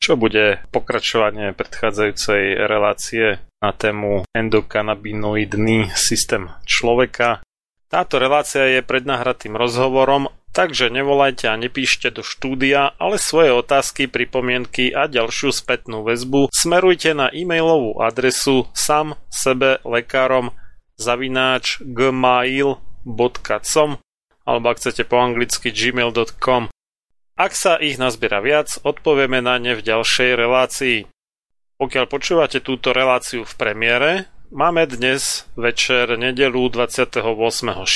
čo bude pokračovanie predchádzajúcej relácie na tému endokanabinoidný systém človeka. Táto relácia je prednahratým rozhovorom Takže nevolajte a nepíšte do štúdia, ale svoje otázky, pripomienky a ďalšiu spätnú väzbu smerujte na e-mailovú adresu sam sebe lekárom zavináč gmail.com alebo ak chcete po anglicky gmail.com. Ak sa ich nazbiera viac, odpovieme na ne v ďalšej relácii. Pokiaľ počúvate túto reláciu v premiére, Máme dnes večer nedelu 28.6.,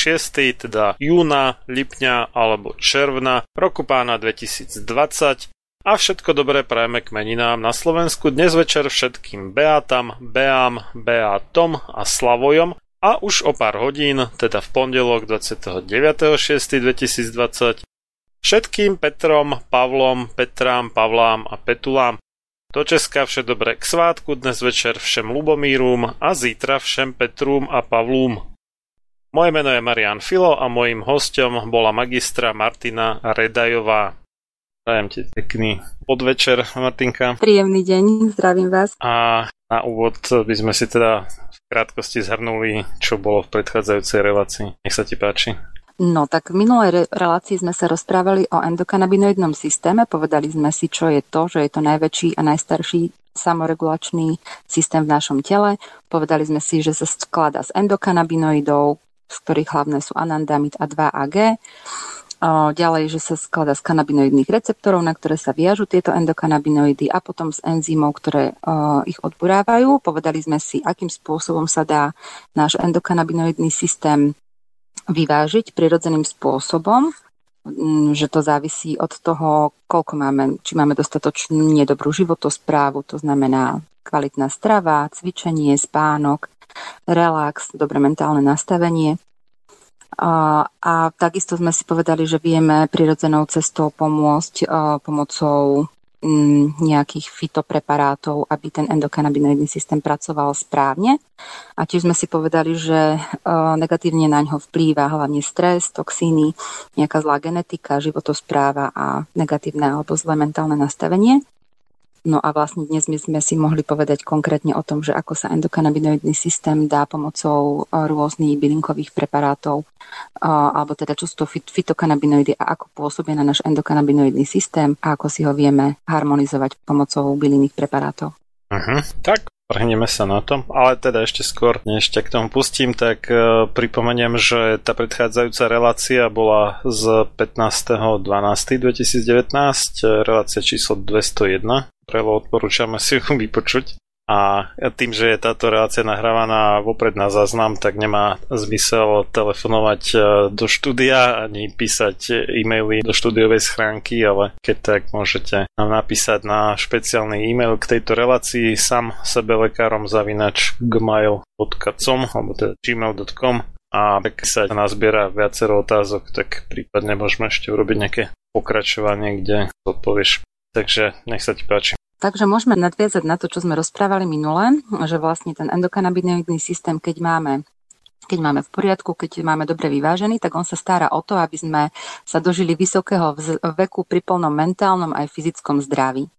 teda júna, lipňa alebo června roku pána 2020 a všetko dobré prajeme k meninám na Slovensku dnes večer všetkým Beatam, Beam, Beatom a Slavojom a už o pár hodín, teda v pondelok 29.6.2020 všetkým Petrom, Pavlom, Petrám, Pavlám a Petulám do Česka vše dobré k svátku, dnes večer všem Lubomírum a zítra všem Petrům a Pavlům. Moje meno je Marian Filo a mojím hostom bola magistra Martina Redajová. Prajem ti pekný podvečer, Martinka. Príjemný deň, zdravím vás. A na úvod by sme si teda v krátkosti zhrnuli, čo bolo v predchádzajúcej relácii. Nech sa ti páči. No tak v minulej re- relácii sme sa rozprávali o endokanabinoidnom systéme. Povedali sme si, čo je to, že je to najväčší a najstarší samoregulačný systém v našom tele. Povedali sme si, že sa skladá z endokanabinoidov, z ktorých hlavné sú anandamid a 2AG. Ďalej, že sa skladá z kanabinoidných receptorov, na ktoré sa viažu tieto endokanabinoidy a potom z enzymov, ktoré ich odburávajú. Povedali sme si, akým spôsobom sa dá náš endokanabinoidný systém vyvážiť prirodzeným spôsobom, že to závisí od toho, koľko máme, či máme dostatočne dobrú životosprávu, to znamená kvalitná strava, cvičenie, spánok, relax, dobré mentálne nastavenie. A, a takisto sme si povedali, že vieme prirodzenou cestou pomôcť pomocou mm, nejakých fitopreparátov, aby ten endokanabinoidný systém pracoval správne. A tiež sme si povedali, že negatívne na ňo vplýva hlavne stres, toxíny, nejaká zlá genetika, životospráva a negatívne alebo zlé mentálne nastavenie. No a vlastne dnes my sme si mohli povedať konkrétne o tom, že ako sa endokanabinoidný systém dá pomocou e, rôznych bylinkových preparátov, e, alebo teda čo sú to fitokanabinoidy a ako pôsobia na náš endokanabinoidný systém a ako si ho vieme harmonizovať pomocou bylinných preparátov. Uh-huh. Tak, Vrhneme sa na to, ale teda ešte skôr, než ťa k tomu pustím, tak uh, pripomeniem, že tá predchádzajúca relácia bola z 15.12.2019, relácia číslo 201, Prelo odporúčame si ju vypočuť. A tým, že je táto relácia nahrávaná vopred na záznam, tak nemá zmysel telefonovať e, do štúdia ani písať e-maily do štúdiovej schránky, ale keď tak môžete nám napísať na špeciálny e-mail k tejto relácii sam sebe lekárom zavinač gmail.com alebo teda gmail.com a ak sa nazbiera viacero otázok, tak prípadne môžeme ešte urobiť nejaké pokračovanie, kde odpovieš Takže nech sa ti páči. Takže môžeme nadviazať na to, čo sme rozprávali minule, že vlastne ten endokanabinoidný systém, keď máme keď máme v poriadku, keď máme dobre vyvážený, tak on sa stará o to, aby sme sa dožili vysokého veku pri plnom mentálnom aj fyzickom zdraví.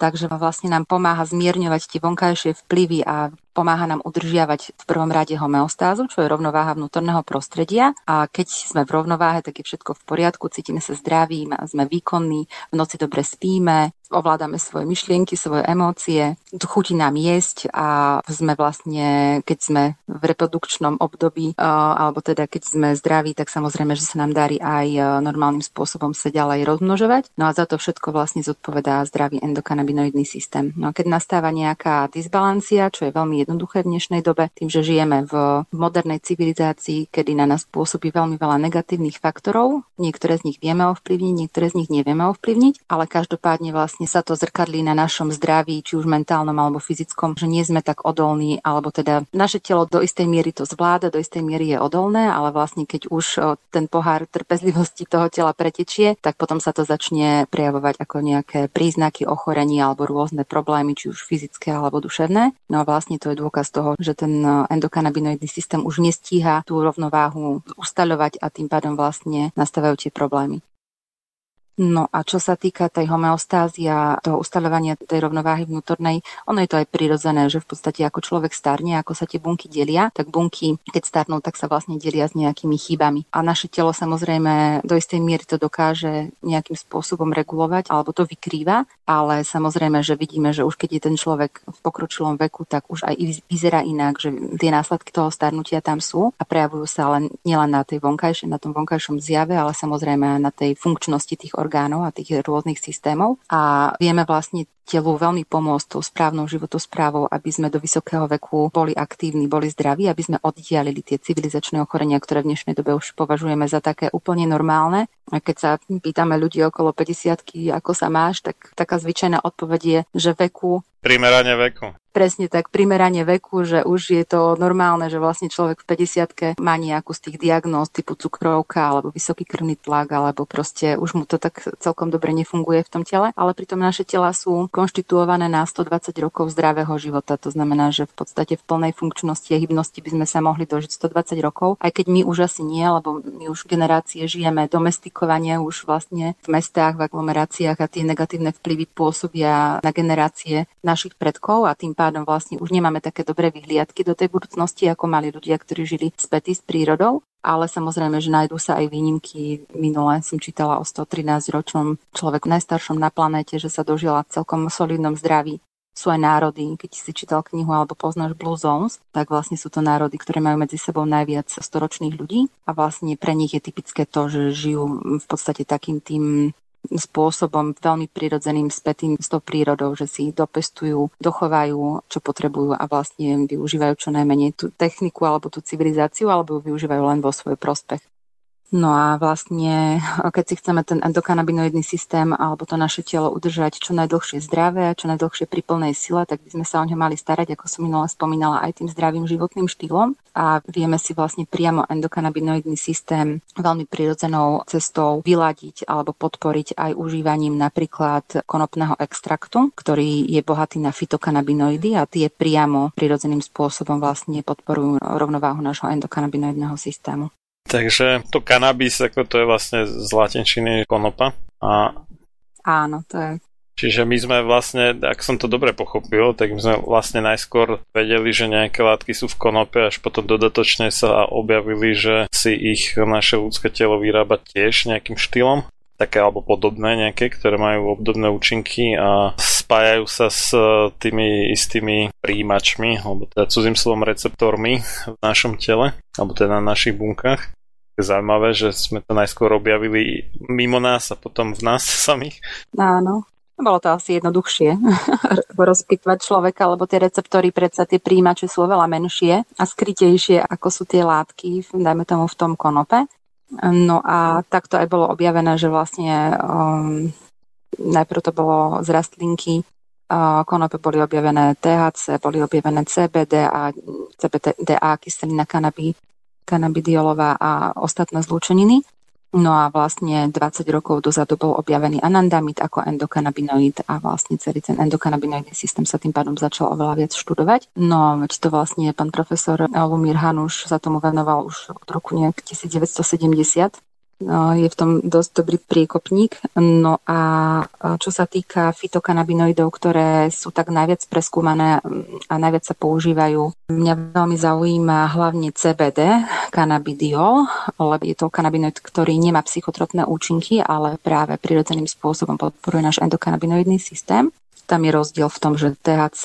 Takže vlastne nám pomáha zmierňovať tie vonkajšie vplyvy a pomáha nám udržiavať v prvom rade homeostázu, čo je rovnováha vnútorného prostredia. A keď sme v rovnováhe, tak je všetko v poriadku, cítime sa zdraví, sme výkonní, v noci dobre spíme, ovládame svoje myšlienky, svoje emócie, chutí nám jesť a sme vlastne, keď sme v reprodukčnom období, alebo teda keď sme zdraví, tak samozrejme, že sa nám darí aj normálnym spôsobom sa ďalej rozmnožovať. No a za to všetko vlastne zodpovedá zdravý endokanabinoidný systém. No a keď nastáva nejaká disbalancia, čo je veľmi jednoduché v dnešnej dobe, tým, že žijeme v modernej civilizácii, kedy na nás pôsobí veľmi veľa negatívnych faktorov. Niektoré z nich vieme ovplyvniť, niektoré z nich nevieme ovplyvniť, ale každopádne vlastne sa to zrkadlí na našom zdraví, či už mentálnom alebo fyzickom, že nie sme tak odolní, alebo teda naše telo do istej miery to zvláda, do istej miery je odolné, ale vlastne keď už ten pohár trpezlivosti toho tela pretečie, tak potom sa to začne prejavovať ako nejaké príznaky ochorení alebo rôzne problémy, či už fyzické alebo duševné. No a vlastne to je dôkaz toho, že ten e, endokanabinoidný systém už nestíha tú rovnováhu ustaľovať a tým pádom vlastne nastávajú tie problémy. No a čo sa týka tej homeostázy a toho ustaľovania tej rovnováhy vnútornej, ono je to aj prirodzené, že v podstate ako človek starne, ako sa tie bunky delia, tak bunky, keď starnú, tak sa vlastne delia s nejakými chybami. A naše telo samozrejme do istej miery to dokáže nejakým spôsobom regulovať alebo to vykrýva, ale samozrejme, že vidíme, že už keď je ten človek v pokročilom veku, tak už aj vyzerá inak, že tie následky toho starnutia tam sú a prejavujú sa len nielen na tej vonkajšej, na tom vonkajšom zjave, ale samozrejme aj na tej funkčnosti tých orgánov orgánov a tých rôznych systémov a vieme vlastne telu veľmi pomôcť tou správnou životosprávou, aby sme do vysokého veku boli aktívni, boli zdraví, aby sme oddialili tie civilizačné ochorenia, ktoré v dnešnej dobe už považujeme za také úplne normálne. A keď sa pýtame ľudí okolo 50 ako sa máš, tak taká zvyčajná odpoveď je, že veku Primerane veku. Presne tak, primerane veku, že už je to normálne, že vlastne človek v 50 má nejakú z tých diagnóz typu cukrovka alebo vysoký krvný tlak, alebo proste už mu to tak celkom dobre nefunguje v tom tele, ale pritom naše tela sú konštituované na 120 rokov zdravého života. To znamená, že v podstate v plnej funkčnosti a hybnosti by sme sa mohli dožiť 120 rokov, aj keď my už asi nie, lebo my už generácie žijeme domestikovanie už vlastne v mestách, v aglomeráciách a tie negatívne vplyvy pôsobia na generácie našich predkov a tým pádom vlastne už nemáme také dobré vyhliadky do tej budúcnosti, ako mali ľudia, ktorí žili spätí s prírodou. ale samozrejme, že nájdú sa aj výnimky. Minule som čítala o 113-ročnom človeku najstaršom na planéte, že sa dožila celkom solidnom zdraví. Sú aj národy, keď si čítal knihu alebo poznáš Blue Zones, tak vlastne sú to národy, ktoré majú medzi sebou najviac storočných ľudí a vlastne pre nich je typické to, že žijú v podstate takým tým spôsobom veľmi prirodzeným spätým s tou prírodou, že si dopestujú, dochovajú, čo potrebujú a vlastne využívajú čo najmenej tú techniku alebo tú civilizáciu, alebo ju využívajú len vo svoj prospech. No a vlastne, keď si chceme ten endokanabinoidný systém alebo to naše telo udržať čo najdlhšie zdravé čo najdlhšie pri plnej sile, tak by sme sa o ňo mali starať, ako som minule spomínala, aj tým zdravým životným štýlom. A vieme si vlastne priamo endokanabinoidný systém veľmi prirodzenou cestou vyladiť alebo podporiť aj užívaním napríklad konopného extraktu, ktorý je bohatý na fitokanabinoidy a tie priamo prirodzeným spôsobom vlastne podporujú rovnováhu nášho endokanabinoidného systému. Takže to kanabis, ako to je vlastne z latinčiny konopa. A... Áno, to je Čiže my sme vlastne, ak som to dobre pochopil, tak my sme vlastne najskôr vedeli, že nejaké látky sú v konope, až potom dodatočne sa objavili, že si ich naše ľudské telo vyrába tiež nejakým štýlom, také alebo podobné nejaké, ktoré majú obdobné účinky a spájajú sa s tými istými príjimačmi, alebo teda cudzím slovom receptormi v našom tele, alebo teda na našich bunkách zaujímavé, že sme to najskôr objavili mimo nás a potom v nás samých. Áno. Bolo to asi jednoduchšie rozpýtvať človeka, lebo tie receptory, predsa tie príjimače sú oveľa menšie a skrytejšie, ako sú tie látky, dajme tomu v tom konope. No a takto aj bolo objavené, že vlastne um, najprv to bolo z rastlinky, konope boli objavené THC, boli objavené CBD a CBDA, kyselina kanabí, kanabidiolová a ostatné zlúčeniny. No a vlastne 20 rokov dozadu bol objavený anandamid ako endokanabinoid a vlastne celý ten endokanabinoidný systém sa tým pádom začal oveľa viac študovať. No veď to vlastne pán profesor Lumír Hanuš sa tomu venoval už od roku nejak 1970 No, je v tom dosť dobrý priekopník. No a čo sa týka fitokanabinoidov, ktoré sú tak najviac preskúmané a najviac sa používajú, mňa veľmi zaujíma hlavne CBD, kanabidiol, lebo je to kanabinoid, ktorý nemá psychotropné účinky, ale práve prirodzeným spôsobom podporuje náš endokanabinoidný systém. Tam je rozdiel v tom, že THC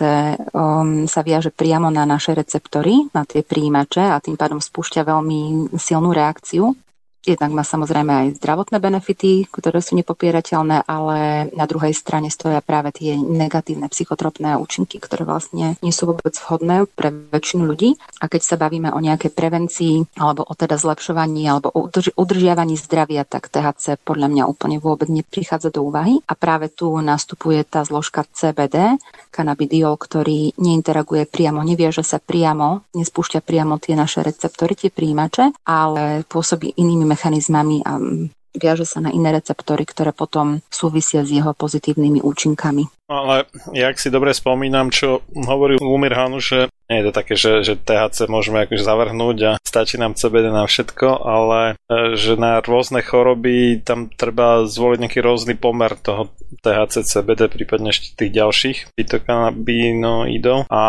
um, sa viaže priamo na naše receptory, na tie príjimače a tým pádom spúšťa veľmi silnú reakciu Jednak má samozrejme aj zdravotné benefity, ktoré sú nepopierateľné, ale na druhej strane stoja práve tie negatívne psychotropné účinky, ktoré vlastne nie sú vôbec vhodné pre väčšinu ľudí. A keď sa bavíme o nejakej prevencii alebo o teda zlepšovaní alebo o udržiavaní zdravia, tak THC podľa mňa úplne vôbec neprichádza do úvahy. A práve tu nastupuje tá zložka CBD, kanabidiol, ktorý neinteraguje priamo, neviaže sa priamo, nespúšťa priamo tie naše receptory, tie príjimače, ale pôsobí inými mechanizmami a viaže sa na iné receptory, ktoré potom súvisia s jeho pozitívnymi účinkami. Ale jak si dobre spomínam, čo hovoril Lumir Hanu, že nie je to také, že, že THC môžeme akože zavrhnúť a stačí nám CBD na všetko, ale e, že na rôzne choroby tam treba zvoliť nejaký rôzny pomer toho THC, CBD, prípadne ešte tých ďalších fitokanabinoidov a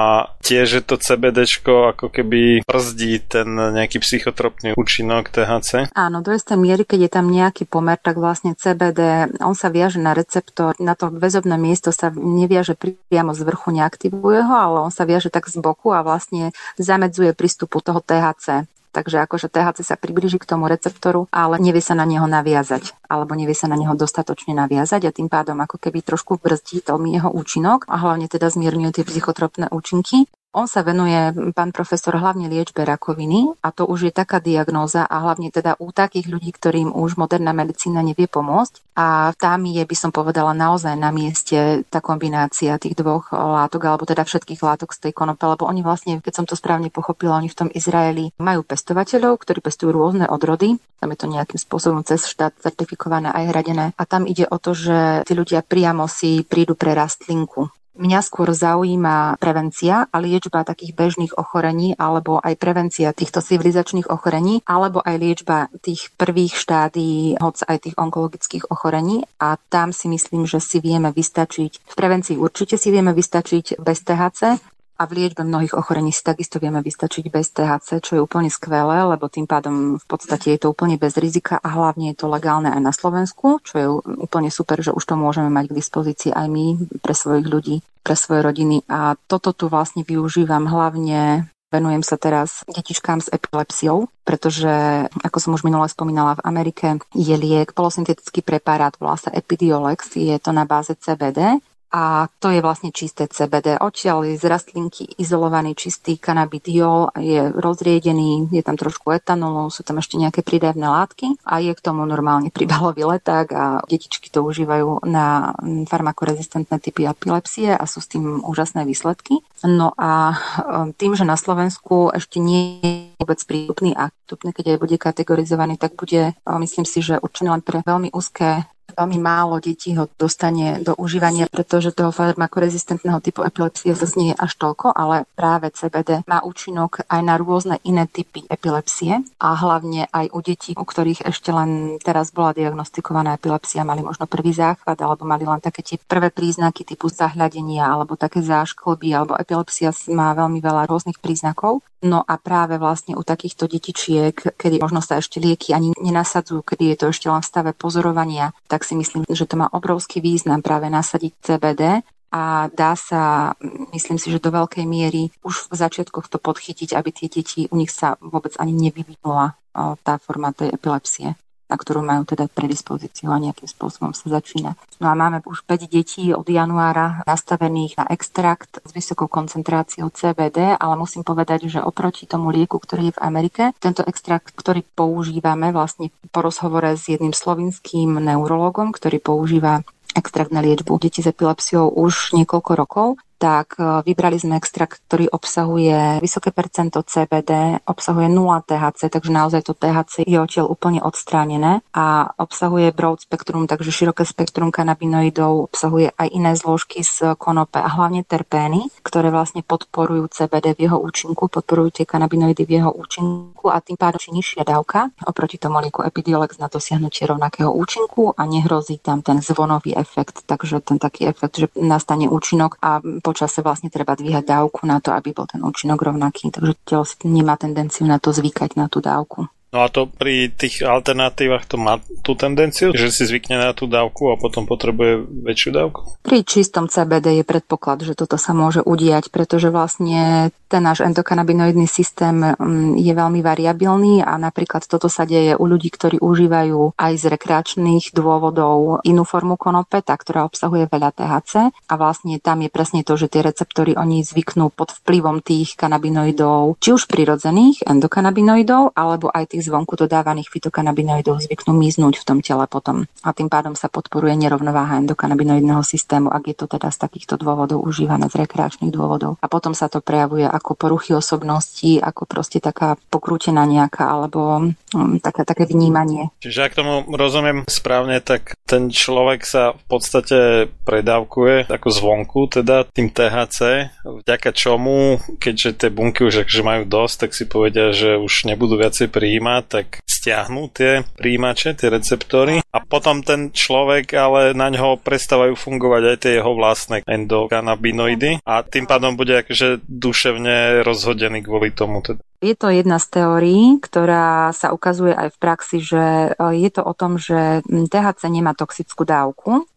tiež, že to CBD ako keby brzdí ten nejaký psychotropný účinok THC. Áno, do istej miery, keď je tam nejaký pomer, tak vlastne CBD, on sa viaže na receptor, na to väzobné miesto sa neviaže priamo z vrchu, neaktivuje ho, ale on sa viaže tak z boku a vlastne zamedzuje prístupu toho THC. Takže akože THC sa približí k tomu receptoru, ale nevie sa na neho naviazať, alebo nevie sa na neho dostatočne naviazať a tým pádom ako keby trošku brzdí veľmi jeho účinok a hlavne teda zmierňuje tie psychotropné účinky. On sa venuje, pán profesor, hlavne liečbe rakoviny a to už je taká diagnóza a hlavne teda u takých ľudí, ktorým už moderná medicína nevie pomôcť. A tam je, by som povedala, naozaj na mieste tá kombinácia tých dvoch látok, alebo teda všetkých látok z tej konope, lebo oni vlastne, keď som to správne pochopila, oni v tom Izraeli majú pestovateľov, ktorí pestujú rôzne odrody, tam je to nejakým spôsobom cez štát certifikované aj hradené. A tam ide o to, že tí ľudia priamo si prídu pre rastlinku Mňa skôr zaujíma prevencia a liečba takých bežných ochorení alebo aj prevencia týchto civilizačných ochorení alebo aj liečba tých prvých štádií, hoc aj tých onkologických ochorení. A tam si myslím, že si vieme vystačiť, v prevencii. Určite si vieme vystačiť bez THC, A v liečbe mnohých ochorení si takisto vieme vystačiť bez THC, čo je úplne skvelé, lebo tým pádom v podstate je to úplne bez rizika a hlavne je to legálne aj na Slovensku, čo je úplne super, že už to môžeme mať k dispozícii aj my pre svojich ľudí, pre svoje rodiny. A toto tu vlastne využívam hlavne Venujem sa teraz detičkám s epilepsiou, pretože, ako som už minule spomínala, v Amerike je liek, polosyntetický preparát, volá sa Epidiolex, je to na báze CBD a to je vlastne čisté CBD. Odtiaľ je z rastlinky izolovaný čistý kanabidiol, je rozriedený, je tam trošku etanolu, sú tam ešte nejaké pridávne látky a je k tomu normálne príbalový leták a detičky to užívajú na farmakorezistentné typy epilepsie a sú s tým úžasné výsledky. No a um, tým, že na Slovensku ešte nie je vôbec prístupný a keď aj bude kategorizovaný, tak bude, um, myslím si, že určený len pre veľmi úzke veľmi málo detí ho dostane do užívania, pretože toho farmakorezistentného typu epilepsie zase nie je až toľko, ale práve CBD má účinok aj na rôzne iné typy epilepsie a hlavne aj u detí, u ktorých ešte len teraz bola diagnostikovaná epilepsia, mali možno prvý záchvat alebo mali len také tie prvé príznaky typu zahľadenia alebo také zášklby alebo epilepsia má veľmi veľa rôznych príznakov. No a práve vlastne u takýchto detičiek, kedy možno sa ešte lieky ani nenasadzujú, kedy je to ešte len v stave pozorovania, tak si myslím, že to má obrovský význam práve nasadiť CBD a dá sa, myslím si, že do veľkej miery už v začiatkoch to podchytiť, aby tie deti, u nich sa vôbec ani nevyvinula tá forma tej epilepsie na ktorú majú teda predispozíciu a nejakým spôsobom sa začína. No a máme už 5 detí od januára nastavených na extrakt s vysokou koncentráciou CBD, ale musím povedať, že oproti tomu lieku, ktorý je v Amerike, tento extrakt, ktorý používame vlastne po rozhovore s jedným slovinským neurologom, ktorý používa extrakt na liečbu detí s epilepsiou už niekoľko rokov, tak e, vybrali sme extrakt, ktorý obsahuje vysoké percento CBD, obsahuje 0 THC, takže naozaj to THC je odtiaľ úplne odstránené. A obsahuje broad spektrum, takže široké spektrum kanabinoidov, obsahuje aj iné zložky z konope a hlavne terpény, ktoré vlastne podporujú CBD v jeho účinku, podporujú tie kanabinoidy v jeho účinku a tým pádom či nižšia dávka oproti tomu lieku Epidiolex na dosiahnutie rovnakého účinku a nehrozí tam ten zvonový efekt, takže ten taký efekt, že nastane účinok a po počase vlastne treba dvíhať dávku na to, aby bol ten účinok rovnaký. Takže telo nemá tendenciu na to zvykať na tú dávku. No a to pri tých alternatívach to má tú tendenciu, že si zvykne na tú dávku a potom potrebuje väčšiu dávku? Pri čistom CBD je predpoklad, že toto sa môže udiať, pretože vlastne ten náš endokanabinoidný systém mm, je veľmi variabilný a napríklad toto sa deje u ľudí, ktorí užívajú aj z rekreačných dôvodov inú formu konope, tá, ktorá obsahuje veľa THC a vlastne tam je presne to, že tie receptory oni zvyknú pod vplyvom tých kanabinoidov, či už prirodzených endokanabinoidov, alebo aj tých zvonku dodávaných fitokanabinoidov zvyknú miznúť v tom tele potom. A tým pádom sa podporuje nerovnováha endokanabinoidného systému, ak je to teda z takýchto dôvodov užívané z rekreačných dôvodov. A potom sa to prejavuje ako poruchy osobnosti, ako proste taká pokrútená nejaká alebo um, také, také vnímanie. Čiže ak tomu rozumiem správne, tak ten človek sa v podstate predávkuje ako zvonku, teda tým THC, vďaka čomu, keďže tie bunky už že majú dosť, tak si povedia, že už nebudú viacej prijímať tak stiahnu tie príjimače, tie receptory a potom ten človek ale na ňo prestávajú fungovať aj tie jeho vlastné endokanabinoidy a tým pádom bude akože duševne rozhodený kvôli tomu. Teda. Je to jedna z teórií, ktorá sa ukazuje aj v praxi, že e, je to o tom, že THC nemá toxickú dávku,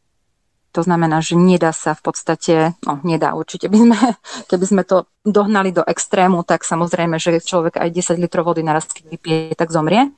to znamená, že nedá sa v podstate, no nedá určite, by sme, keby sme to dohnali do extrému, tak samozrejme, že človek aj 10 litrov vody naraz, keď vypije, tak zomrie.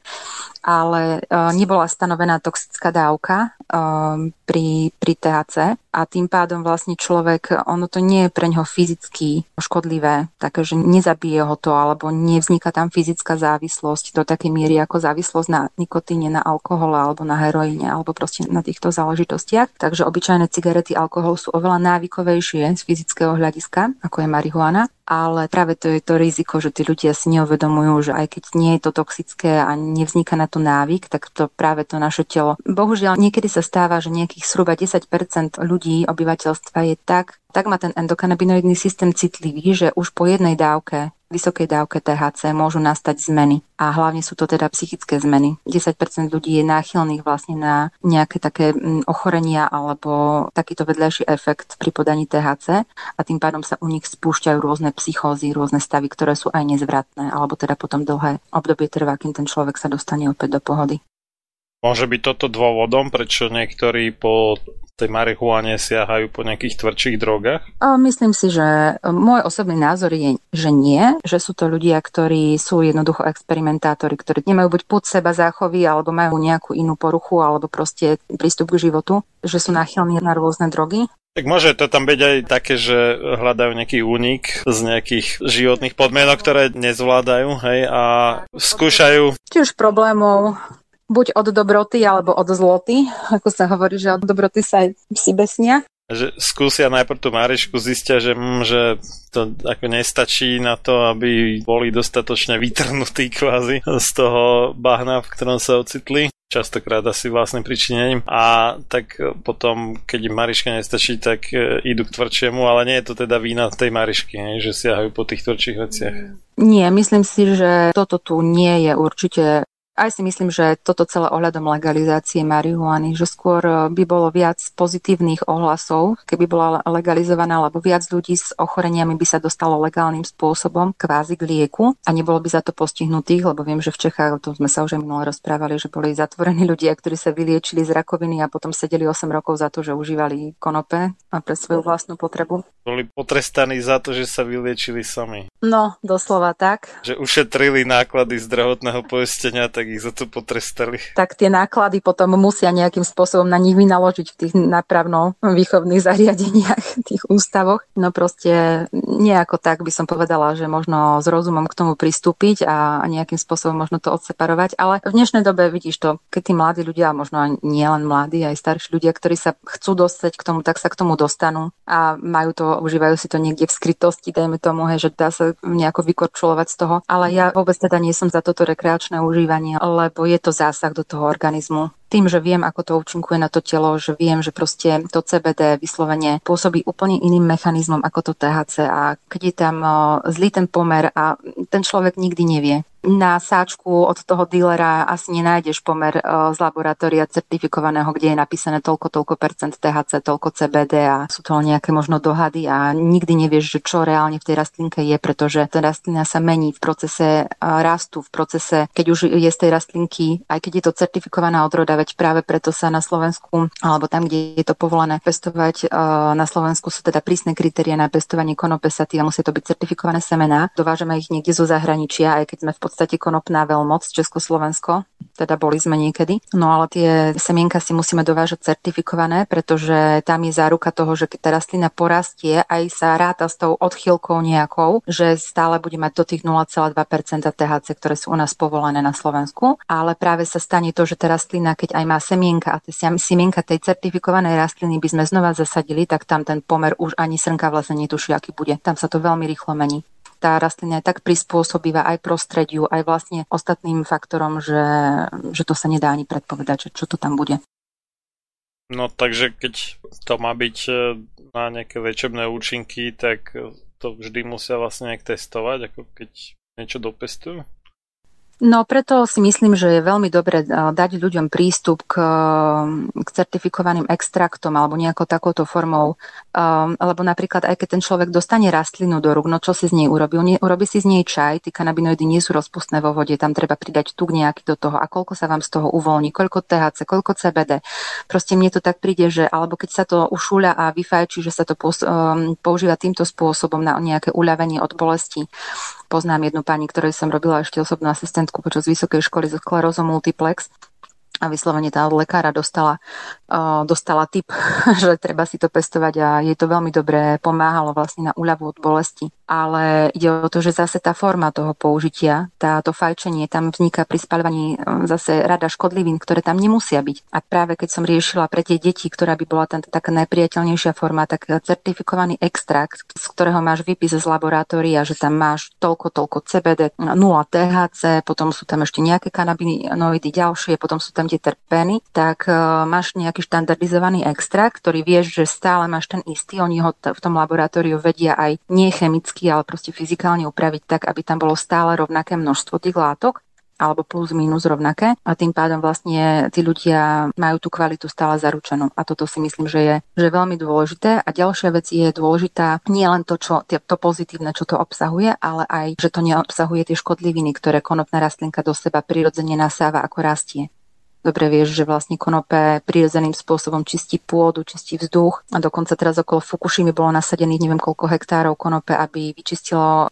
Ale uh, nebola stanovená toxická dávka um, pri, pri THC a tým pádom vlastne človek, ono to nie je pre ňoho fyzicky škodlivé, takže nezabije ho to alebo nevzniká tam fyzická závislosť do takej miery ako závislosť na nikotíne, na alkohole alebo na heroíne alebo proste na týchto záležitostiach. Takže obyčajné cigarety, alkohol sú oveľa návykovejšie z fyzického hľadiska, ako je marihuana ale práve to je to riziko, že tí ľudia si neuvedomujú, že aj keď nie je to toxické a nevzniká na to návyk, tak to práve to naše telo. Bohužiaľ, niekedy sa stáva, že nejakých zhruba 10% ľudí, obyvateľstva je tak, tak má ten endokanabinoidný systém citlivý, že už po jednej dávke vysokej dávke THC môžu nastať zmeny. A hlavne sú to teda psychické zmeny. 10% ľudí je náchylných vlastne na nejaké také mm, ochorenia alebo takýto vedľajší efekt pri podaní THC a tým pádom sa u nich spúšťajú rôzne psychózy, rôzne stavy, ktoré sú aj nezvratné, alebo teda potom dlhé obdobie trvá, kým ten človek sa dostane opäť do pohody. Môže byť toto dôvodom, prečo niektorí po tej marihuane siahajú po nejakých tvrdších drogách? Myslím si, že môj osobný názor je, že nie, že sú to ľudia, ktorí sú jednoducho experimentátori, ktorí nemajú buď púd seba záchovy, alebo majú nejakú inú poruchu, alebo proste prístup k životu, že sú náchylní na rôzne drogy. Tak môže to tam byť aj také, že hľadajú nejaký únik z nejakých životných podmienok, ktoré nezvládajú, hej, a skúšajú... Či už problémov, buď od dobroty alebo od zloty, ako sa hovorí, že od dobroty sa aj si besnia. Že skúsia najprv tú Marišku, zistia, že, mm, že to ako nestačí na to, aby boli dostatočne vytrhnutí kvázi z toho bahna, v ktorom sa ocitli častokrát asi vlastným pričinením a tak potom, keď im Mariška nestačí, tak e, idú k tvrdšiemu, ale nie je to teda vína tej Marišky, ne? že siahajú po tých tvrdších veciach. Nie, myslím si, že toto tu nie je určite aj si myslím, že toto celé ohľadom legalizácie marihuany, že skôr e, by bolo viac pozitívnych ohlasov, keby bola legalizovaná, lebo viac ľudí s ochoreniami by sa dostalo legálnym spôsobom kvázi k lieku a nebolo by za to postihnutých, lebo viem, že v Čechách, to sme sa už aj minule rozprávali, že boli zatvorení ľudia, ktorí sa vyliečili z rakoviny a potom sedeli 8 rokov za to, že užívali konope a pre svoju vlastnú potrebu. Boli potrestaní za to, že sa vyliečili sami. No, doslova tak. Že ušetrili náklady zdravotného poistenia, tak ich za to potrestali. Tak tie náklady potom musia nejakým spôsobom na nich vynaložiť v tých napravno-výchovných zariadeniach, tých ústavoch. No proste nejako tak by som povedala, že možno s rozumom k tomu pristúpiť a nejakým spôsobom možno to odseparovať. Ale v dnešnej dobe vidíš to, keď tí mladí ľudia, možno nie len mladí, aj starší ľudia, ktorí sa chcú dostať k tomu, tak sa k tomu dostanú a majú to, užívajú si to niekde v skrytosti, dajme tomu, hej, že dá sa nejako vykorčulovať z toho. Ale ja vôbec teda nie som za toto rekreačné užívanie lebo je to zásah do toho organizmu tým, že viem, ako to účinkuje na to telo, že viem, že proste to CBD vyslovene pôsobí úplne iným mechanizmom ako to THC a keď je tam zlý ten pomer a ten človek nikdy nevie, na sáčku od toho dílera asi nenájdeš pomer z laboratória certifikovaného, kde je napísané toľko, toľko percent THC, toľko CBD a sú to nejaké možno dohady a nikdy nevieš, že čo reálne v tej rastlinke je, pretože tá rastlina sa mení v procese rastu, v procese, keď už je z tej rastlinky, aj keď je to certifikovaná odroda, veď práve preto sa na Slovensku, alebo tam, kde je to povolené pestovať, na Slovensku sú teda prísne kritéria na pestovanie konopesaty a musia to byť certifikované semená. Dovážame ich niekde zo zahraničia, aj keď sme v podstate konopná veľmoc Československo, teda boli sme niekedy. No ale tie semienka si musíme dovážať certifikované, pretože tam je záruka toho, že keď tá rastlina porastie, aj sa ráta s tou odchýlkou nejakou, že stále bude mať do tých 0,2% THC, ktoré sú u nás povolené na Slovensku. Ale práve sa stane to, že tá rastlina, keď aj má semienka a tie semienka tej certifikovanej rastliny by sme znova zasadili, tak tam ten pomer už ani srnka vlastne netuší, aký bude. Tam sa to veľmi rýchlo mení tá rastlina je tak prispôsobivá aj prostrediu, aj vlastne ostatným faktorom, že, že to sa nedá ani predpovedať, čo to tam bude. No takže keď to má byť e, na nejaké liečebné účinky, tak to vždy musia vlastne nejak testovať, ako keď niečo dopestujú? No preto si myslím, že je veľmi dobre eh, dať ľuďom prístup k, k certifikovaným extraktom alebo nejakou takouto formou. Um, lebo napríklad aj keď ten človek dostane rastlinu do rúk, no čo si z nej urobí? Urobí si z nej čaj, tie kanabinoidy nie sú rozpustné vo vode, tam treba pridať tuk nejaký do toho a koľko sa vám z toho uvoľní, koľko THC, koľko CBD. Proste mne to tak príde, že alebo keď sa to ušúľa a vyfajčí, že sa to um, používa týmto spôsobom na nejaké uľavenie od bolesti Poznám jednu pani, ktorej som robila ešte osobnú asistentku počas vysokej školy zo sklerózom multiplex a vyslovene tá lekára dostala, uh, dostala tip, že treba si to pestovať a jej to veľmi dobre pomáhalo vlastne na úľavu od bolesti. Ale ide o to, že zase tá forma toho použitia, táto fajčenie, tam vzniká pri spalovaní zase rada škodlivín, ktoré tam nemusia byť. A práve keď som riešila pre tie deti, ktorá by bola tam taká najpriateľnejšia forma, tak certifikovaný extrakt, z ktorého máš výpis z laboratória, že tam máš toľko, toľko CBD, 0 THC, potom sú tam ešte nejaké kanabinoidy ďalšie, potom sú tam terpény, tak uh, máš nejaký štandardizovaný extrakt, ktorý vieš, že stále máš ten istý. Oni ho t- v tom laboratóriu vedia aj nie chemicky, ale proste fyzikálne upraviť tak, aby tam bolo stále rovnaké množstvo tých látok alebo plus minus rovnaké a tým pádom vlastne tí ľudia majú tú kvalitu stále zaručenú a toto si myslím, že je, že je veľmi dôležité a ďalšia vec je dôležitá nie len to, čo, to pozitívne, čo to obsahuje, ale aj, že to neobsahuje tie škodliviny, ktoré konopná rastlinka do seba prirodzene nasáva ako rastie. Dobre vieš, že vlastne konope prirodzeným spôsobom čistí pôdu, čistí vzduch a dokonca teraz okolo Fukushimy bolo nasadených neviem koľko hektárov konope, aby vyčistilo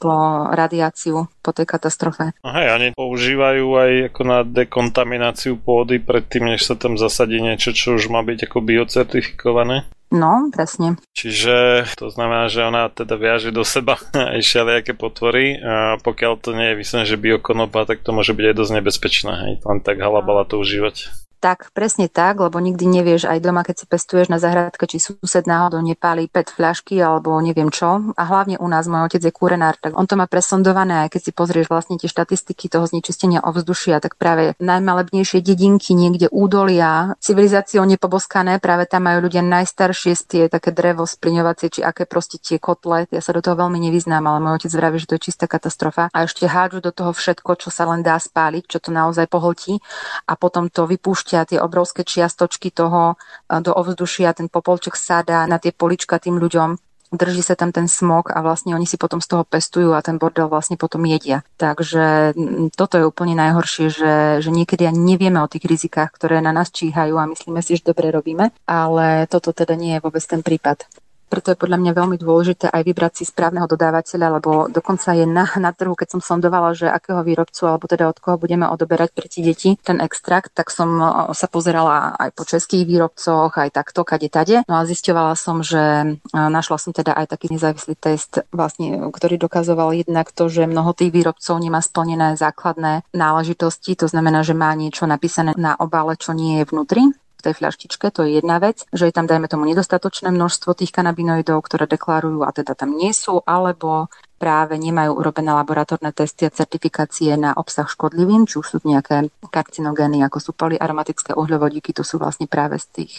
radiáciu po tej katastrofe. A hej, oni používajú aj ako na dekontamináciu pôdy predtým, než sa tam zasadí niečo, čo už má byť ako biocertifikované. No, presne. Čiže to znamená, že ona teda viaže do seba aj všelijaké potvory a pokiaľ to nie je vysvené, že biokonopa, tak to môže byť aj dosť nebezpečné, hej, len tak halabala to užívať. Tak, presne tak, lebo nikdy nevieš aj doma, keď si pestuješ na zahradke, či sused náhodou nepálí PET fľašky alebo neviem čo. A hlavne u nás, môj otec je kúrenár, tak on to má presondované, aj keď si pozrieš vlastne tie štatistiky toho znečistenia ovzdušia, tak práve najmalebnejšie dedinky, niekde údolia, civilizáciou nepoboskané, práve tam majú ľudia najstaršie tie také drevo splňovacie, či aké proste tie kotle. Ja sa do toho veľmi nevyznám, ale môj otec vraví, že to je čistá katastrofa. A ešte hádžu do toho všetko, čo sa len dá spáliť, čo to naozaj pohltí a potom to vypúšťa vypúšťa tie obrovské čiastočky toho e, do ovzdušia, ten popolček sadá na tie polička tým ľuďom, drží sa tam ten smog a vlastne oni si potom z toho pestujú a ten bordel vlastne potom jedia. Takže toto je úplne najhoršie, že, že niekedy ani nevieme o tých rizikách, ktoré na nás číhajú a myslíme si, že dobre robíme, ale toto teda nie je vôbec ten prípad. Preto je podľa mňa veľmi dôležité aj vybrať si správneho dodávateľa, lebo dokonca je na, na trhu, keď som sondovala, že akého výrobcu alebo teda od koho budeme odoberať pre tie deti ten extrakt, tak som sa pozerala aj po českých výrobcoch, aj takto, kade tade. No a zisťovala som, že našla som teda aj taký nezávislý test, vlastne, ktorý dokazoval jednak to, že mnoho tých výrobcov nemá splnené základné náležitosti, to znamená, že má niečo napísané na obale, čo nie je vnútri v tej fľaštičke, to je jedna vec, že je tam, dajme tomu, nedostatočné množstvo tých kanabinoidov, ktoré deklarujú a teda tam nie sú, alebo práve nemajú urobené laboratórne testy a certifikácie na obsah škodlivín, či už sú nejaké karcinogény, ako sú polyaromatické uhľovodíky, to sú vlastne práve z tých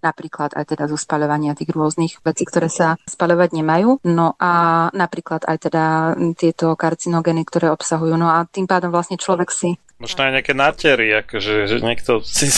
napríklad aj teda zo spaľovania tých rôznych vecí, ktoré sa spaľovať nemajú. No a napríklad aj teda tieto karcinogény, ktoré obsahujú. No a tým pádom vlastne človek si Možno aj nejaké natery, akože že niekto si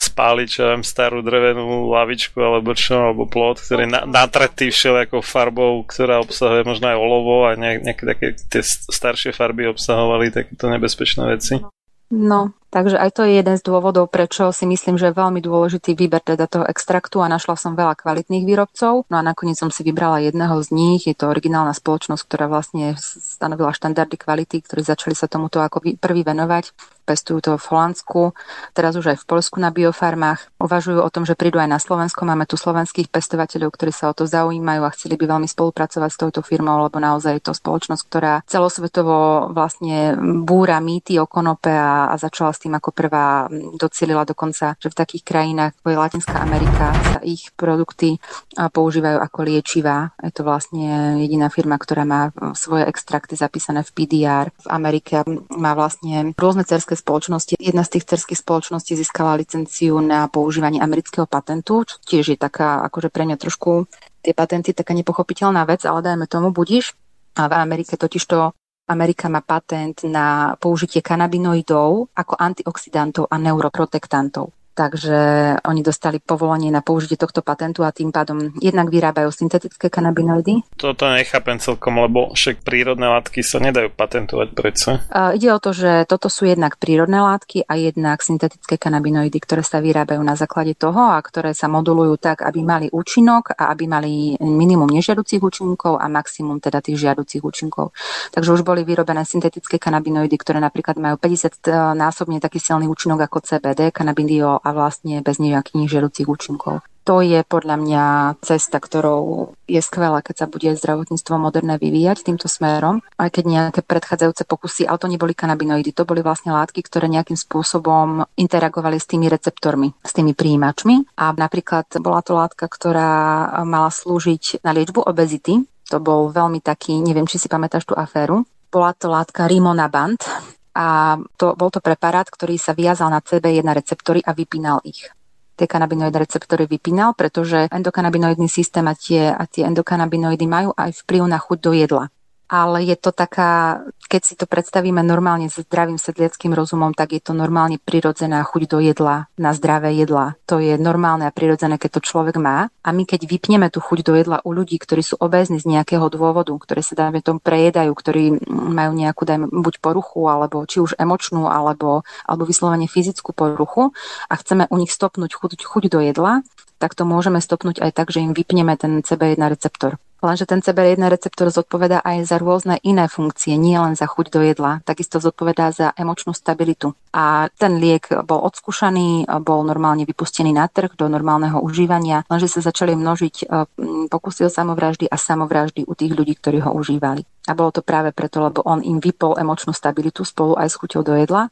spáli, čo viem, starú drevenú lavičku alebo čo, alebo plot, ktorý je na, natretý všelijakou farbou, ktorá obsahuje možno aj olovo a nejaké také tie staršie farby obsahovali takéto nebezpečné veci. No, takže aj to je jeden z dôvodov, prečo si myslím, že je veľmi dôležitý výber teda toho extraktu a našla som veľa kvalitných výrobcov. No a nakoniec som si vybrala jedného z nich. Je to originálna spoločnosť, ktorá vlastne stanovila štandardy kvality, ktorí začali sa tomuto ako prvý venovať pestujú to v Holandsku, teraz už aj v Polsku na biofarmách. Uvažujú o tom, že prídu aj na Slovensko. Máme tu slovenských pestovateľov, ktorí sa o to zaujímajú a chceli by veľmi spolupracovať s touto firmou, lebo naozaj je to spoločnosť, ktorá celosvetovo vlastne búra mýty o konope a, a začala s tým ako prvá, docielila dokonca, že v takých krajinách, ako je Latinská Amerika, sa ich produkty používajú ako liečivá. Je to vlastne jediná firma, ktorá má svoje extrakty zapísané v PDR. V Amerike má vlastne rôzne cerské spoločnosti. Jedna z tých cerských spoločností získala licenciu na používanie amerického patentu, čo tiež je taká, akože pre mňa trošku tie patenty taká nepochopiteľná vec, ale dajme tomu budíš. A v Amerike totižto Amerika má patent na použitie kanabinoidov ako antioxidantov a neuroprotektantov takže oni dostali povolenie na použitie tohto patentu a tým pádom jednak vyrábajú syntetické kanabinoidy. Toto nechápem celkom, lebo však prírodné látky sa nedajú patentovať predsa. Uh, ide o to, že toto sú jednak prírodné látky a jednak syntetické kanabinoidy, ktoré sa vyrábajú na základe toho a ktoré sa modulujú tak, aby mali účinok a aby mali minimum nežiaducich účinkov a maximum teda tých žiaducich účinkov. Takže už boli vyrobené syntetické kanabinoidy, ktoré napríklad majú 50 násobne taký silný účinok ako CBD, kanabindiol a vlastne bez nejakých žiaducich účinkov. To je podľa mňa cesta, ktorou je skvelé, keď sa bude zdravotníctvo moderné vyvíjať týmto smerom. Aj keď nejaké predchádzajúce pokusy, ale to neboli kanabinoidy, to boli vlastne látky, ktoré nejakým spôsobom interagovali s tými receptormi, s tými príjimačmi. A napríklad bola to látka, ktorá mala slúžiť na liečbu obezity. To bol veľmi taký, neviem, či si pamätáš tú aféru. Bola to látka Rimonabant, a to, bol to preparát, ktorý sa viazal na CB1 receptory a vypínal ich. Tie kanabinoidné receptory vypínal, pretože endokanabinoidný systém a tie, a tie endokanabinoidy majú aj vplyv na chuť do jedla ale je to taká, keď si to predstavíme normálne s zdravým sedliackým rozumom, tak je to normálne prirodzená chuť do jedla, na zdravé jedla. To je normálne a prirodzené, keď to človek má. A my keď vypneme tú chuť do jedla u ľudí, ktorí sú obézni z nejakého dôvodu, ktorí sa dajme tomu prejedajú, ktorí majú nejakú dajme, buď poruchu, alebo či už emočnú, alebo, alebo vyslovene fyzickú poruchu a chceme u nich stopnúť chuť, chuť do jedla, tak to môžeme stopnúť aj tak, že im vypneme ten CB1 receptor. Lenže ten CB1 receptor zodpovedá aj za rôzne iné funkcie, nie len za chuť do jedla, takisto zodpovedá za emočnú stabilitu. A ten liek bol odskúšaný, bol normálne vypustený na trh do normálneho užívania, lenže sa začali množiť e, pokusy o samovraždy a samovraždy u tých ľudí, ktorí ho užívali. A bolo to práve preto, lebo on im vypol emočnú stabilitu spolu aj s chuťou do jedla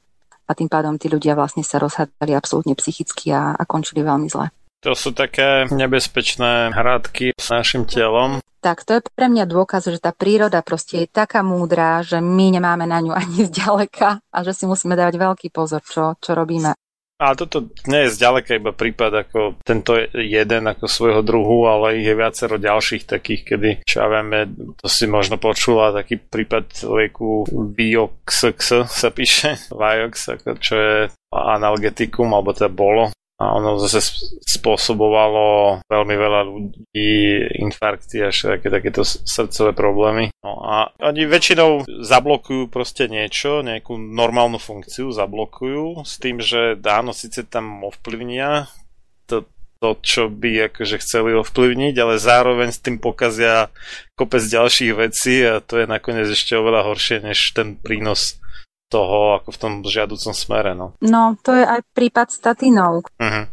a tým pádom tí ľudia vlastne sa rozhádali absolútne psychicky a, a končili veľmi zle. To sú také nebezpečné hradky s našim telom. Tak to je pre mňa dôkaz, že tá príroda proste je taká múdra, že my nemáme na ňu ani zďaleka a že si musíme dávať veľký pozor, čo, čo robíme. A toto nie je zďaleka iba prípad ako tento jeden ako svojho druhu, ale ich je viacero ďalších takých, kedy, čo ja vieme, to si možno počula, taký prípad lieku Vioxx sa píše, Viox, ako čo je analgetikum, alebo teda bolo, a ono zase spôsobovalo veľmi veľa ľudí infarkty a všetky takéto srdcové problémy. No a oni väčšinou zablokujú proste niečo, nejakú normálnu funkciu zablokujú s tým, že dáno síce tam ovplyvnia to, to, čo by akože chceli ovplyvniť, ale zároveň s tým pokazia kopec ďalších vecí a to je nakoniec ešte oveľa horšie než ten prínos toho ako v tom žiaducom smere. No, no to je aj prípad statinov. Uh-huh.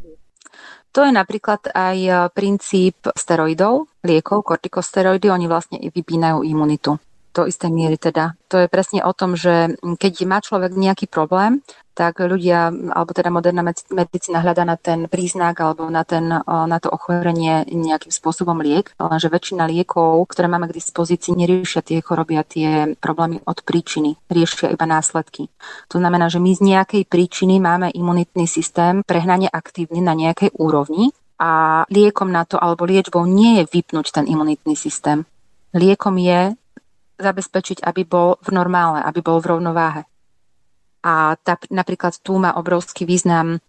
To je napríklad aj e, princíp steroidov, liekov, kortikosteroidy, oni vlastne vypínajú imunitu do istej miery teda. To je presne o tom, že keď má človek nejaký problém, tak ľudia, alebo teda moderná medicína hľada na ten príznak alebo na, ten, na to ochorenie nejakým spôsobom liek, lenže väčšina liekov, ktoré máme k dispozícii, neriešia tie choroby a tie problémy od príčiny, riešia iba následky. To znamená, že my z nejakej príčiny máme imunitný systém prehnane aktívny na nejakej úrovni a liekom na to alebo liečbou nie je vypnúť ten imunitný systém. Liekom je zabezpečiť, aby bol v normále, aby bol v rovnováhe. A tá, napríklad tu má obrovský význam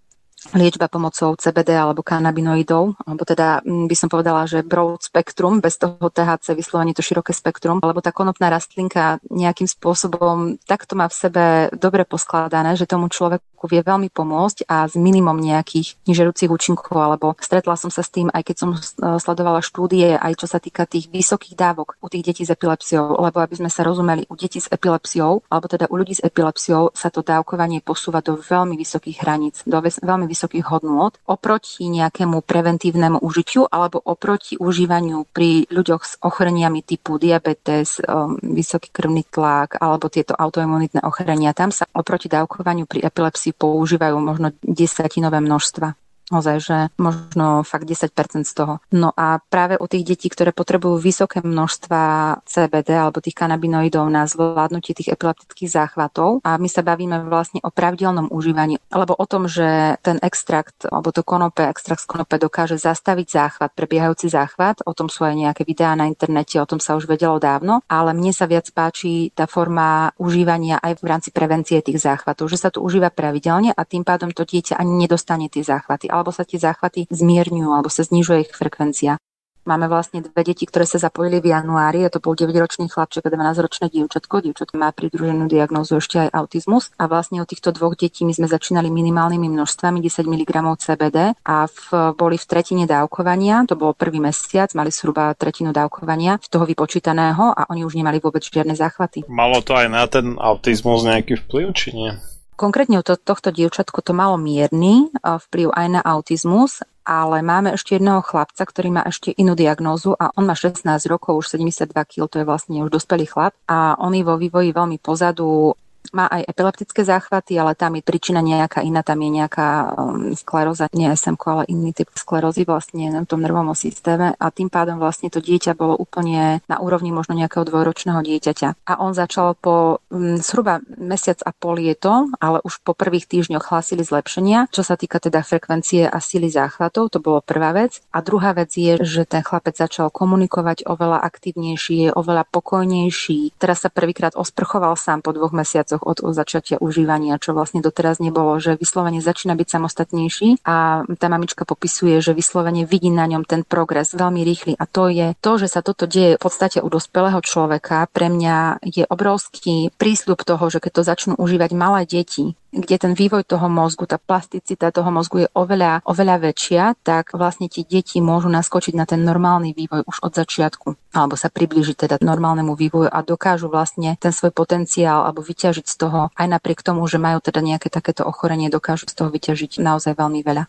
liečba pomocou CBD alebo kanabinoidov, alebo teda mm, by som povedala, že broad spektrum, bez toho THC vyslovene to široké spektrum, lebo tá konopná rastlinka nejakým spôsobom takto má v sebe dobre poskladané, že tomu človeku vie veľmi pomôcť a s minimum nejakých nižerúcich účinkov, alebo stretla som sa s tým, aj keď som e, sledovala štúdie, aj čo sa týka tých vysokých dávok u tých detí s epilepsiou, lebo aby sme sa rozumeli, u detí s epilepsiou, alebo teda u ľudí s epilepsiou sa to dávkovanie posúva do veľmi vysokých hraníc, do veľmi vysokých hodnôt oproti nejakému preventívnemu užitiu alebo oproti užívaniu pri ľuďoch s ochoreniami typu diabetes, um, vysoký krvný tlak alebo tieto autoimunitné ochorenia. Tam sa oproti dávkovaniu pri epilepsii používajú možno desatinové množstva. Ozaj, že možno fakt 10% z toho. No a práve u tých detí, ktoré potrebujú vysoké množstva CBD alebo tých kanabinoidov na zvládnutie tých epileptických záchvatov a my sa bavíme vlastne o pravidelnom užívaní, alebo o tom, že ten extrakt alebo to konope, extrakt z konope dokáže zastaviť záchvat, prebiehajúci záchvat. O tom sú aj nejaké videá na internete, o tom sa už vedelo dávno, ale mne sa viac páči tá forma užívania aj v rámci prevencie tých záchvatov, že sa to užíva pravidelne a tým pádom to dieťa ani nedostane tie záchvaty alebo sa tie záchvaty zmierňujú alebo sa znižuje ich frekvencia. Máme vlastne dve deti, ktoré sa zapojili v januári, a to bol 9-ročný chlapček a 12-ročné dievčatko. Dievčatko má pridruženú diagnózu ešte aj autizmus. A vlastne u týchto dvoch detí my sme začínali minimálnymi množstvami 10 mg CBD a v, boli v tretine dávkovania, to bol prvý mesiac, mali zhruba tretinu dávkovania z toho vypočítaného a oni už nemali vôbec žiadne záchvaty. Malo to aj na ten autizmus nejaký vplyv, či nie? Konkrétne u to, tohto dievčatku to malo mierny vplyv aj na autizmus, ale máme ešte jedného chlapca, ktorý má ešte inú diagnózu a on má 16 rokov, už 72 kg, to je vlastne už dospelý chlap. A on je vo vývoji veľmi pozadu má aj epileptické záchvaty, ale tam je príčina nejaká iná, tam je nejaká um, skleróza, nie SMK, ale iný typ sklerózy vlastne na tom nervovom systéme a tým pádom vlastne to dieťa bolo úplne na úrovni možno nejakého dvojročného dieťaťa. A on začal po um, zhruba mesiac a pol je ale už po prvých týždňoch hlásili zlepšenia, čo sa týka teda frekvencie a síly záchvatov, to bolo prvá vec. A druhá vec je, že ten chlapec začal komunikovať oveľa aktívnejší, je oveľa pokojnejší. Teraz sa prvýkrát osprchoval sám po dvoch mesiacoch od, od začiatia užívania, čo vlastne doteraz nebolo, že vyslovene začína byť samostatnejší a tá mamička popisuje, že vyslovene vidí na ňom ten progres veľmi rýchly a to je to, že sa toto deje v podstate u dospelého človeka, pre mňa je obrovský prísľub toho, že keď to začnú užívať malé deti, kde ten vývoj toho mozgu, tá plasticita toho mozgu je oveľa, oveľa väčšia, tak vlastne tie deti môžu naskočiť na ten normálny vývoj už od začiatku alebo sa priblížiť teda normálnemu vývoju a dokážu vlastne ten svoj potenciál alebo vyťažiť z toho, aj napriek tomu, že majú teda nejaké takéto ochorenie, dokážu z toho vyťažiť naozaj veľmi veľa.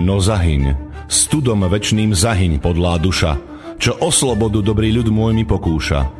No zahyň, studom večným zahyň podlá duša, čo o slobodu dobrý ľud môj mi pokúša.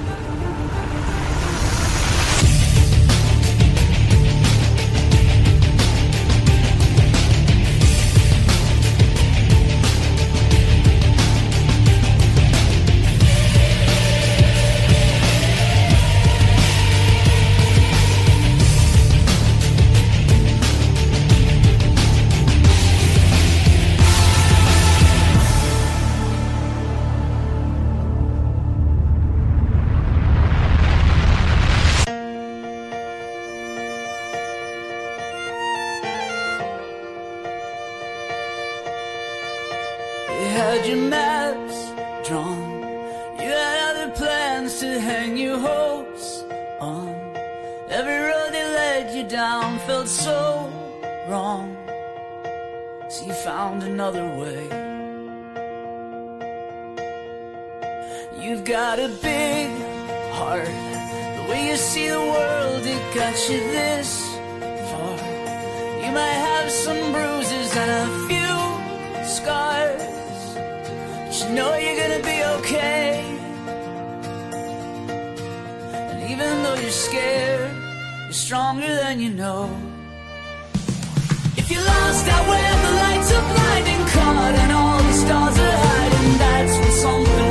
got you this far. You might have some bruises and a few scars, but you know you're gonna be okay. And even though you're scared, you're stronger than you know. If you're lost out where the lights are blinding, caught and all the stars are hiding, that's when something.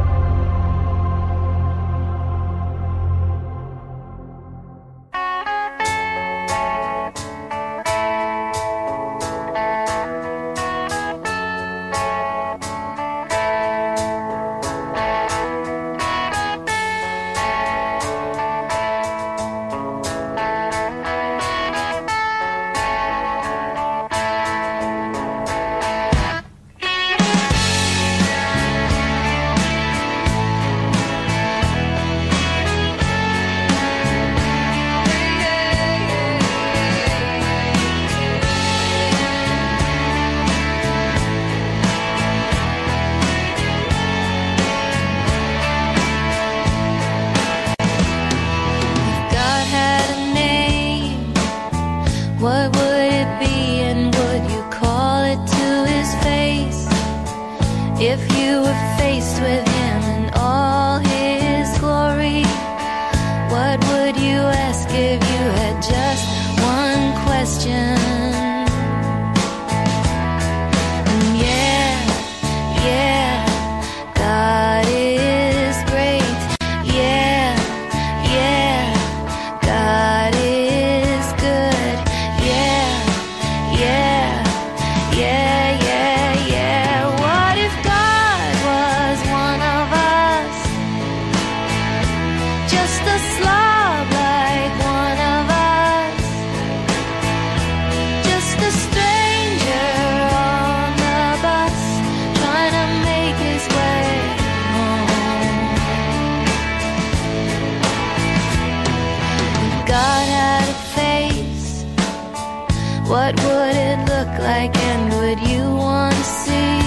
like and would you want to see?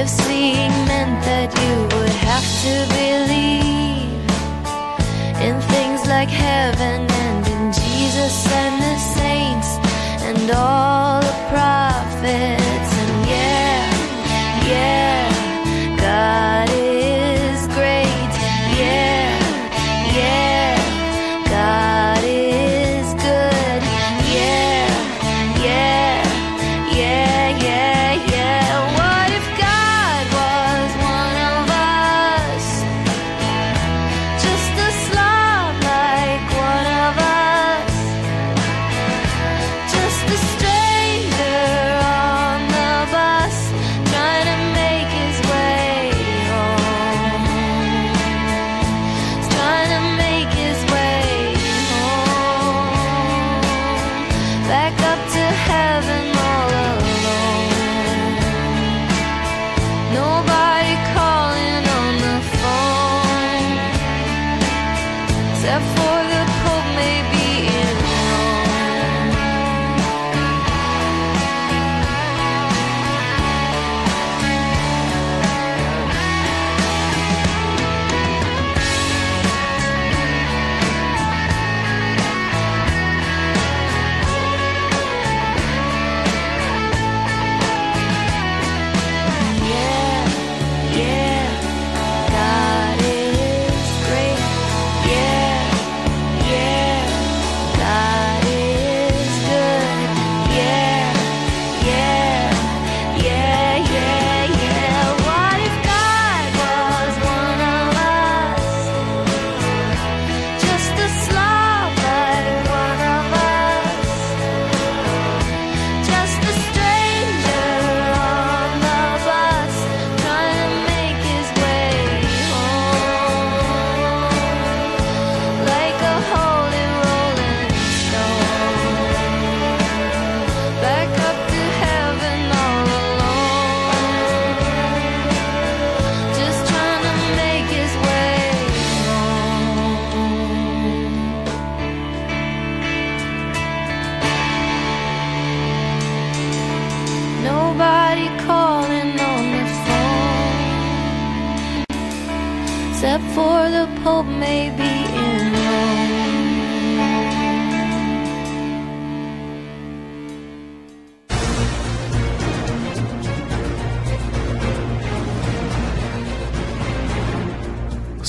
If seeing meant that you would have to believe in things like heaven and in Jesus and the saints and all the prophets.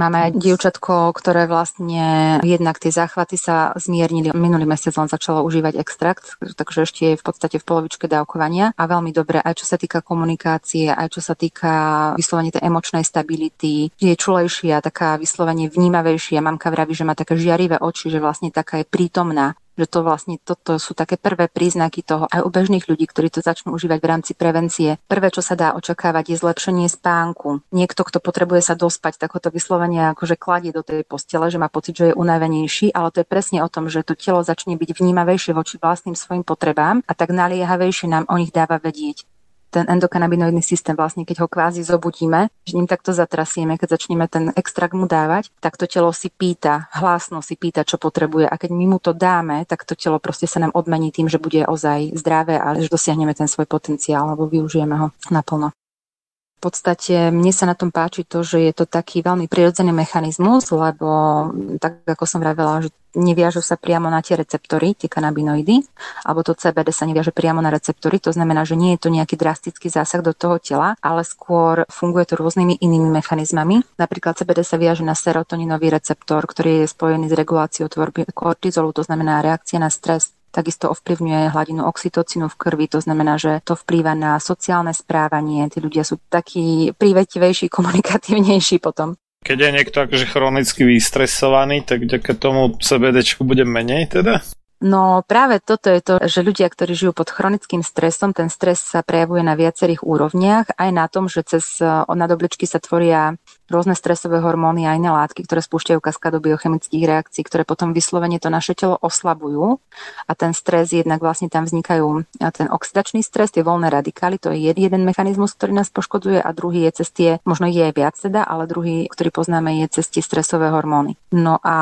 Máme dievčatko, ktoré vlastne jednak tie záchvaty sa zmiernili. Minulý mesiac len začalo užívať extrakt, takže ešte je v podstate v polovičke dávkovania a veľmi dobre aj čo sa týka komunikácie, aj čo sa týka vyslovene tej emočnej stability. Je čulejšia, taká vyslovene vnímavejšia. Mamka vraví, že má také žiarivé oči, že vlastne taká je prítomná že to vlastne toto sú také prvé príznaky toho aj u bežných ľudí, ktorí to začnú užívať v rámci prevencie. Prvé, čo sa dá očakávať, je zlepšenie spánku. Niekto, kto potrebuje sa dospať, tak ho to vyslovene akože kladie do tej postele, že má pocit, že je unavenejší, ale to je presne o tom, že to telo začne byť vnímavejšie voči vlastným svojim potrebám a tak naliehavejšie nám o nich dáva vedieť ten endokanabinoidný systém, vlastne keď ho kvázi zobudíme, že ním takto zatrasieme, keď začneme ten extrakt mu dávať, tak to telo si pýta, hlásno si pýta, čo potrebuje a keď my mu to dáme, tak to telo proste sa nám odmení tým, že bude ozaj zdravé a že dosiahneme ten svoj potenciál alebo využijeme ho naplno. V podstate mne sa na tom páči to, že je to taký veľmi prirodzený mechanizmus, lebo tak ako som vravela, že neviažu sa priamo na tie receptory, tie kanabinoidy, alebo to CBD sa neviaže priamo na receptory, to znamená, že nie je to nejaký drastický zásah do toho tela, ale skôr funguje to rôznymi inými mechanizmami. Napríklad CBD sa viaže na serotoninový receptor, ktorý je spojený s reguláciou tvorby kortizolu, to znamená reakcia na stres takisto ovplyvňuje hladinu oxytocínu v krvi, to znamená, že to vplýva na sociálne správanie, tí ľudia sú takí privetivejší, komunikatívnejší potom. Keď je niekto akože chronicky vystresovaný, tak vďaka tomu CBD bude menej teda? No práve toto je to, že ľudia, ktorí žijú pod chronickým stresom, ten stres sa prejavuje na viacerých úrovniach, aj na tom, že cez nadobličky sa tvoria rôzne stresové hormóny a iné látky, ktoré spúšťajú kaskádu biochemických reakcií, ktoré potom vyslovene to naše telo oslabujú a ten stres jednak vlastne tam vznikajú ten oxidačný stres, tie voľné radikály, to je jeden mechanizmus, ktorý nás poškodzuje a druhý je cez tie, možno je viac teda, ale druhý, ktorý poznáme, je cez tie stresové hormóny. No a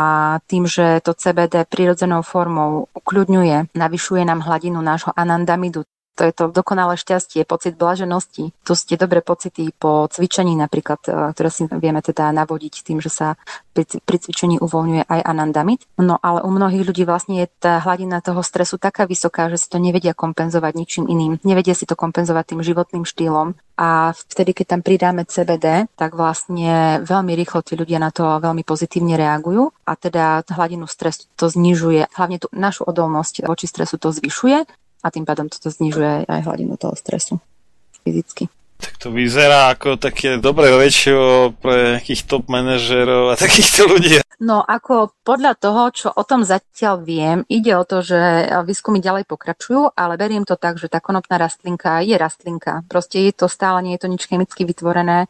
tým, že to CBD prirodzenou formou ukľudňuje, navyšuje nám hladinu nášho anandamidu, to je to dokonalé šťastie, pocit blaženosti. To ste dobré pocity po cvičení napríklad, e, ktoré si vieme teda navodiť tým, že sa pri, pri cvičení uvoľňuje aj anandamid. No ale u mnohých ľudí vlastne je tá hladina toho stresu taká vysoká, že si to nevedia kompenzovať ničím iným. Nevedia si to kompenzovať tým životným štýlom. A vtedy, keď tam pridáme CBD, tak vlastne veľmi rýchlo tí ľudia na to veľmi pozitívne reagujú a teda hladinu stresu to znižuje. Hlavne tú našu odolnosť voči stresu to zvyšuje a tým pádom toto znižuje aj hladinu toho stresu fyzicky. Tak to vyzerá ako také dobré väčšie pre nejakých top manažerov a takýchto ľudí. No ako podľa toho, čo o tom zatiaľ viem, ide o to, že výskumy ďalej pokračujú, ale beriem to tak, že tá konopná rastlinka je rastlinka. Proste je to stále, nie je to nič chemicky vytvorené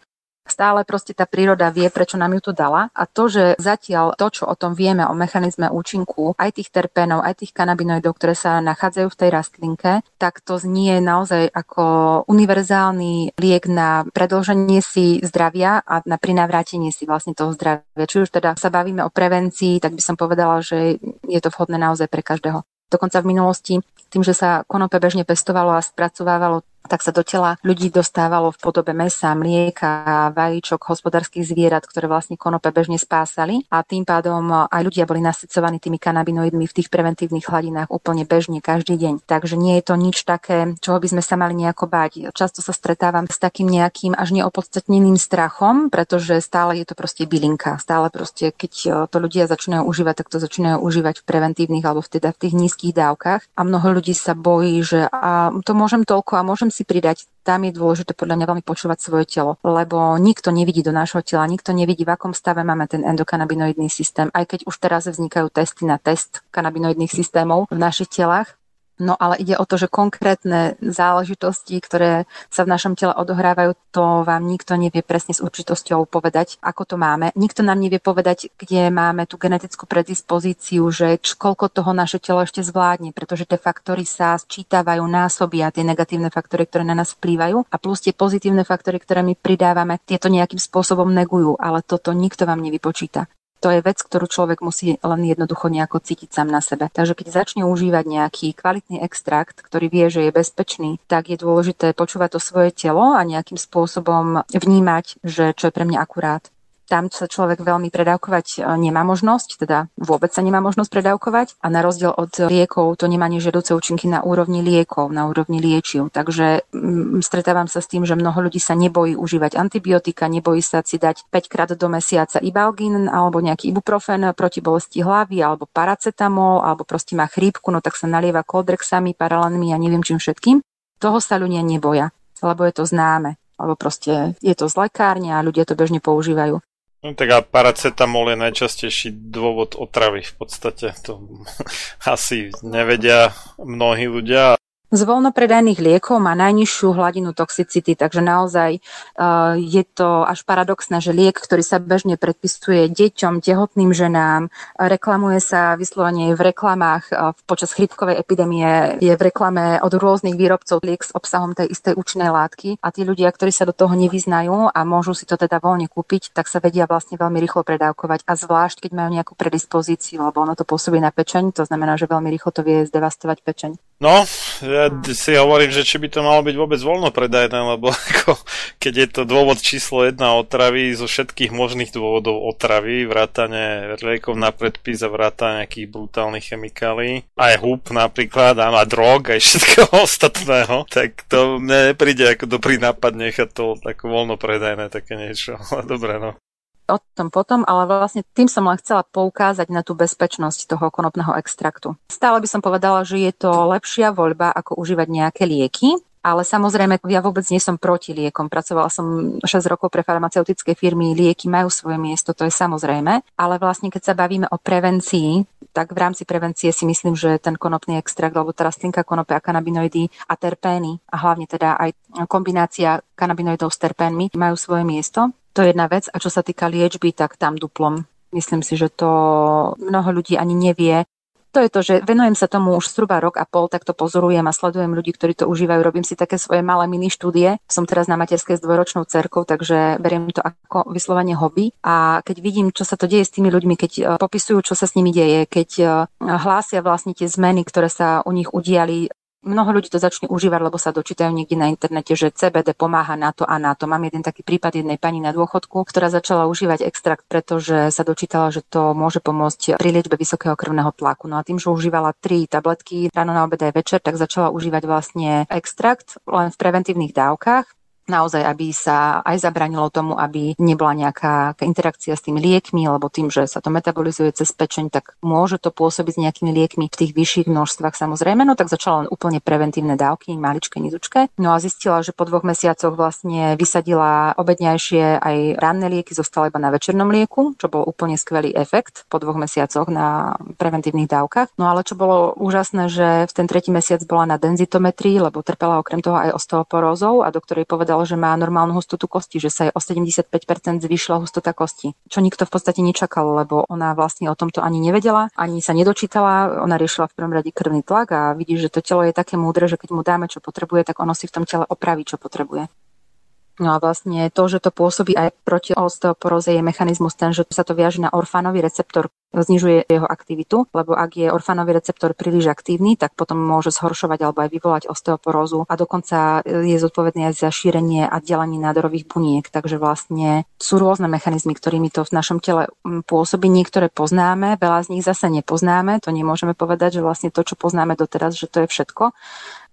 stále proste tá príroda vie, prečo nám ju tu dala. A to, že zatiaľ to, čo o tom vieme, o mechanizme účinku aj tých terpénov, aj tých kanabinoidov, ktoré sa nachádzajú v tej rastlinke, tak to znie naozaj ako univerzálny liek na predlženie si zdravia a na prinavrátenie si vlastne toho zdravia. Či už teda sa bavíme o prevencii, tak by som povedala, že je to vhodné naozaj pre každého. Dokonca v minulosti, tým, že sa konope bežne pestovalo a spracovávalo tak sa do tela ľudí dostávalo v podobe mesa, mlieka, vajíčok, hospodárskych zvierat, ktoré vlastne konope bežne spásali a tým pádom aj ľudia boli nasycovaní tými kanabinoidmi v tých preventívnych hladinách úplne bežne každý deň. Takže nie je to nič také, čoho by sme sa mali nejako báť. Často sa stretávam s takým nejakým až neopodstatneným strachom, pretože stále je to proste bylinka. Stále proste, keď to ľudia začínajú užívať, tak to začínajú užívať v preventívnych alebo v, teda v tých nízkych dávkach. A mnoho ľudí sa bojí, že a to môžem toľko a môžem si pridať, tam je dôležité podľa mňa veľmi počúvať svoje telo, lebo nikto nevidí do nášho tela, nikto nevidí, v akom stave máme ten endokanabinoidný systém, aj keď už teraz vznikajú testy na test kanabinoidných systémov v našich telách, No ale ide o to, že konkrétne záležitosti, ktoré sa v našom tele odohrávajú, to vám nikto nevie presne s určitosťou povedať, ako to máme. Nikto nám nevie povedať, kde máme tú genetickú predispozíciu, že koľko toho naše telo ešte zvládne, pretože tie faktory sa sčítavajú, násobia tie negatívne faktory, ktoré na nás vplývajú a plus tie pozitívne faktory, ktoré my pridávame, tieto nejakým spôsobom negujú, ale toto nikto vám nevypočíta. To je vec, ktorú človek musí len jednoducho nejako cítiť sám na sebe. Takže keď začne užívať nejaký kvalitný extrakt, ktorý vie, že je bezpečný, tak je dôležité počúvať to svoje telo a nejakým spôsobom vnímať, že čo je pre mňa akurát tam sa človek veľmi predávkovať e, nemá možnosť, teda vôbec sa nemá možnosť predávkovať a na rozdiel od liekov to nemá nežiaduce účinky na úrovni liekov, na úrovni liečiv. Takže m, mm, stretávam sa s tým, že mnoho ľudí sa nebojí užívať antibiotika, nebojí sa si dať 5 krát do mesiaca ibalgin alebo nejaký ibuprofen proti bolesti hlavy alebo paracetamol alebo proste má chrípku, no tak sa nalieva koldrexami, paralenmi a neviem čím všetkým. Toho sa ľudia neboja, lebo je to známe alebo proste je to z lekárne a ľudia to bežne používajú. No tak a paracetamol je najčastejší dôvod otravy v podstate. To asi nevedia mnohí ľudia. Z voľnopredajných liekov má najnižšiu hladinu toxicity, takže naozaj uh, je to až paradoxné, že liek, ktorý sa bežne predpisuje deťom, tehotným ženám, reklamuje sa vyslovene v reklamách uh, počas chrypkovej epidémie, je v reklame od rôznych výrobcov liek s obsahom tej istej účinnej látky a tí ľudia, ktorí sa do toho nevyznajú a môžu si to teda voľne kúpiť, tak sa vedia vlastne veľmi rýchlo predávkovať a zvlášť, keď majú nejakú predispozíciu, lebo ono to pôsobí na pečeň, to znamená, že veľmi rýchlo to vie zdevastovať pečeň. No, ja si hovorím, že či by to malo byť vôbec voľnopredajné, lebo ako, keď je to dôvod číslo jedna otravy zo všetkých možných dôvodov otravy, vrátane liekov na predpis a vrátane nejakých brutálnych chemikálií, aj húb napríklad, a drog, aj všetkého ostatného, tak to mne nepríde ako dobrý nápad nechať to ako voľnopredajné také niečo. Ale dobre, no o tom potom, ale vlastne tým som len chcela poukázať na tú bezpečnosť toho konopného extraktu. Stále by som povedala, že je to lepšia voľba, ako užívať nejaké lieky, ale samozrejme, ja vôbec nie som proti liekom. Pracovala som 6 rokov pre farmaceutické firmy, lieky majú svoje miesto, to je samozrejme, ale vlastne keď sa bavíme o prevencii, tak v rámci prevencie si myslím, že ten konopný extrakt, alebo tá rastlinka konope a kanabinoidy a terpény a hlavne teda aj kombinácia kanabinoidov s terpénmi majú svoje miesto. To je jedna vec. A čo sa týka liečby, tak tam duplom. Myslím si, že to mnoho ľudí ani nevie. To je to, že venujem sa tomu už zhruba rok a pol, tak to pozorujem a sledujem ľudí, ktorí to užívajú. Robím si také svoje malé mini štúdie. Som teraz na materskej s dvojročnou cerkou, takže beriem to ako vyslovene hobby. A keď vidím, čo sa to deje s tými ľuďmi, keď e, popisujú, čo sa s nimi deje, keď e, hlásia vlastne tie zmeny, ktoré sa u nich udiali, Mnoho ľudí to začne užívať, lebo sa dočítajú niekde na internete, že CBD pomáha na to a na to. Mám jeden taký prípad jednej pani na dôchodku, ktorá začala užívať extrakt, pretože sa dočítala, že to môže pomôcť pri liečbe vysokého krvného tlaku. No a tým, že užívala tri tabletky ráno na obed aj večer, tak začala užívať vlastne extrakt len v preventívnych dávkach naozaj, aby sa aj zabranilo tomu, aby nebola nejaká interakcia s tými liekmi, lebo tým, že sa to metabolizuje cez pečeň, tak môže to pôsobiť s nejakými liekmi v tých vyšších množstvách samozrejme, no tak začala len úplne preventívne dávky, maličké, nidučké. No a zistila, že po dvoch mesiacoch vlastne vysadila obedňajšie aj ranné lieky, zostala iba na večernom lieku, čo bol úplne skvelý efekt po dvoch mesiacoch na preventívnych dávkach. No ale čo bolo úžasné, že v ten tretí mesiac bola na denzitometrii, lebo trpela okrem toho aj osteoporózou a doktor jej povedal, povedal, že má normálnu hustotu kosti, že sa jej o 75% zvýšila hustota kosti. Čo nikto v podstate nečakal, lebo ona vlastne o tomto ani nevedela, ani sa nedočítala. Ona riešila v prvom rade krvný tlak a vidí, že to telo je také múdre, že keď mu dáme, čo potrebuje, tak ono si v tom tele opraví, čo potrebuje. No a vlastne to, že to pôsobí aj proti osteoporóze je mechanizmus ten, že sa to viaže na orfánový receptor, znižuje jeho aktivitu, lebo ak je orfánový receptor príliš aktívny, tak potom môže zhoršovať alebo aj vyvolať osteoporózu a dokonca je zodpovedný aj za šírenie a delenie nádorových buniek. Takže vlastne sú rôzne mechanizmy, ktorými to v našom tele pôsobí. Niektoré poznáme, veľa z nich zase nepoznáme. To nemôžeme povedať, že vlastne to, čo poznáme doteraz, že to je všetko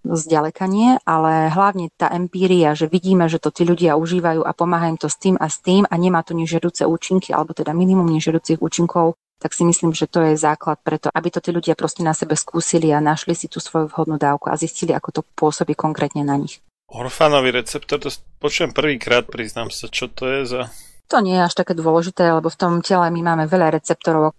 zďaleka nie, ale hlavne tá empíria, že vidíme, že to tí ľudia užívajú a pomáha im to s tým a s tým a nemá to nežiaduce účinky, alebo teda minimum nežiaducich účinkov, tak si myslím, že to je základ preto, aby to tí ľudia proste na sebe skúsili a našli si tú svoju vhodnú dávku a zistili, ako to pôsobí konkrétne na nich. Orfánový receptor, to počujem prvýkrát, priznám sa, čo to je za... To nie je až také dôležité, lebo v tom tele my máme veľa receptorov,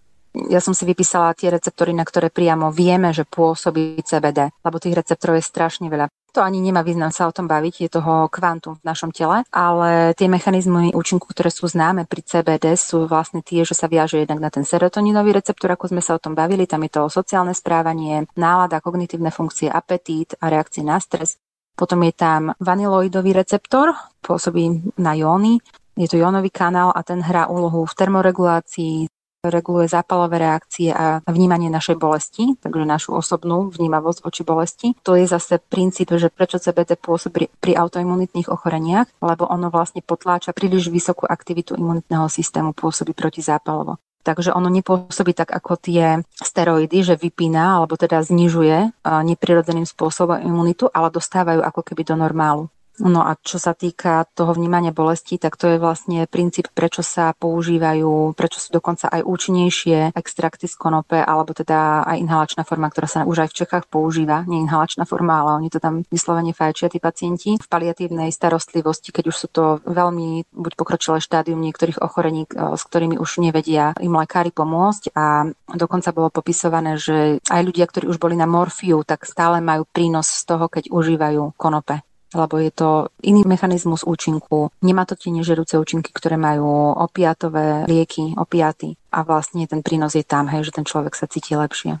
ja som si vypísala tie receptory, na ktoré priamo vieme, že pôsobí CBD, lebo tých receptorov je strašne veľa. To ani nemá význam sa o tom baviť, je toho kvantum v našom tele, ale tie mechanizmy účinku, ktoré sú známe pri CBD, sú vlastne tie, že sa viaže jednak na ten serotoninový receptor, ako sme sa o tom bavili, tam je to sociálne správanie, nálada, kognitívne funkcie, apetít a reakcie na stres. Potom je tam vaniloidový receptor, pôsobí na jóny, je to jónový kanál a ten hrá úlohu v termoregulácii, reguluje zápalové reakcie a vnímanie našej bolesti, takže našu osobnú vnímavosť voči bolesti. To je zase princíp, že prečo CBD pôsobí pri autoimunitných ochoreniach, lebo ono vlastne potláča príliš vysokú aktivitu imunitného systému, pôsobí protizápalovo. Takže ono nepôsobí tak ako tie steroidy, že vypína alebo teda znižuje neprirodzeným spôsobom imunitu, ale dostávajú ako keby do normálu. No a čo sa týka toho vnímania bolesti, tak to je vlastne princíp, prečo sa používajú, prečo sú dokonca aj účinnejšie extrakty z konope, alebo teda aj inhalačná forma, ktorá sa už aj v Čechách používa. Nie inhalačná forma, ale oni to tam vyslovene fajčia, tí pacienti. V paliatívnej starostlivosti, keď už sú to veľmi buď pokročilé štádium niektorých ochorení, e, s ktorými už nevedia im lekári pomôcť a dokonca bolo popisované, že aj ľudia, ktorí už boli na morfiu, tak stále majú prínos z toho, keď užívajú konope lebo je to iný mechanizmus účinku. Nemá to tie nežerúce účinky, ktoré majú opiatové lieky, opiaty a vlastne ten prínos je tam, hej, že ten človek sa cíti lepšie.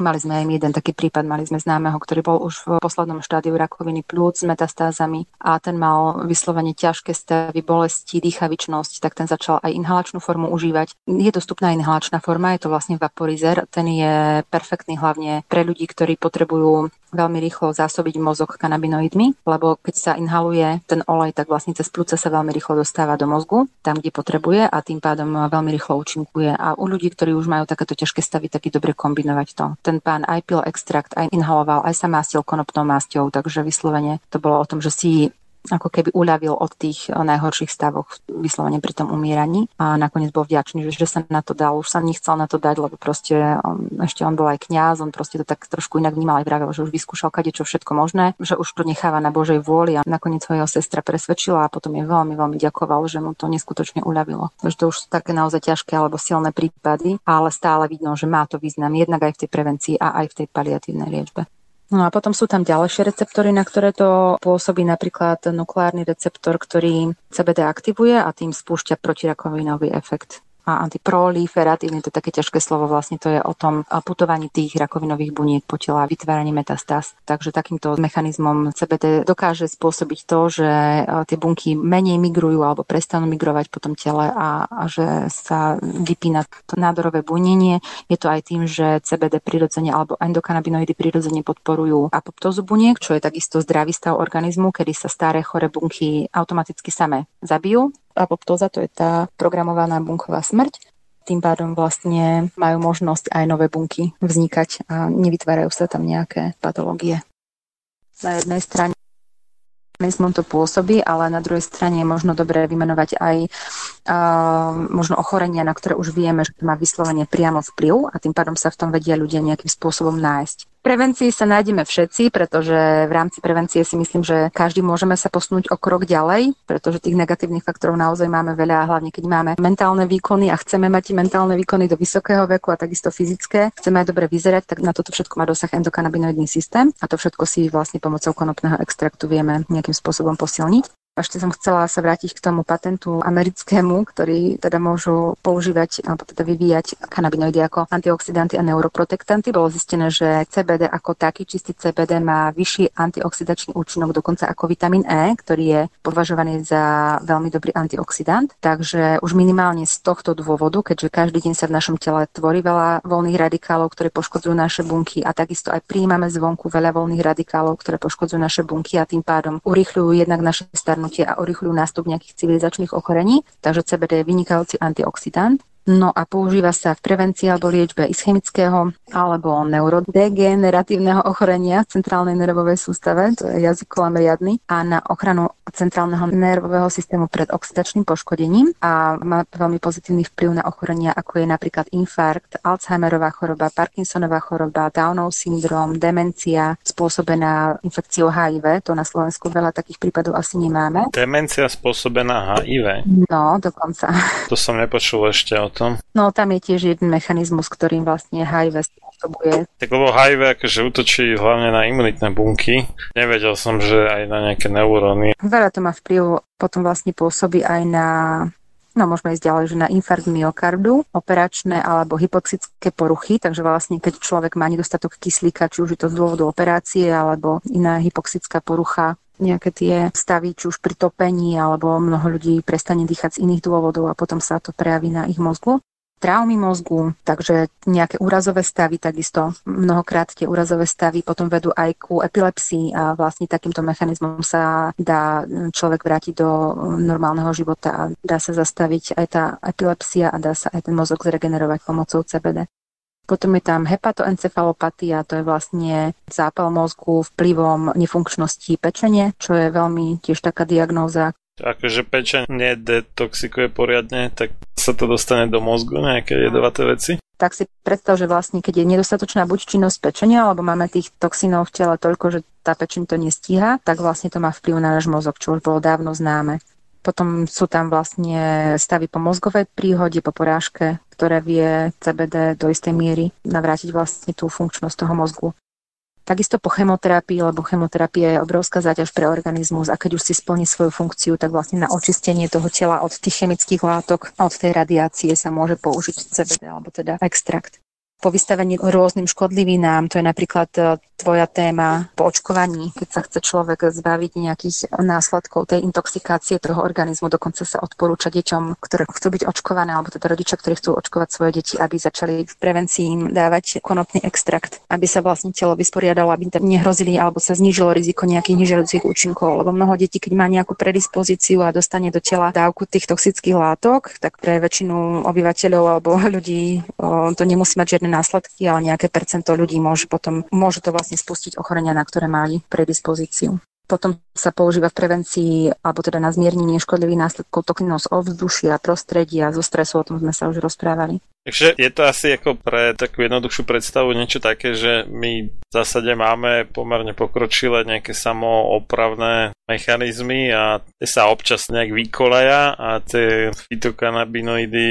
Mali sme aj jeden taký prípad, mali sme známeho, ktorý bol už v poslednom štádiu rakoviny plúc s metastázami a ten mal vyslovene ťažké stavy, bolesti, dýchavičnosť, tak ten začal aj inhalačnú formu užívať. Je dostupná inhalačná forma, je to vlastne vaporizer, ten je perfektný hlavne pre ľudí, ktorí potrebujú veľmi rýchlo zásobiť mozog kanabinoidmi, lebo keď sa inhaluje ten olej, tak vlastne cez plúce sa veľmi rýchlo dostáva do mozgu, tam, kde potrebuje a tým pádom veľmi rýchlo účinkuje. A u ľudí, ktorí už majú takéto ťažké stavy, tak je dobre kombinovať to. Ten pán aj pil extrakt, aj inhaloval, aj sa mástil konopnou másťou, takže vyslovene to bolo o tom, že si ako keby uľavil od tých eh, najhorších stavoch vyslovene pri tom umieraní a nakoniec bol vďačný, že, že sa na to dal. Už sa nechcel na to dať, lebo proste on, ešte on bol aj kňaz, on proste to tak trošku inak vnímal aj vravel, že už vyskúšal kade čo všetko možné, že už to necháva na Božej vôli a nakoniec ho jeho sestra presvedčila a potom je veľmi, veľmi ďakoval, že mu to neskutočne uľavilo. Takže to už sú také naozaj ťažké alebo silné prípady, ale stále vidno, že má to význam jednak aj v tej prevencii a aj v tej paliatívnej liečbe. No a potom sú tam ďalšie receptory, na ktoré to pôsobí napríklad nukleárny receptor, ktorý CBD aktivuje a tým spúšťa protirakovinový efekt a antiproliferatívny, to je také ťažké slovo, vlastne to je o tom putovaní tých rakovinových buniek po tela, vytváranie metastáz. Takže takýmto mechanizmom CBD dokáže spôsobiť to, že tie bunky menej migrujú alebo prestanú migrovať po tom tele a, a že sa vypína to nádorové bunenie. Je to aj tým, že CBD prirodzene alebo endokanabinoidy prirodzene podporujú apoptózu buniek, čo je takisto zdravý stav organizmu, kedy sa staré chore bunky automaticky same zabijú apoptóza, to je tá programovaná bunková smrť. Tým pádom vlastne majú možnosť aj nové bunky vznikať a nevytvárajú sa tam nejaké patológie. Na jednej strane mechanizmom to pôsobí, ale na druhej strane je možno dobré vymenovať aj uh, možno ochorenia, na ktoré už vieme, že to má vyslovene priamo vplyv a tým pádom sa v tom vedia ľudia nejakým spôsobom nájsť prevencii sa nájdeme všetci, pretože v rámci prevencie si myslím, že každý môžeme sa posunúť o krok ďalej, pretože tých negatívnych faktorov naozaj máme veľa hlavne keď máme mentálne výkony a chceme mať mentálne výkony do vysokého veku a takisto fyzické, chceme aj dobre vyzerať, tak na toto všetko má dosah endokanabinoidný systém a to všetko si vlastne pomocou konopného extraktu vieme nejakým spôsobom posilniť. Ešte som chcela sa vrátiť k tomu patentu americkému, ktorý teda môžu používať alebo teda vyvíjať kanabinoidy ako antioxidanty a neuroprotektanty. Bolo zistené, že CBD ako taký čistý CBD má vyšší antioxidačný účinok dokonca ako vitamín E, ktorý je považovaný za veľmi dobrý antioxidant. Takže už minimálne z tohto dôvodu, keďže každý deň sa v našom tele tvorí veľa voľných radikálov, ktoré poškodzujú naše bunky a takisto aj príjmame zvonku veľa voľných radikálov, ktoré poškodzujú naše bunky a tým pádom urýchľujú jednak naše starnutie starnutie a urychľujú nástup nejakých civilizačných ochorení. Takže CBD je vynikajúci antioxidant. No a používa sa v prevencii alebo liečbe ischemického alebo neurodegeneratívneho ochorenia v centrálnej nervovej sústave, to je jazykolám riadny, a na ochranu centrálneho nervového systému pred oxidačným poškodením a má veľmi pozitívny vplyv na ochorenia, ako je napríklad infarkt, Alzheimerová choroba, Parkinsonová choroba, Downov syndrom, demencia spôsobená infekciou HIV. To na Slovensku veľa takých prípadov asi nemáme. Demencia spôsobená HIV? No, dokonca. To som nepočul ešte o tom. No tam je tiež jeden mechanizmus, ktorým vlastne HIV spôsobuje. Tak lebo HIV akože útočí hlavne na imunitné bunky. Nevedel som, že aj na nejaké neuróny. Veľa to má vplyv, potom vlastne pôsobí aj na No môžeme ísť ďalej, že na infarkt myokardu, operačné alebo hypoxické poruchy, takže vlastne keď človek má nedostatok kyslíka, či už je to z dôvodu operácie alebo iná hypoxická porucha, nejaké tie stavy, či už pri topení, alebo mnoho ľudí prestane dýchať z iných dôvodov a potom sa to prejaví na ich mozgu traumy mozgu, takže nejaké úrazové stavy takisto. Mnohokrát tie úrazové stavy potom vedú aj ku epilepsii a vlastne takýmto mechanizmom sa dá človek vrátiť do normálneho života a dá sa zastaviť aj tá epilepsia a dá sa aj ten mozog zregenerovať pomocou CBD. Potom je tam hepatoencefalopatia, to je vlastne zápal mozgu vplyvom nefunkčnosti pečenie, čo je veľmi tiež taká diagnóza, akože pečeň nedetoxikuje poriadne, tak sa to dostane do mozgu, nejaké jedovaté veci? Tak si predstav, že vlastne keď je nedostatočná buď činnosť pečenia, alebo máme tých toxínov v tele toľko, že tá pečeň to nestíha, tak vlastne to má vplyv na náš mozog, čo už bolo dávno známe. Potom sú tam vlastne stavy po mozgovej príhode, po porážke, ktoré vie CBD do istej miery navrátiť vlastne tú funkčnosť toho mozgu. Takisto po chemoterapii, lebo chemoterapia je obrovská záťaž pre organizmus a keď už si splní svoju funkciu, tak vlastne na očistenie toho tela od tých chemických látok a od tej radiácie sa môže použiť CBD alebo teda extrakt po vystavení rôznym škodlivinám, to je napríklad e, tvoja téma po očkovaní, keď sa chce človek zbaviť nejakých následkov tej intoxikácie toho organizmu, dokonca sa odporúča deťom, ktoré chcú byť očkované, alebo teda rodičia, ktorí chcú očkovať svoje deti, aby začali v prevencii im dávať konopný extrakt, aby sa vlastne telo vysporiadalo, aby tam nehrozili alebo sa znížilo riziko nejakých neželúcich účinkov, lebo mnoho detí, keď má nejakú predispozíciu a dostane do tela dávku tých toxických látok, tak pre väčšinu obyvateľov alebo ľudí to nemusí mať žiadne následky, ale nejaké percento ľudí môže potom, môže to vlastne spustiť ochorenia, na ktoré mali predispozíciu. Potom sa používa v prevencii, alebo teda na zmiernenie škodlivých následkov toxinov z ovzdušia, prostredia, zo stresu, o tom sme sa už rozprávali. Takže je to asi ako pre takú jednoduchšiu predstavu niečo také, že my v zásade máme pomerne pokročilé nejaké samoopravné mechanizmy a tie sa občas nejak vykoleja a tie fitokanabinoidy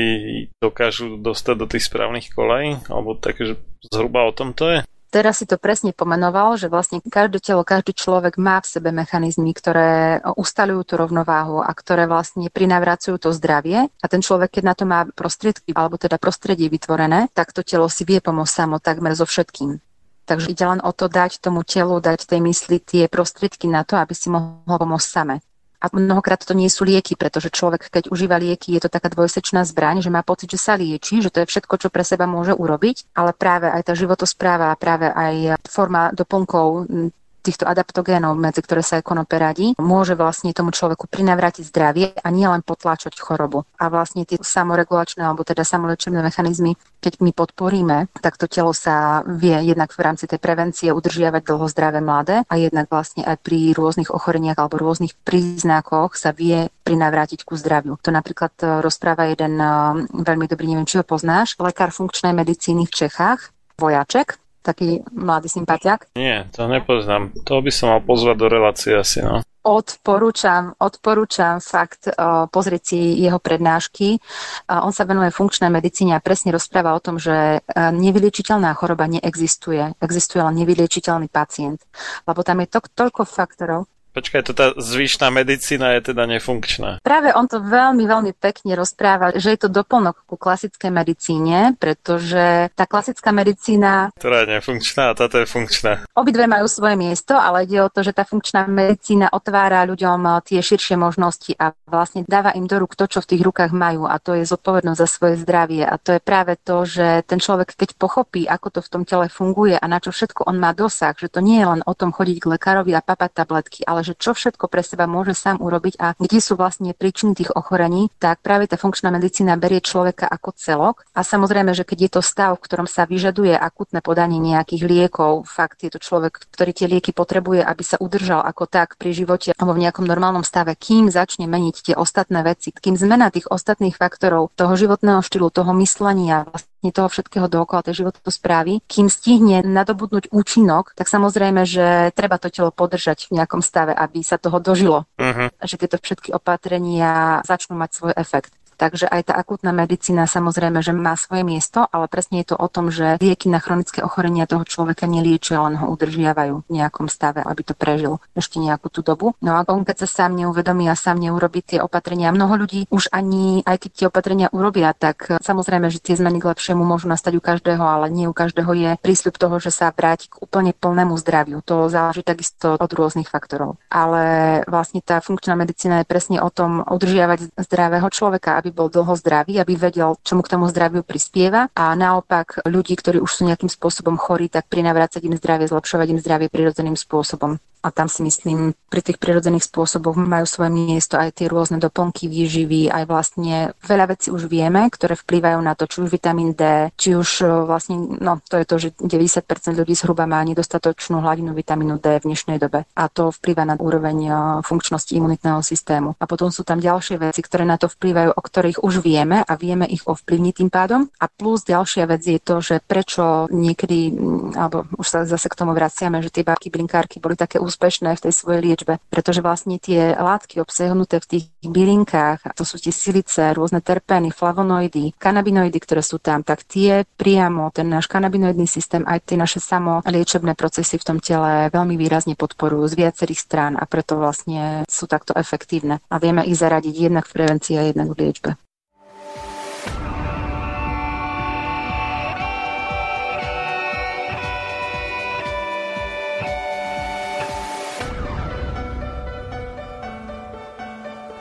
dokážu dostať do tých správnych kolejí, alebo takže zhruba o tom to je? Teraz si to presne pomenoval, že vlastne každé telo, každý človek má v sebe mechanizmy, ktoré ustalujú tú rovnováhu a ktoré vlastne prinavracujú to zdravie. A ten človek, keď na to má prostriedky, alebo teda prostredie vytvorené, tak to telo si vie pomôcť samo takmer so všetkým. Takže ide len o to dať tomu telu, dať tej mysli tie prostriedky na to, aby si mohol pomôcť same. A mnohokrát to nie sú lieky, pretože človek, keď užíva lieky, je to taká dvojsečná zbraň, že má pocit, že sa lieči, že to je všetko, čo pre seba môže urobiť, ale práve aj tá životospráva, práve aj forma doplnkov týchto adaptogénov, medzi ktoré sa aj konope radí, môže vlastne tomu človeku prinavrátiť zdravie a nielen potláčať chorobu. A vlastne tie samoregulačné alebo teda samolečebné mechanizmy, keď my podporíme, tak to telo sa vie jednak v rámci tej prevencie udržiavať dlho zdravé mladé a jednak vlastne aj pri rôznych ochoreniach alebo rôznych príznakoch sa vie prinavrátiť ku zdraviu. To napríklad e, rozpráva jeden e, veľmi dobrý, neviem, či ho poznáš, lekár funkčnej medicíny v Čechách, Vojaček, taký mladý sympatiak? Nie, to nepoznám. To by som mal pozvať do relácie asi, no. Odporúčam, odporúčam fakt uh, pozrieť si jeho prednášky. Uh, on sa venuje funkčnej medicíne a presne rozpráva o tom, že uh, nevyliečiteľná choroba neexistuje. Existuje len nevyliečiteľný pacient. Lebo tam je to, toľko faktorov, Počkaj, to tá zvyšná medicína je teda nefunkčná. Práve on to veľmi, veľmi pekne rozpráva, že je to doplnok ku klasickej medicíne, pretože tá klasická medicína... Ktorá je nefunkčná a táto je funkčná. Obidve majú svoje miesto, ale ide o to, že tá funkčná medicína otvára ľuďom eh, tie širšie možnosti a vlastne dáva im do rúk to, čo v tých rukách majú a to je zodpovednosť za svoje zdravie. A to je práve to, že ten človek, keď pochopí, ako to v tom tele funguje a na čo všetko on má dosah, že to nie je len o tom chodiť k lekárovi a papať tabletky, ale ale že čo všetko pre seba môže sám urobiť a kde sú vlastne príčiny tých ochorení, tak práve tá funkčná medicína berie človeka ako celok. A samozrejme, že keď je to stav, v ktorom sa vyžaduje akutné podanie nejakých liekov, fakt je to človek, ktorý tie lieky potrebuje, aby sa udržal ako tak pri živote alebo v nejakom normálnom stave, kým začne meniť tie ostatné veci, kým zmena tých ostatných faktorov toho životného štýlu, toho myslenia, vlastne toho všetkého dookola tej správy, kým stihne nadobudnúť účinok, tak samozrejme, že treba to telo podržať v nejakom stave, aby sa toho dožilo. Uh-huh. Že tieto všetky opatrenia začnú mať svoj efekt. Takže aj tá akútna medicína samozrejme, že má svoje miesto, ale presne je to o tom, že lieky na chronické ochorenia toho človeka neliečia, len ho udržiavajú v nejakom stave, aby to prežil ešte nejakú tú dobu. No a on keď sa sám neuvedomí a sám neurobi tie opatrenia, mnoho ľudí už ani, aj keď tie opatrenia urobia, tak samozrejme, že tie zmeny k lepšiemu môžu nastať u každého, ale nie u každého je prísľub toho, že sa vráti k úplne plnému zdraviu. To záleží takisto od rôznych faktorov. Ale vlastne tá funkčná medicína je presne o tom udržiavať zdravého človeka, aby bol dlho zdravý, aby vedel, čo mu k tomu zdraviu prispieva. A naopak ľudí, ktorí už sú nejakým spôsobom chorí, tak prinavrácať im zdravie, zlepšovať im zdravie prirodzeným spôsobom a tam si myslím, pri tých prirodzených spôsoboch majú svoje miesto aj tie rôzne doplnky výživy, aj vlastne veľa vecí už vieme, ktoré vplývajú na to, či už vitamín D, či už e, vlastne, no to je to, že 90% ľudí zhruba má nedostatočnú hladinu vitamínu D v dnešnej dobe a to vplýva na úroveň e, funkčnosti imunitného systému. A potom sú tam ďalšie veci, ktoré na to vplývajú, o ktorých už vieme a vieme ich ovplyvniť tým pádom. A plus ďalšia vec je to, že prečo niekedy, alebo už sa zase k tomu vraciame, že tie bábky blinkárky boli také úspešné v tej svojej liečbe, pretože vlastne tie látky obsahnuté v tých bylinkách, to sú tie silice, rôzne terpény, flavonoidy, kanabinoidy, ktoré sú tam, tak tie priamo ten náš kanabinoidný systém, aj tie naše samoliečebné procesy v tom tele veľmi výrazne podporujú z viacerých strán a preto vlastne sú takto efektívne. A vieme ich zaradiť jednak v prevencii a jednak v liečbe.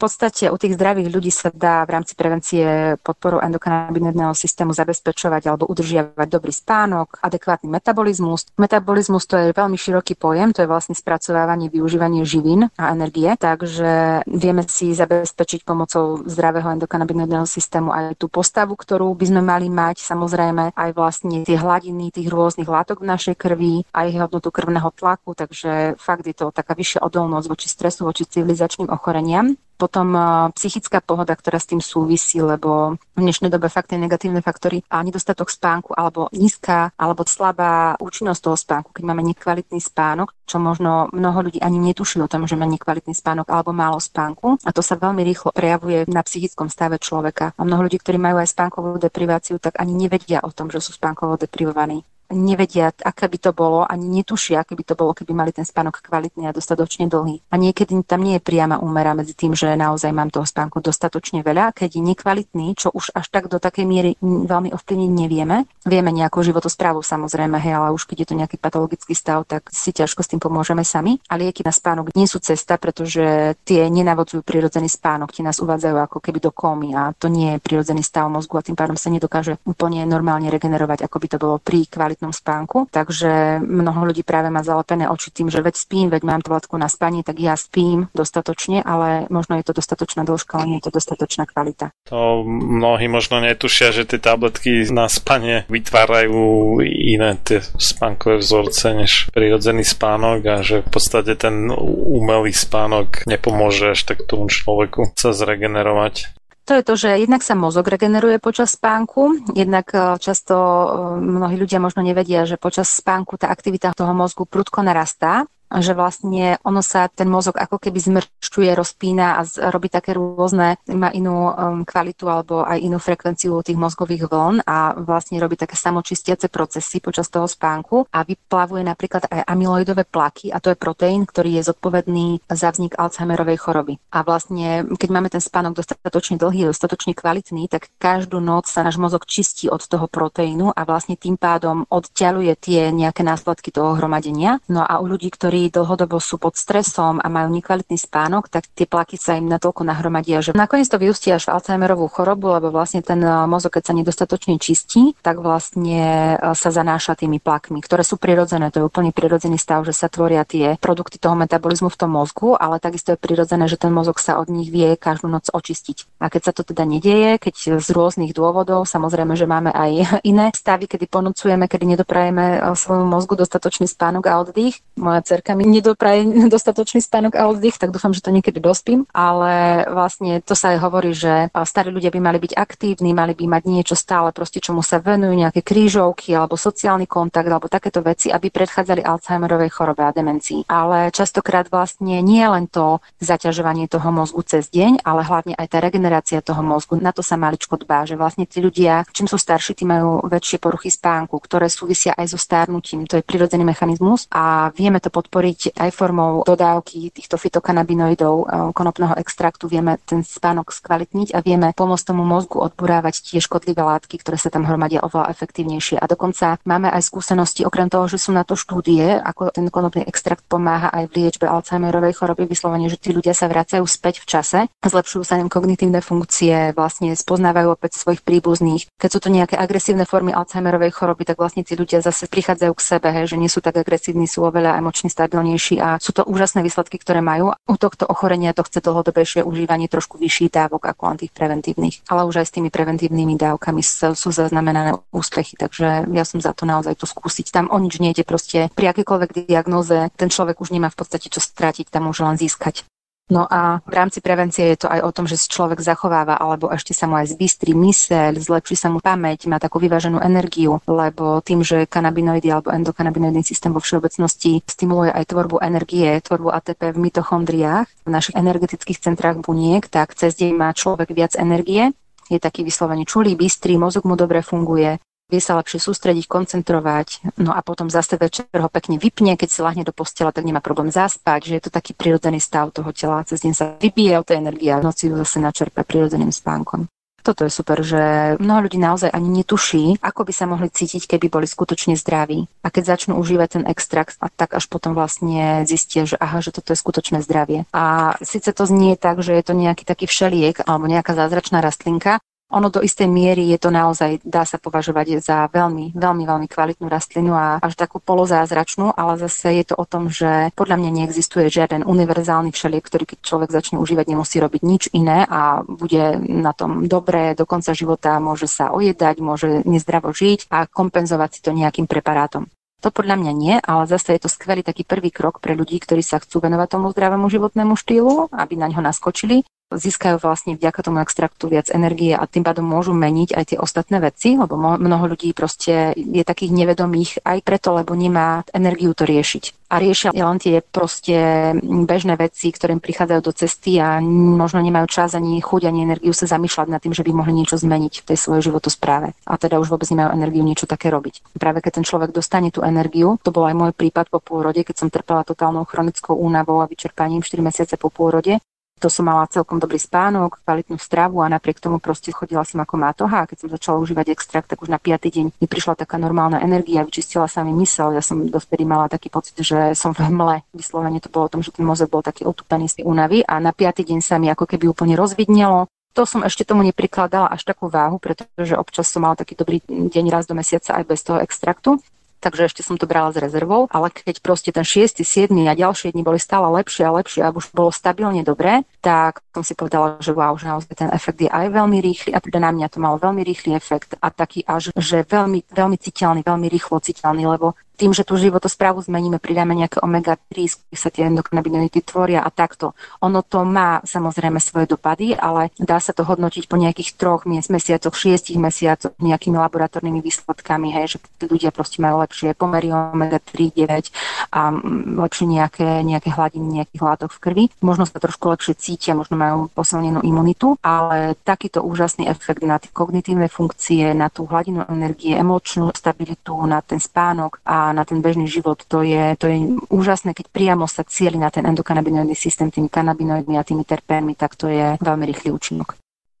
Podstate u tých zdravých ľudí sa dá v rámci prevencie podporu endokannabinoidného systému zabezpečovať alebo udržiavať dobrý spánok, adekvátny metabolizmus. Metabolizmus to je veľmi široký pojem, to je vlastne spracovávanie, využívanie živín a energie, takže vieme si zabezpečiť pomocou zdravého endokannabinoidného systému aj tú postavu, ktorú by sme mali mať, samozrejme aj vlastne tie hladiny tých rôznych látok v našej krvi, aj hodnotu krvného tlaku, takže fakt je to taká vyššia odolnosť voči stresu, voči civilizačným ochoreniam. Potom psychická pohoda, ktorá s tým súvisí, lebo v dnešnej dobe fakt tie negatívne faktory a nedostatok spánku alebo nízka alebo slabá účinnosť toho spánku, keď máme nekvalitný spánok, čo možno mnoho ľudí ani netuší o tom, že má nekvalitný spánok alebo málo spánku a to sa veľmi rýchlo prejavuje na psychickom stave človeka. A mnoho ľudí, ktorí majú aj spánkovú depriváciu, tak ani nevedia o tom, že sú spánkovo deprivovaní nevedia, aké by to bolo, ani netušia, aké by to bolo, keby mali ten spánok kvalitný a dostatočne dlhý. A niekedy tam nie je priama úmera medzi tým, že naozaj mám toho spánku dostatočne veľa, keď je nekvalitný, čo už až tak do takej miery veľmi ovplyvniť nevieme. Vieme nejakú životosprávu samozrejme, hej, ale už keď je to nejaký patologický stav, tak si ťažko s tým pomôžeme sami. A lieky na spánok nie sú cesta, pretože tie nenavodzujú prirodzený spánok, tie nás uvádzajú ako keby do komy a to nie je prirodzený stav mozgu a tým pádom sa nedokáže úplne normálne regenerovať, ako by to bolo pri kvalitnom kvalitnom spánku. Takže mnoho ľudí práve má zalepené oči tým, že veď spím, veď mám tabletku na spanie, tak ja spím dostatočne, ale možno je to dostatočná dĺžka, ale nie je to dostatočná kvalita. To mnohí možno netušia, že tie tabletky na spanie vytvárajú iné tie spánkové vzorce než prirodzený spánok a že v podstate ten umelý spánok nepomôže až tak tomu človeku sa zregenerovať. To je to, že jednak sa mozog regeneruje počas spánku, jednak e, často e, mnohí ľudia možno nevedia, že počas spánku tá aktivita toho mozgu prudko narastá že vlastne ono sa ten mozog ako keby zmršťuje, rozpína a robí také rôzne, má inú um, kvalitu alebo aj inú frekvenciu tých mozgových vln a vlastne robí také samočistiace procesy počas toho spánku a vyplavuje napríklad aj amyloidové plaky a to je proteín, ktorý je zodpovedný za vznik Alzheimerovej choroby. A vlastne, keď máme ten spánok dostatočne dlhý, dostatočne kvalitný, tak každú noc sa náš mozog čistí od toho proteínu a vlastne tým pádom oddialuje tie nejaké následky toho hromadenia. No a u ľudí, ktorí dlhodobo sú pod stresom a majú nekvalitný spánok, tak tie plaky sa im natoľko nahromadia, že nakoniec to vyústia až v Alzheimerovú chorobu, lebo vlastne ten eh, mozog, keď sa nedostatočne čistí, tak vlastne eh, sa zanáša tými plakmi, ktoré sú prirodzené. To je úplne prirodzený stav, že sa tvoria tie produkty toho metabolizmu v tom mozgu, ale takisto je prirodzené, že ten mozog sa od nich vie každú noc očistiť. A keď sa to teda nedieje, keď z rôznych dôvodov, samozrejme, že máme aj iné stavy, kedy ponúcujeme, kedy nedoprajeme eh, svojmu mozgu dostatočný spánok a oddych. Moja cerka mi nedopraje dostatočný spánok a oddych, tak dúfam, že to niekedy dospím. Ale vlastne to sa aj hovorí, že starí ľudia by mali byť aktívni, mali by mať niečo stále, proste čomu sa venujú, nejaké krížovky alebo sociálny kontakt alebo takéto veci, aby predchádzali Alzheimerovej chorobe a demencii. Ale častokrát vlastne nie len to zaťažovanie toho mozgu cez deň, ale hlavne aj tá regenerácia toho mozgu. Na to sa maličko dbá, že vlastne tí ľudia, čím sú starší, tí majú väčšie poruchy spánku, ktoré súvisia aj so stárnutím. To je prirodzený mechanizmus a vieme to podporiť podporiť aj formou dodávky týchto fitokanabinoidov eh, konopného extraktu. Vieme ten spánok skvalitniť a vieme pomôcť tomu mozgu odburávať tie škodlivé látky, ktoré sa tam hromadia oveľa efektívnejšie. A dokonca máme aj skúsenosti, okrem toho, že sú na to štúdie, ako ten konopný extrakt pomáha aj v liečbe Alzheimerovej choroby, vyslovene, že tí ľudia sa vracajú späť v čase, zlepšujú sa im kognitívne funkcie, vlastne spoznávajú opäť svojich príbuzných. Keď sú to nejaké agresívne formy Alzheimerovej choroby, tak vlastne tí ľudia zase prichádzajú k sebe, hej, že nie sú tak agresívni, sú oveľa emočne stabilnejší a sú to úžasné výsledky, ktoré majú. U tohto ochorenia to chce dlhodobejšie užívanie trošku vyšší dávok ako len tých preventívnych. Ale už aj s tými preventívnymi dávkami sú zaznamenané úspechy, takže ja som za to naozaj to skúsiť. Tam o nič nejde proste pri akékoľvek diagnoze, ten človek už nemá v podstate čo stratiť, tam môže len získať. No a v rámci prevencie je to aj o tom, že si človek zachováva alebo ešte sa mu aj zbystrí myseľ, zlepší sa mu pamäť, má takú vyváženú energiu, lebo tým, že kanabinoidy alebo endokanabinoidný systém vo všeobecnosti stimuluje aj tvorbu energie, tvorbu ATP v mitochondriách, v našich energetických centrách buniek, tak cez deň má človek viac energie, je taký vyslovene čulý, bystrý, mozog mu dobre funguje, vie sa lepšie sústrediť, koncentrovať, no a potom zase večer ho pekne vypne, keď si lahne do postela, tak nemá problém zaspať, že je to taký prirodzený stav toho tela. Cez deň sa vypije od tej energie a v noci ju zase načerpa prirodzeným spánkom. Toto je super, že mnoho ľudí naozaj ani netuší, ako by sa mohli cítiť, keby boli skutočne zdraví. A keď začnú užívať ten extrakt, a tak až potom vlastne zistia, že aha, že toto je skutočné zdravie. A síce to znie tak, že je to nejaký taký všeliek alebo nejaká zázračná rastlinka, ono do istej miery je to naozaj, dá sa považovať za veľmi, veľmi, veľmi kvalitnú rastlinu a až takú polozázračnú, ale zase je to o tom, že podľa mňa neexistuje žiaden univerzálny všeliek, ktorý keď človek začne užívať, nemusí robiť nič iné a bude na tom dobré do konca života, môže sa ojedať, môže nezdravo žiť a kompenzovať si to nejakým preparátom. To podľa mňa nie, ale zase je to skvelý taký prvý krok pre ľudí, ktorí sa chcú venovať tomu zdravému životnému štýlu, aby na ňo naskočili získajú vlastne vďaka tomu extraktu viac energie a tým pádom môžu meniť aj tie ostatné veci, lebo mnoho ľudí proste je takých nevedomých aj preto, lebo nemá energiu to riešiť. A riešia len tie proste bežné veci, ktorým prichádzajú do cesty a možno nemajú čas ani chuť, ani energiu sa zamýšľať nad tým, že by mohli niečo zmeniť v tej svojej životospráve. A teda už vôbec nemajú energiu niečo také robiť. Práve keď ten človek dostane tú energiu, to bol aj môj prípad po pôrode, keď som trpela totálnou chronickou únavou a vyčerpaním 4 mesiace po pôrode, to som mala celkom dobrý spánok, kvalitnú stravu a napriek tomu proste chodila som ako mátoha. A keď som začala užívať extrakt, tak už na piatý deň mi prišla taká normálna energia, vyčistila sa mi mysel. Ja som dovtedy mala taký pocit, že som v hmle. Vyslovene to bolo o tom, že ten mozog bol taký otupený z únavy a na piatý deň sa mi ako keby úplne rozvidnelo. To som ešte tomu neprikladala až takú váhu, pretože občas som mala taký dobrý deň raz do mesiaca aj bez toho extraktu takže ešte som to brala s rezervou, ale keď proste ten 6., 7. a ďalšie dni boli stále lepšie a lepšie a už bolo stabilne dobré, tak som si povedala, že wow, že naozaj ten efekt je aj veľmi rýchly a teda na mňa to malo veľmi rýchly efekt a taký až, že veľmi, veľmi citeľný, veľmi rýchlo citeľný, lebo tým, že tú životosprávu zmeníme, pridáme nejaké omega-3, z ktorých sa tie endokannabinoidy tvoria a takto. Ono to má samozrejme svoje dopady, ale dá sa to hodnotiť po nejakých troch mesiacoch, šiestich mesiacoch nejakými laboratórnymi výsledkami, hej, že tí ľudia proste majú lepšie pomery omega-3, 9 a lepšie nejaké, nejaké hladiny nejakých látok v krvi. Možno sa trošku lepšie cítia, možno majú posilnenú imunitu, ale takýto úžasný efekt na tie kognitívne funkcie, na tú hladinu energie, emočnú stabilitu, na ten spánok a na ten bežný život. To je, to je úžasné, keď priamo sa cieli na ten endokanabinoidný systém tými kanabinoidmi a tými terpénmi, tak to je veľmi rýchly účinok.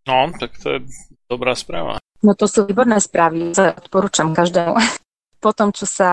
No, tak to je dobrá správa. No to sú výborné správy, odporúčam každému. Po tom, čo sa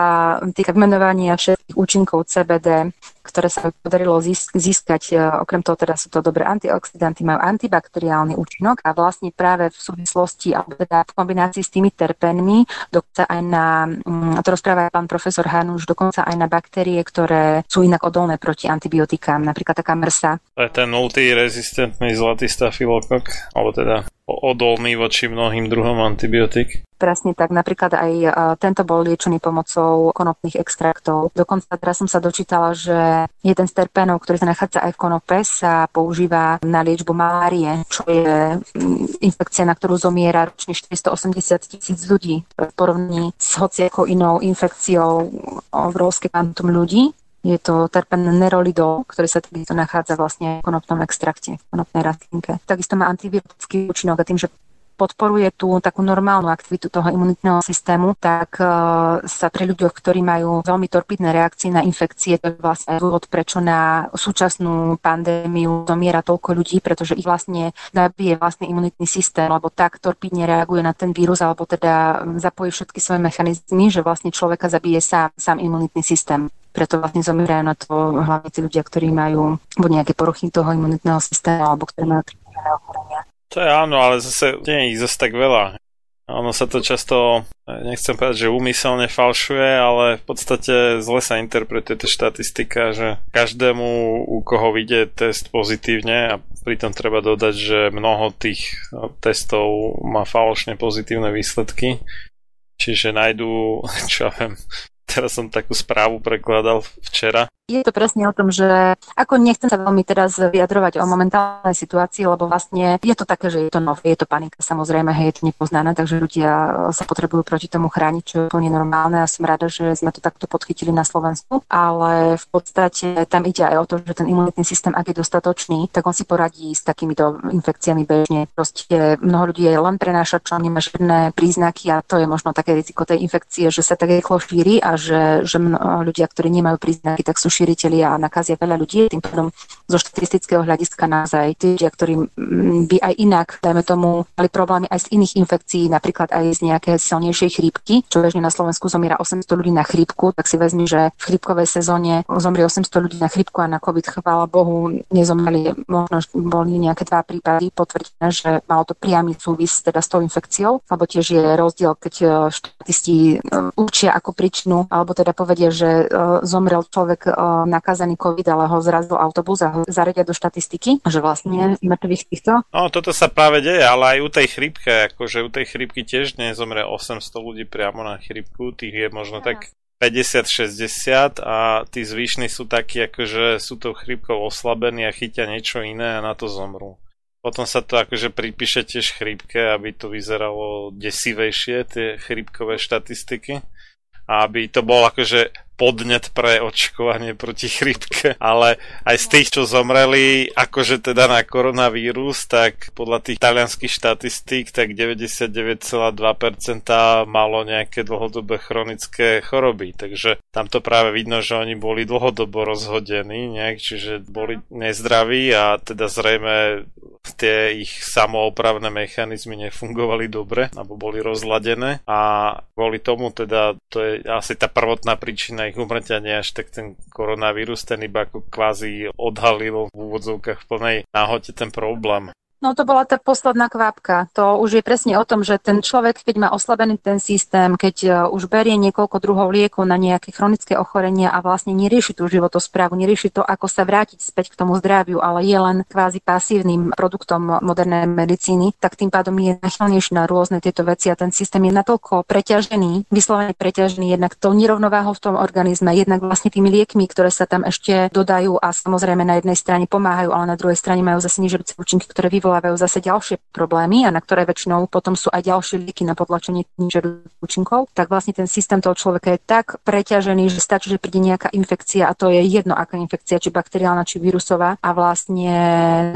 týka menovania všetkých účinkov CBD, ktoré sa podarilo získať, e, okrem toho teda sú to dobré antioxidanty, majú antibakteriálny účinok a vlastne práve v súvislosti alebo teda v kombinácii s tými terpénmi, dokonca aj na, mm, to rozpráva aj pán profesor Hanuš, dokonca aj na baktérie, ktoré sú inak odolné proti antibiotikám, napríklad taká mrsa. To je ten multirezistentný zlatý stafilokok, alebo teda odolný voči mnohým druhom antibiotík. Presne tak, napríklad aj tento bol liečený pomocou konopných extraktov. Dokonca teraz som sa dočítala, že jeden z terpénov, ktorý sa nachádza aj v konope, sa používa na liečbu malárie, čo je mm, infekcia, na ktorú zomiera ročne 480 tisíc ľudí v porovnaní s hociakou inou infekciou obrovské kvantum ľudí. Je to terpen nerolidol, ktorý sa takisto nachádza vlastne v konopnom extrakte, v konopnej rastlinke. Takisto má antibiotický účinok a tým, že podporuje tú takú normálnu aktivitu toho imunitného systému, tak uh, sa pri ľuďoch, ktorí majú veľmi torpidné reakcie na infekcie, to je vlastne dôvod, prečo na súčasnú pandémiu zomiera toľko ľudí, pretože ich vlastne nabije vlastný imunitný systém, lebo tak torpidne reaguje na ten vírus, alebo teda zapojí všetky svoje mechanizmy, že vlastne človeka zabije sám, sám imunitný systém preto vlastne zomierajú na to hlavne tí ľudia, ktorí majú buď nejaké poruchy toho imunitného systému alebo ktorí majú ochorenia. To je áno, ale zase nie je ich zase tak veľa. Ono sa to často, nechcem povedať, že úmyselne falšuje, ale v podstate zle sa interpretuje tá štatistika, že každému, u koho vidie test pozitívne a pritom treba dodať, že mnoho tých no, testov má falošne pozitívne výsledky, čiže nájdú, čo ja viem, teraz som takú správu prekladal včera, je to presne o tom, že ako nechcem sa veľmi teraz vyjadrovať o momentálnej situácii, lebo vlastne je to také, že je to nové, je to panika, samozrejme, hej, je to nepoznané, takže ľudia sa potrebujú proti tomu chrániť, čo je úplne normálne a som rada, že sme to takto podchytili na Slovensku, ale v podstate tam ide aj o to, že ten imunitný systém, ak je dostatočný, tak on si poradí s takýmito infekciami bežne. Proste mnoho ľudí je len prenášačom, nemá žiadne príznaky a to je možno také riziko tej infekcie, že sa tak rýchlo šíri a že, že ľudia, ktorí nemajú príznaky, tak sú šíriteľia a nakazia veľa ľudí. Tým pádom zo štatistického hľadiska naozaj tí ľudia, ktorí by aj inak, dajme tomu, mali problémy aj z iných infekcií, napríklad aj z nejaké silnejšej chrípky, čo bežne na Slovensku zomiera 800 ľudí na chrípku, tak si vezmi, že v chrípkovej sezóne zomrie 800 ľudí na chrípku a na COVID, chvála Bohu, nezomreli, možno boli nejaké dva prípady potvrdené, že malo to priamy súvis teda s tou infekciou, alebo tiež je rozdiel, keď e, štatisti e, učia ako príčinu, alebo teda povedia, že e, zomrel človek nakazený COVID, ale ho zrazil autobus a ho zaredia do štatistiky, že vlastne mŕtvych týchto. No, toto sa práve deje, ale aj u tej chrípke, akože u tej chrípky tiež nezomre 800 ľudí priamo na chrípku, tých je možno tak 50-60 a tí zvyšní sú takí, akože sú tou chrípkou oslabení a chytia niečo iné a na to zomrú. Potom sa to akože pripíše tiež chrípke, aby to vyzeralo desivejšie, tie chrípkové štatistiky. A aby to bol akože podnet pre očkovanie proti chrípke, ale aj z tých, čo zomreli, akože teda na koronavírus, tak podľa tých talianských štatistík, tak 99,2% malo nejaké dlhodobé chronické choroby, takže tam to práve vidno, že oni boli dlhodobo rozhodení, nejak, čiže boli nezdraví a teda zrejme tie ich samoopravné mechanizmy nefungovali dobre, alebo boli rozladené. A kvôli tomu teda to je asi tá prvotná príčina ich umrtia nie až tak ten koronavírus, ten iba ako kvázi odhalil v úvodzovkách v plnej náhote ten problém. No to bola tá posledná kvapka. To už je presne o tom, že ten človek, keď má oslabený ten systém, keď e, už berie niekoľko druhov liekov na nejaké chronické ochorenia a vlastne nerieši tú životosprávu, nerieši to, ako sa vrátiť späť k tomu zdraviu, ale je len kvázi pasívnym produktom modernej medicíny, tak tým pádom je nachylnejší na rôzne tieto veci a ten systém je natoľko preťažený, vyslovene preťažený jednak tou nerovnováhou v tom organizme, jednak vlastne tými liekmi, ktoré sa tam ešte dodajú a samozrejme na jednej strane pomáhajú, ale na druhej strane majú zase nižujúce účinky, ktoré vyvolávajú vyvolávajú zase ďalšie problémy a na ktoré väčšinou potom sú aj ďalšie lieky na potlačenie nižších účinkov, tak vlastne ten systém toho človeka je tak preťažený, že stačí, že príde nejaká infekcia a to je jedno, aká infekcia, či bakteriálna, či vírusová a vlastne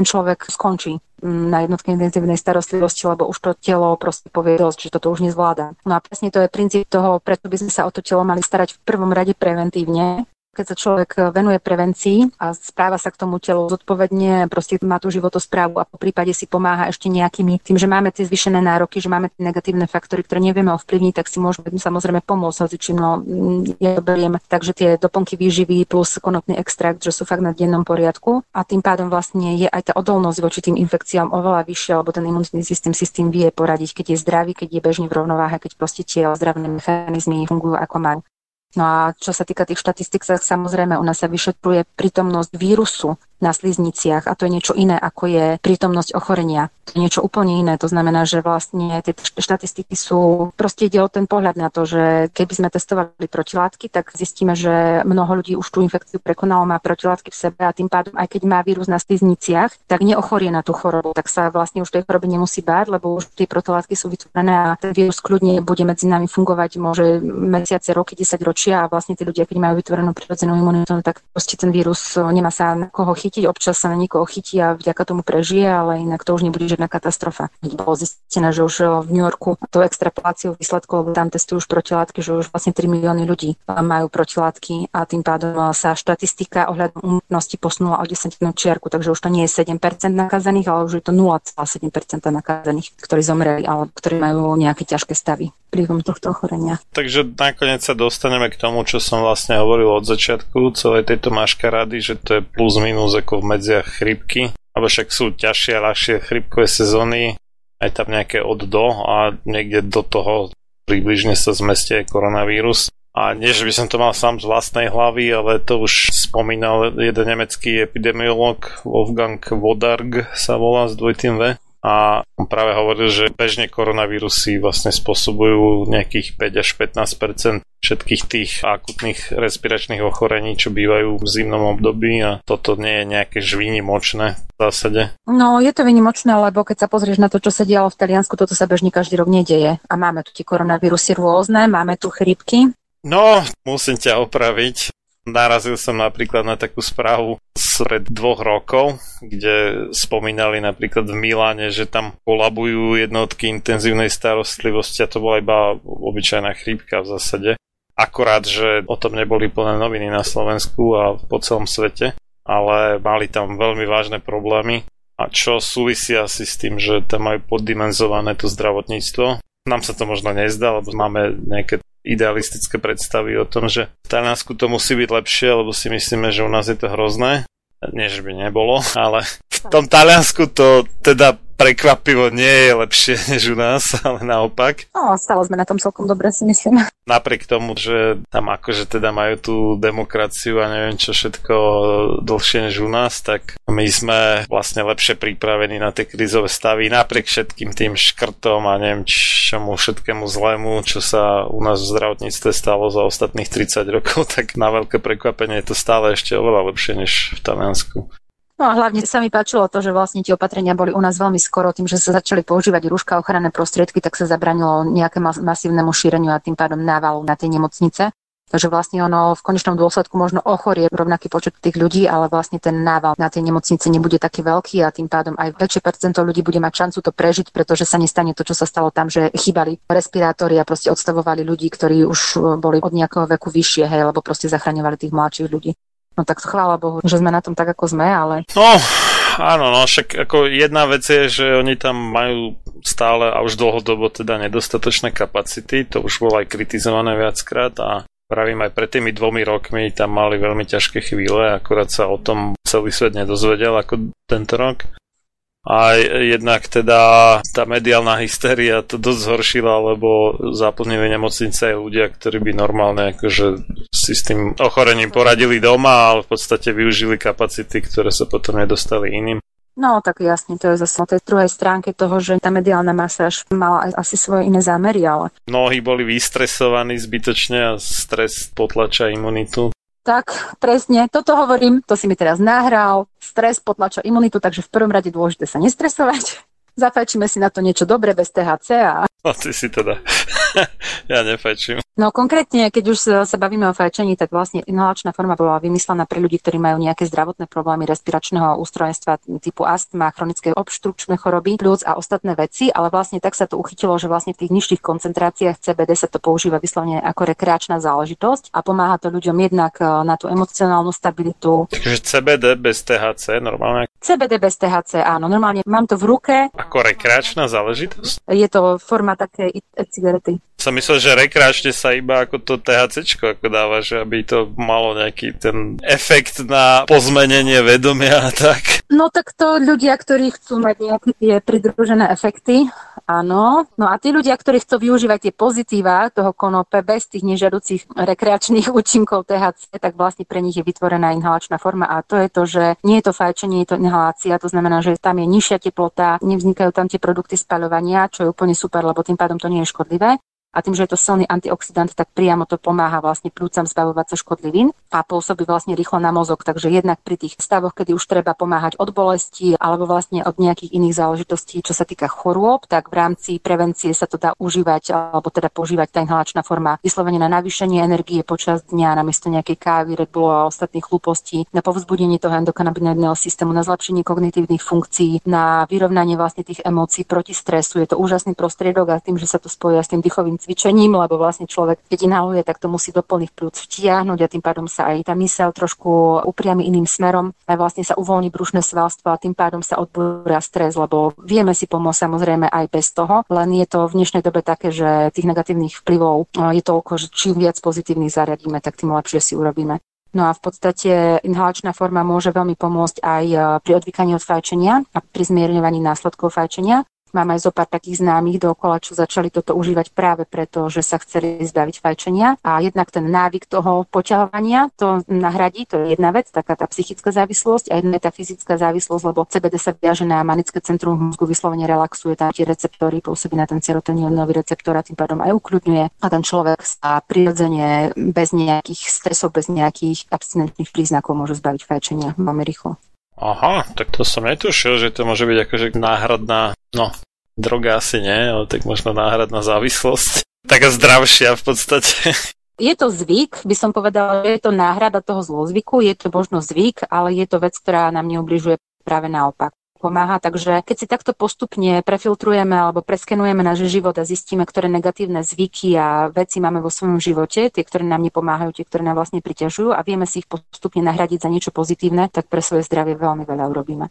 ten človek skončí mm, na jednotke intenzívnej starostlivosti, lebo už to telo proste povie dosť, že toto už nezvláda. No a presne to je princíp toho, preto by sme sa o to telo mali starať v prvom rade preventívne, keď sa človek eh, venuje prevencii a správa sa k tomu telu zodpovedne, proste má tú životosprávu a po prípade si pomáha ešte nejakými tým, že máme tie zvyšené nároky, že máme tie negatívne faktory, ktoré nevieme ovplyvniť, tak si môžeme samozrejme pomôcť čím no, mm, ja to beriem. Takže tie doplnky výživy plus konopný extrakt, že sú fakt na dennom poriadku a tým pádom vlastne je aj tá odolnosť voči tým infekciám oveľa vyššia, lebo ten imunitný systém si s tým vie poradiť, keď je zdravý, keď je bežne v rovnováhe, keď proste tie zdravné mechanizmy fungujú ako majú. No a čo sa týka tých štatistik, samozrejme u nás sa vyšetruje prítomnosť vírusu na slizniciach a to je niečo iné, ako je prítomnosť ochorenia. To je niečo úplne iné. To znamená, že vlastne tie štatistiky sú, proste ide o ten pohľad na to, že keby sme testovali protilátky, tak zistíme, že mnoho ľudí už tú infekciu prekonalo, má protilátky v sebe a tým pádom, aj keď má vírus na slizniciach, tak neochorie na tú chorobu, tak sa vlastne už tej choroby nemusí báť, lebo už tie protilátky sú vytvorené a ten vírus kľudne bude medzi nami fungovať, môže mesiace, roky, 10 ročia a vlastne tí ľudia, keď majú vytvorenú prirodzenú imunitu, tak proste ten vírus nemá sa na koho chytiť chytiť, občas sa na niekoho chytí a vďaka tomu prežije, ale inak to už nebude žiadna katastrofa. Bolo zistené, že už eh, v New Yorku to extrapoláciu výsledku, lebo tam testujú už protilátky, že už vlastne 3 milióny ľudí majú protilátky a tým pádom eh, sa štatistika ohľadom úmrtnosti posunula o 10 čiarku, takže už to nie je 7% nakazených, ale už je to 0,7% nakazených, ktorí zomreli alebo ktorí majú nejaké ťažké stavy vplyvom tohto ochorenia. Takže nakoniec sa dostaneme k tomu, čo som vlastne hovoril od začiatku celej tejto maškarady, že to je plus minus ako v medziach chrypky, alebo však sú ťažšie a ľahšie chrypkové sezóny, aj tam nejaké od do a niekde do toho približne sa zmestie koronavírus. A nie, že by som to mal sám z vlastnej hlavy, ale to už spomínal jeden nemecký epidemiolog Wolfgang Wodarg sa volá s dvojitým V a on práve hovoril, že bežne koronavírusy vlastne spôsobujú nejakých 5 až 15% všetkých tých akutných respiračných ochorení, čo bývajú v zimnom období a toto nie je nejaké žvýnimočné v zásade. No, je to vynimočné, lebo keď sa pozrieš na to, čo sa dialo v Taliansku, toto sa bežne každý rok nedieje. A máme tu tie koronavírusy rôzne, máme tu chrípky, No, musím ťa opraviť. Narazil som napríklad na takú správu pred dvoch rokov, kde spomínali napríklad v Miláne, že tam kolabujú jednotky intenzívnej starostlivosti a to bola iba obyčajná chrípka v zásade. Akorát, že o tom neboli plné noviny na Slovensku a po celom svete, ale mali tam veľmi vážne problémy a čo súvisí asi s tým, že tam majú poddimenzované to zdravotníctvo. Nám sa to možno nezdá, lebo máme nejaké idealistické predstavy o tom, že v Taliansku to musí byť lepšie, lebo si myslíme, že u nás je to hrozné. Nie, že by nebolo, ale v tom Taliansku to teda prekvapivo nie je lepšie než u nás, ale naopak. No, stále sme na tom celkom dobre, si myslím. Napriek tomu, že tam akože teda majú tú demokraciu a neviem čo všetko dlhšie než u nás, tak my sme vlastne lepšie pripravení na tie krízové stavy napriek všetkým tým škrtom a neviem čomu všetkému zlému, čo sa u nás v zdravotníctve stalo za ostatných 30 rokov, tak na veľké prekvapenie je to stále ešte oveľa lepšie než v Taliansku. No a hlavne sa mi páčilo to, že vlastne tie opatrenia boli u nás veľmi skoro, tým, že sa začali používať rúška ochranné prostriedky, tak sa zabranilo nejaké masívnemu šíreniu a tým pádom návalu na tie nemocnice. Takže vlastne ono v konečnom dôsledku možno ochorie rovnaký počet tých ľudí, ale vlastne ten nával na tie nemocnice nebude taký veľký a tým pádom aj väčšie percento ľudí bude mať šancu to prežiť, pretože sa nestane to, čo sa stalo tam, že chýbali respirátory a proste odstavovali ľudí, ktorí už boli od nejakého veku vyššie, hej, lebo proste zachraňovali tých mladších ľudí. No tak chvála Bohu, že sme na tom tak, ako sme, ale... No, áno, no však ako jedna vec je, že oni tam majú stále a už dlhodobo teda nedostatočné kapacity, to už bolo aj kritizované viackrát a Pravím aj pred tými dvomi rokmi tam mali veľmi ťažké chvíle, akurát sa o tom celý svet nedozvedel ako tento rok. A jednak teda tá mediálna hysteria to dosť zhoršila, lebo zaplnili nemocnice aj ľudia, ktorí by normálne akože si s tým ochorením poradili doma, ale v podstate využili kapacity, ktoré sa potom nedostali iným. No tak jasne, to je zase na tej druhej stránke toho, že tá mediálna masáž mala asi svoje iné zámery, ale... Mnohí boli vystresovaní zbytočne a stres potlača imunitu. Tak, presne, toto hovorím, to si mi teraz nahral, stres potlača imunitu, takže v prvom rade dôležité sa nestresovať. Zafajčíme si na to niečo dobre bez THC a No ty si teda, ja nefajčím. No konkrétne, keď už sa bavíme o fajčení, tak vlastne inhalačná forma bola vymyslená pre ľudí, ktorí majú nejaké zdravotné problémy respiračného ústrojenstva typu astma, chronické obštrukčné choroby, plúc a ostatné veci, ale vlastne tak sa to uchytilo, že vlastne v tých nižších koncentráciách CBD sa to používa vyslovene ako rekreačná záležitosť a pomáha to ľuďom jednak e, na tú emocionálnu stabilitu. Takže CBD bez THC normálne? CBD bez THC, áno, normálne mám to v ruke. Ako rekreačná záležitosť? Je to forma také e-cigarety. Som myslel, že rekreačne sa iba ako to THC ako dáva, že aby to malo nejaký ten efekt na pozmenenie vedomia a tak. No tak to ľudia, ktorí chcú mať nejaké tie pridružené efekty, áno. No a tí ľudia, ktorí chcú využívať tie pozitíva toho konope bez tých nežiaducich rekreačných účinkov THC, tak vlastne pre nich je vytvorená inhalačná forma a to je to, že nie je to fajčenie, je to inhalácia, to znamená, že tam je nižšia teplota, nevznikajú tam tie produkty spaľovania, čo je úplne super, lebo tým pádom to nie je škodlivé a tým, že je to silný antioxidant, tak priamo to pomáha vlastne plúcam zbavovať sa škodlivín a pôsobí vlastne rýchlo na mozog. Takže jednak pri tých stavoch, kedy už treba pomáhať od bolesti alebo vlastne od nejakých iných záležitostí, čo sa týka chorôb, tak v rámci prevencie sa to dá užívať alebo teda používať tá inhalačná forma vyslovene na navýšenie energie počas dňa namiesto nejakej kávy, Red Bull a ostatných hlúpostí, na povzbudenie toho endokanabinoidného systému, na zlepšenie kognitívnych funkcií, na vyrovnanie vlastne tých emócií proti stresu. Je to úžasný prostriedok a tým, že sa to spojí s tým dýchovým cvičením, lebo vlastne človek, keď inhaluje, tak to musí do plných plúc vtiahnuť a tým pádom sa aj tá mysel trošku upriami iným smerom a vlastne sa uvoľní brušné svalstvo a tým pádom sa odbúra stres, lebo vieme si pomôcť samozrejme aj bez toho, len je to v dnešnej dobe také, že tých negatívnych vplyvov je toľko, že čím viac pozitívnych zariadíme, tak tým lepšie si urobíme. No a v podstate inhalačná forma môže veľmi pomôcť aj pri odvykaní od fajčenia a pri zmierňovaní následkov fajčenia. Mám aj zo pár takých známych dookola, čo začali toto užívať práve preto, že sa chceli zbaviť fajčenia. A jednak ten návyk toho poťahovania to nahradí, to je jedna vec, taká tá psychická závislosť a jedna je tá fyzická závislosť, lebo CBD sa viaže na manické centrum mozgu, vyslovene relaxuje tam tie receptory, pôsobí na ten serotonínový receptor a tým pádom aj ukľudňuje. A ten človek sa prirodzene bez nejakých stresov, bez nejakých abstinentných príznakov môže zbaviť fajčenia veľmi rýchlo. Aha, tak to som netušil, že to môže byť akože náhradná, no, droga asi nie, ale tak možno náhradná závislosť. Taká zdravšia v podstate. Je to zvyk, by som povedala, je to náhrada toho zlozvyku, je to možno zvyk, ale je to vec, ktorá nám neubližuje práve naopak pomáha. Takže keď si takto postupne prefiltrujeme alebo preskenujeme náš život a zistíme, ktoré negatívne zvyky a veci máme vo svojom živote, tie, ktoré nám nepomáhajú, tie, ktoré nám vlastne priťažujú a vieme si ich postupne nahradiť za niečo pozitívne, tak pre svoje zdravie veľmi veľa urobíme.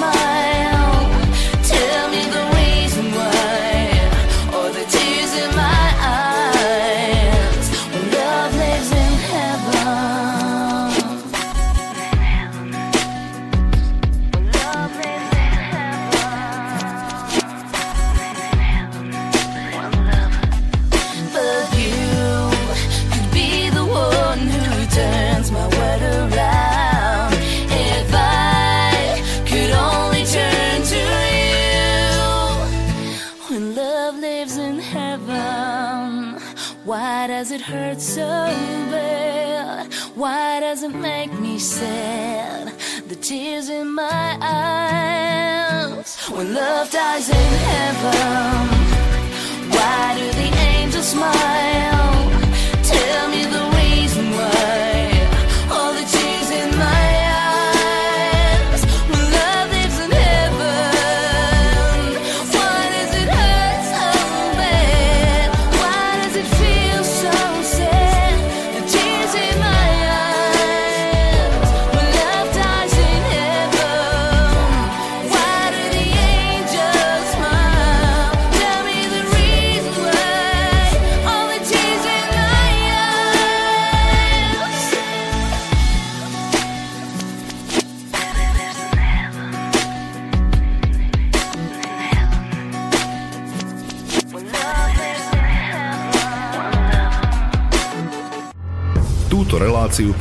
my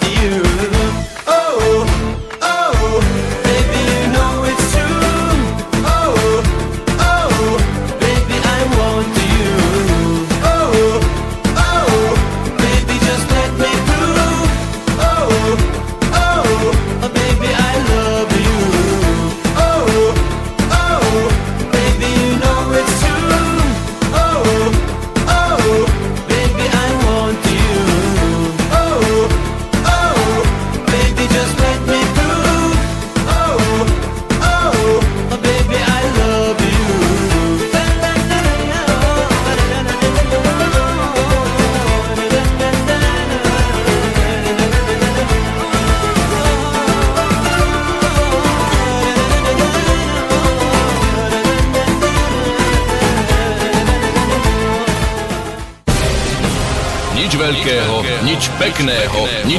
with you.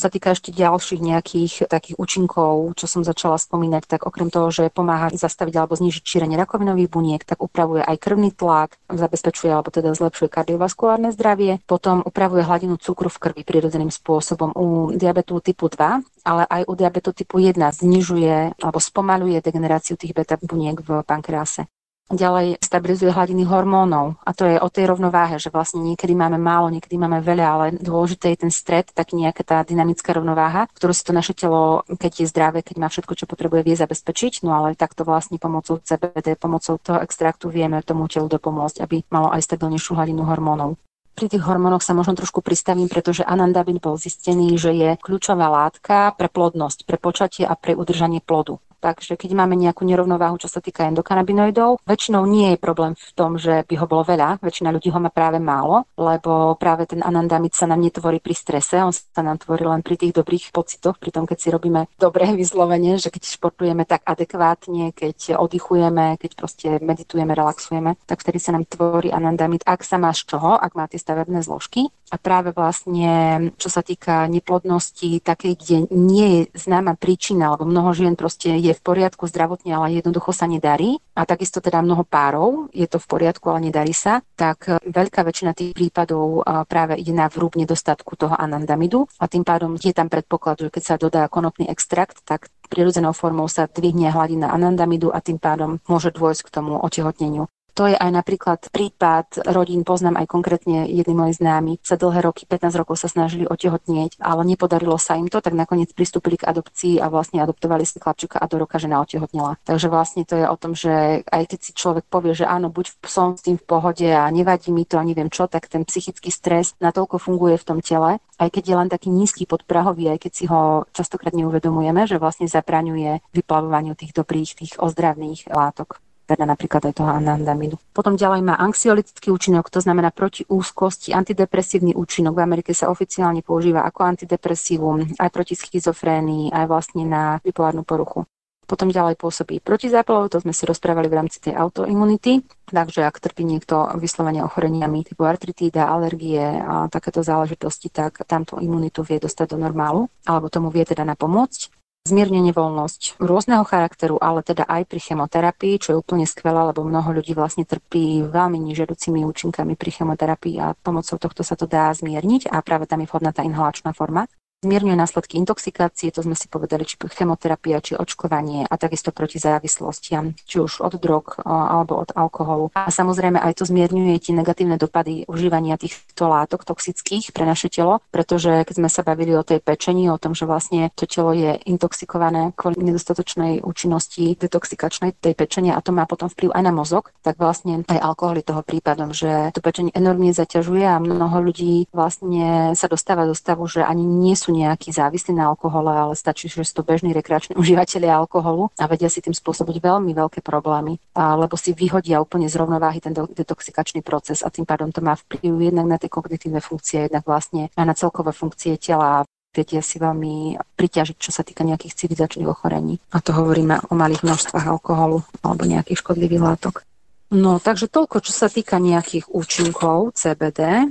Sa týka ešte ďalších nejakých takých účinkov, čo som začala spomínať, tak okrem toho, že pomáha zastaviť alebo znižiť šírenie rakovinových buniek, tak upravuje aj krvný tlak, zabezpečuje alebo teda zlepšuje kardiovaskulárne zdravie, potom upravuje hladinu cukru v krvi prirodzeným spôsobom u diabetu typu 2, ale aj u diabetu typu 1 znižuje alebo spomaluje degeneráciu tých beta buniek v pankrease. Ďalej stabilizuje hladiny hormónov a to je o tej rovnováhe, že vlastne niekedy máme málo, niekedy máme veľa, ale dôležité je ten stred, tak nejaká tá dynamická rovnováha, ktorú si to naše telo, keď je zdravé, keď má všetko, čo potrebuje, vie zabezpečiť. No ale takto vlastne pomocou CBD, pomocou toho extraktu vieme tomu telu dopomôcť, aby malo aj stabilnejšiu hladinu hormónov. Pri tých hormónoch sa možno trošku pristavím, pretože anandabin bol zistený, že je kľúčová látka pre plodnosť, pre počatie a pre udržanie plodu. Takže keď máme nejakú nerovnováhu, čo sa týka endokanabinoidov, väčšinou nie je problém v tom, že by ho bolo veľa. Väčšina ľudí ho má práve málo, lebo práve ten anandamid sa nám netvorí pri strese, on sa nám tvorí len pri tých dobrých pocitoch, pri tom, keď si robíme dobré vyslovene, že keď športujeme tak adekvátne, keď oddychujeme, keď proste meditujeme, relaxujeme, tak vtedy sa nám tvorí anandamid, ak sa má z čoho, ak má tie stavebné zložky. A práve vlastne, čo sa týka neplodnosti, takej, kde nie je známa príčina, lebo mnoho žien proste je v poriadku zdravotne, ale jednoducho sa nedarí. A takisto teda mnoho párov, je to v poriadku, ale nedarí sa, tak veľká väčšina tých prípadov práve ide na vrúb nedostatku toho anandamidu a tým pádom je tam predpoklad, že keď sa dodá konopný extrakt, tak prirodzenou formou sa dvihne hladina anandamidu a tým pádom môže dôjsť k tomu otehotneniu. To je aj napríklad prípad rodín, poznám aj konkrétne jedný môj známy, sa dlhé roky, 15 rokov sa snažili otehotnieť, ale nepodarilo sa im to, tak nakoniec pristúpili k adopcii a vlastne adoptovali si chlapčika a do roka žena otehotnela. Takže vlastne to je o tom, že aj keď si človek povie, že áno, buď som s tým v pohode a nevadí mi to a neviem čo, tak ten psychický stres natoľko funguje v tom tele, aj keď je len taký nízky podprahový, aj keď si ho častokrát neuvedomujeme, že vlastne zabraňuje vyplavovaniu tých dobrých, tých ozdravných látok teda napríklad aj toho anandamidu. Potom ďalej má anxiolitický účinok, to znamená proti úzkosti, antidepresívny účinok. V Amerike sa oficiálne používa ako antidepresívum aj proti schizofrénii, aj vlastne na bipolárnu poruchu. Potom ďalej pôsobí protizápalov, to sme si rozprávali v rámci tej autoimunity. Takže ak trpí niekto vyslovene ochoreniami typu artritída, alergie a takéto záležitosti, tak tamto imunitu vie dostať do normálu, alebo tomu vie teda napomôcť zmiernenie voľnosť rôzneho charakteru, ale teda aj pri chemoterapii, čo je úplne skvelé, lebo mnoho ľudí vlastne trpí veľmi nežiaducimi účinkami pri chemoterapii a pomocou tohto sa to dá zmierniť a práve tam je vhodná tá inhalačná forma zmierňuje následky intoxikácie, to sme si povedali, či chemoterapia, či očkovanie a takisto proti závislostiam, či už od drog alebo od alkoholu. A samozrejme aj to zmierňuje tie negatívne dopady užívania týchto látok toxických pre naše telo, pretože keď sme sa bavili o tej pečení, o tom, že vlastne to telo je intoxikované kvôli nedostatočnej účinnosti detoxikačnej tej pečenia a to má potom vplyv aj na mozog, tak vlastne aj alkohol je toho prípadom, že to pečenie enormne zaťažuje a mnoho ľudí vlastne sa dostáva do stavu, že ani nie sú sú nejakí závislí na alkohole, ale stačí, že sú to bežní rekreační užívateľi alkoholu a vedia si tým spôsobiť veľmi veľké problémy, lebo si vyhodia úplne z rovnováhy ten detoxikačný proces a tým pádom to má vplyv jednak na tie kognitívne funkcie, jednak vlastne aj na celkové funkcie tela vedia si veľmi priťažiť, čo sa týka nejakých civilizačných ochorení. A to hovoríme o malých množstvách alkoholu alebo nejakých škodlivých látok. No, takže toľko, čo sa týka nejakých účinkov CBD.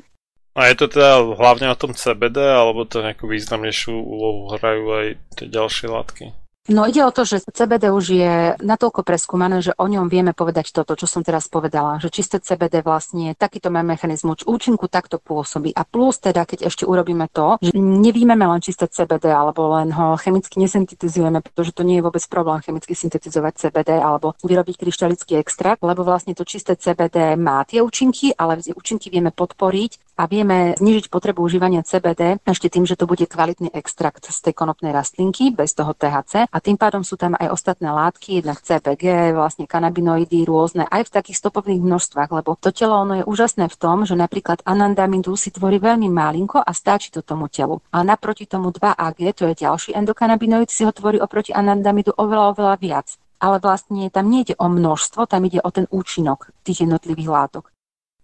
A je to teda hlavne o tom CBD, alebo to nejakú významnejšiu úlohu hrajú aj tie ďalšie látky? No ide o to, že CBD už je natoľko preskúmané, že o ňom vieme povedať toto, čo som teraz povedala, že čisté CBD vlastne takýto má mechanizmus účinku takto pôsobí. A plus teda, keď ešte urobíme to, že nevýmeme len čisté CBD alebo len ho chemicky nesyntetizujeme, pretože to nie je vôbec problém chemicky syntetizovať CBD alebo vyrobiť kryštalický extrakt, lebo vlastne to čisté CBD má tie účinky, ale účinky vieme podporiť a vieme znižiť potrebu užívania CBD ešte tým, že to bude kvalitný extrakt z tej konopnej rastlinky bez toho THC a tým pádom sú tam aj ostatné látky, jednak CBG, vlastne kanabinoidy rôzne, aj v takých stopovných množstvách, lebo to telo ono je úžasné v tom, že napríklad anandamidu si tvorí veľmi malinko a stačí to tomu telu. A naproti tomu 2AG, to je ďalší endokanabinoid, si ho tvorí oproti anandamidu oveľa, oveľa viac ale vlastne tam nejde o množstvo, tam ide o ten účinok tých jednotlivých látok.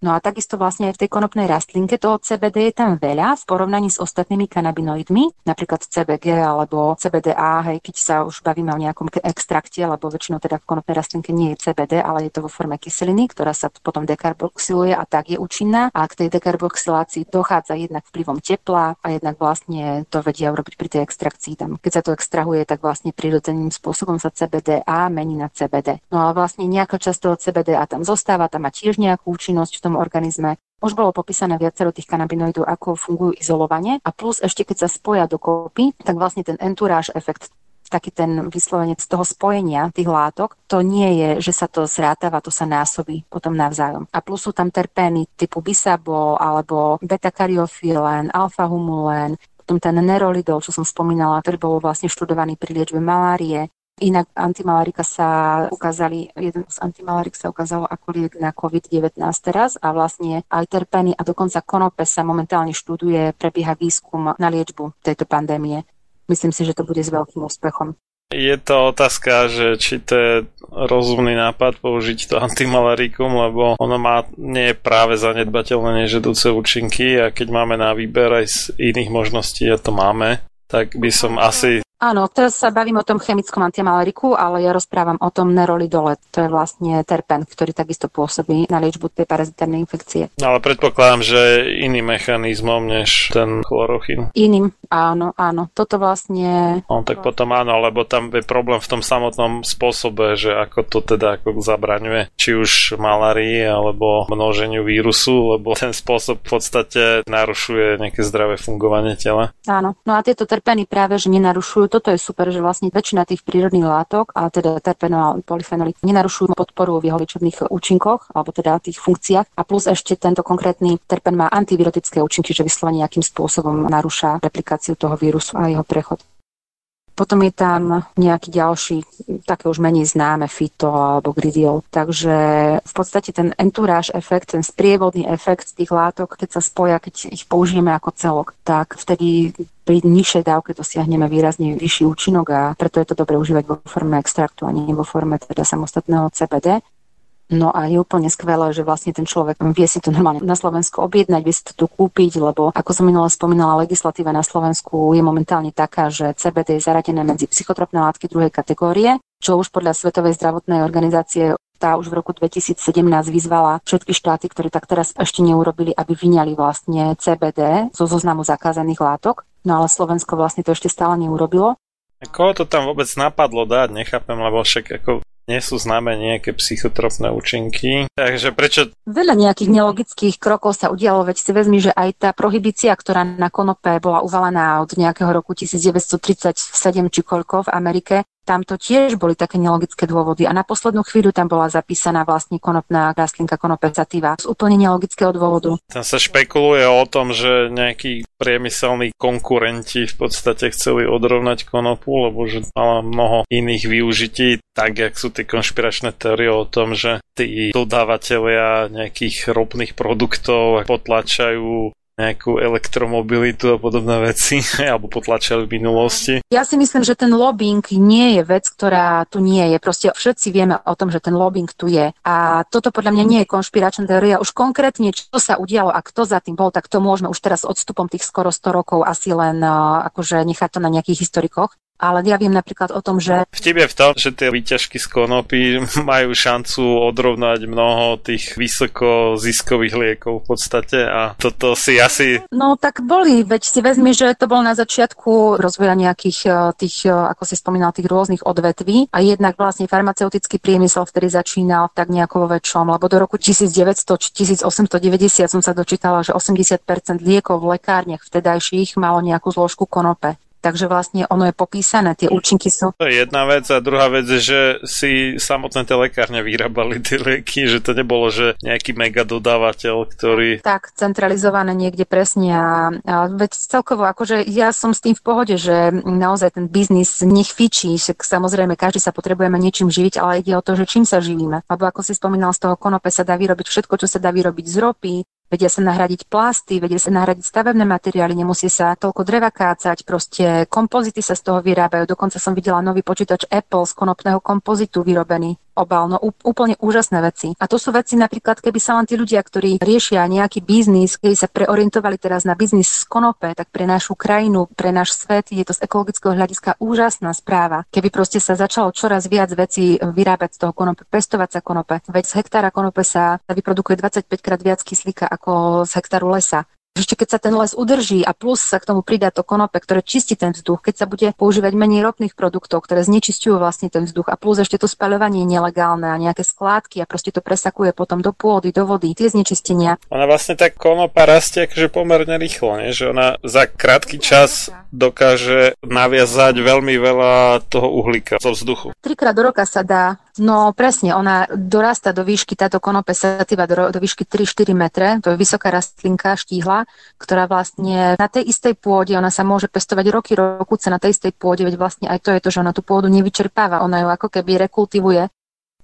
No a takisto vlastne aj v tej konopnej rastlinke toho CBD je tam veľa v porovnaní s ostatnými kanabinoidmi, napríklad CBG alebo CBDA, hej, keď sa už bavíme o nejakom extrakte, lebo väčšinou teda v konopnej rastlinke nie je CBD, ale je to vo forme kyseliny, ktorá sa potom dekarboxyluje a tak je účinná. A k tej dekarboxylácii dochádza jednak vplyvom tepla a jednak vlastne to vedia urobiť pri tej extrakcii. Tam, keď sa to extrahuje, tak vlastne prirodzeným spôsobom sa CBDA mení na CBD. No ale vlastne nejaká časť toho CBDA tam zostáva, tam má tiež nejakú účinnosť v tom organizme. Už bolo popísané viacero tých kanabinoidov, ako fungujú izolovanie a plus ešte keď sa spoja dokopy, tak vlastne ten entourage efekt taký ten vyslovene z toho spojenia tých látok, to nie je, že sa to zrátava, to sa násobí potom navzájom. A plus sú tam terpény typu bisabol alebo beta-kariofilen, alfa-humulén, potom ten nerolidol, čo som spomínala, ktorý bol vlastne študovaný pri liečbe malárie, Inak antimalarika sa ukázali, jeden z antimalarik sa ukázalo ako liek na COVID-19 teraz a vlastne aj terpeny a dokonca konope sa momentálne študuje, prebieha výskum na liečbu tejto pandémie. Myslím si, že to bude s veľkým úspechom. Je to otázka, že či to je rozumný nápad použiť to antimalarikum, lebo ono má nie je práve zanedbateľné nežedúce účinky a keď máme na výber aj z iných možností, a to máme, tak by som asi Áno, teraz sa bavím o tom chemickom antimalariku, ale ja rozprávam o tom nerolidole. To je vlastne terpen, ktorý takisto pôsobí na liečbu tej parazitárnej infekcie. No, ale predpokladám, že iným mechanizmom než ten chlorochín. Iným, áno, áno. Toto vlastne... No, tak potom áno, lebo tam je problém v tom samotnom spôsobe, že ako to teda ako zabraňuje, či už malárii alebo množeniu vírusu, lebo ten spôsob v podstate narušuje nejaké zdravé fungovanie tela. Áno, no a tieto terpeny práve, že nenarušujú toto je super, že vlastne väčšina tých prírodných látok, a teda terpeno a polyfenoly, nenarušujú podporu v jeho liečebných účinkoch, alebo teda tých funkciách. A plus ešte tento konkrétny terpen má antivirotické účinky, že vyslovene nejakým spôsobom narúša replikáciu toho vírusu a jeho prechod. Potom je tam nejaký ďalší, také už menej známe, fito alebo gridiol. Takže v podstate ten entourage efekt, ten sprievodný efekt tých látok, keď sa spoja, keď ich použijeme ako celok, tak vtedy pri nižšej dávke dosiahneme výrazne vyšší účinok a preto je to dobre užívať vo forme extraktu a nie vo forme teda samostatného CBD. No a je úplne skvelé, že vlastne ten človek vie si to normálne na Slovensku objednať, vie si to tu kúpiť, lebo ako som minule spomínala, legislatíva na Slovensku je momentálne taká, že CBD je zaradené medzi psychotropné látky druhej kategórie, čo už podľa Svetovej zdravotnej organizácie tá už v roku 2017 vyzvala všetky štáty, ktoré tak teraz ešte neurobili, aby vyňali vlastne CBD zo zoznamu zakázaných látok. No ale Slovensko vlastne to ešte stále neurobilo. Koho to tam vôbec napadlo dať, nechápem, lebo však ako nie sú známe nejaké psychotropné účinky. Takže prečo... Veľa nejakých nelogických krokov sa udialo, veď si vezmi, že aj tá prohibícia, ktorá na konope bola uvalená od nejakého roku 1937 či koľko v Amerike, tam to tiež boli také nelogické dôvody a na poslednú chvíľu tam bola zapísaná vlastne konopná rastlinka konopecativa z úplne nelogického dôvodu. Tam sa špekuluje o tom, že nejakí priemyselní konkurenti v podstate chceli odrovnať konopu, lebo že mala mnoho iných využití, tak jak sú tie konšpiračné teórie o tom, že tí dodávateľia nejakých ropných produktov potlačajú nejakú elektromobilitu a podobné veci, alebo potlačali v minulosti. Ja si myslím, že ten lobbying nie je vec, ktorá tu nie je. Proste všetci vieme o tom, že ten lobbying tu je. A toto podľa mňa nie je konšpiračná teória. Už konkrétne, čo sa udialo a kto za tým bol, tak to môžeme už teraz odstupom tých skoro 100 rokov asi len uh, akože nechať to na nejakých historikoch. Ale ja viem napríklad o tom, že... Vtip je v tom, že tie výťažky z konopy majú šancu odrovnať mnoho tých vysoko ziskových liekov v podstate a toto si asi... No tak boli, veď si vezmi, že to bol na začiatku rozvoja nejakých e, tých, e, ako si spomínal, tých rôznych odvetví a jednak vlastne farmaceutický priemysel vtedy začínal tak nejako vo väčšom, lebo do roku 1900-1890 som sa dočítala, že 80% liekov v lekárniach vtedajších malo nejakú zložku konope. Takže vlastne ono je popísané, tie účinky sú. To je jedna vec a druhá vec je, že si samotné tie lekárne vyrábali tie lieky, že to nebolo, že nejaký mega dodávateľ, ktorý... Tak, centralizované niekde presne a, a veď celkovo, akože ja som s tým v pohode, že naozaj ten biznis nech fičí, však samozrejme každý sa potrebujeme niečím živiť, ale ide o to, že čím sa živíme. Lebo ako si spomínal, z toho konope sa dá vyrobiť všetko, čo sa dá vyrobiť z ropy, Vedia sa nahradiť plasty, vedia sa nahradiť stavebné materiály, nemusí sa toľko dreva kácať, proste kompozity sa z toho vyrábajú. Dokonca som videla nový počítač Apple z konopného kompozitu vyrobený obal, no úplne úžasné veci. A to sú veci napríklad, keby sa len tí ľudia, ktorí riešia nejaký biznis, keby sa preorientovali teraz na biznis z konope, tak pre našu krajinu, pre náš svet je to z ekologického hľadiska úžasná správa. Keby proste sa začalo čoraz viac vecí vyrábať z toho konope, pestovať sa konope. Veď z hektára konope sa vyprodukuje 25 krát viac kyslíka ako z hektáru lesa ešte keď sa ten les udrží a plus sa k tomu pridá to konope, ktoré čistí ten vzduch, keď sa bude používať menej ropných produktov, ktoré znečisťujú vlastne ten vzduch a plus ešte to spaľovanie je nelegálne a nejaké skládky a proste to presakuje potom do pôdy, do vody, tie znečistenia. Ona vlastne tá konopa rastie akože pomerne rýchlo, nie? že ona za krátky čas dokáže naviazať veľmi veľa toho uhlíka zo vzduchu. Trikrát do roka sa dá No presne, ona dorasta do výšky, táto konope sativa do, do výšky 3-4 metre, to je vysoká rastlinka, štíhla, ktorá vlastne na tej istej pôde, ona sa môže pestovať roky, rokuce na tej istej pôde, veď vlastne aj to je to, že ona tú pôdu nevyčerpáva, ona ju ako keby rekultivuje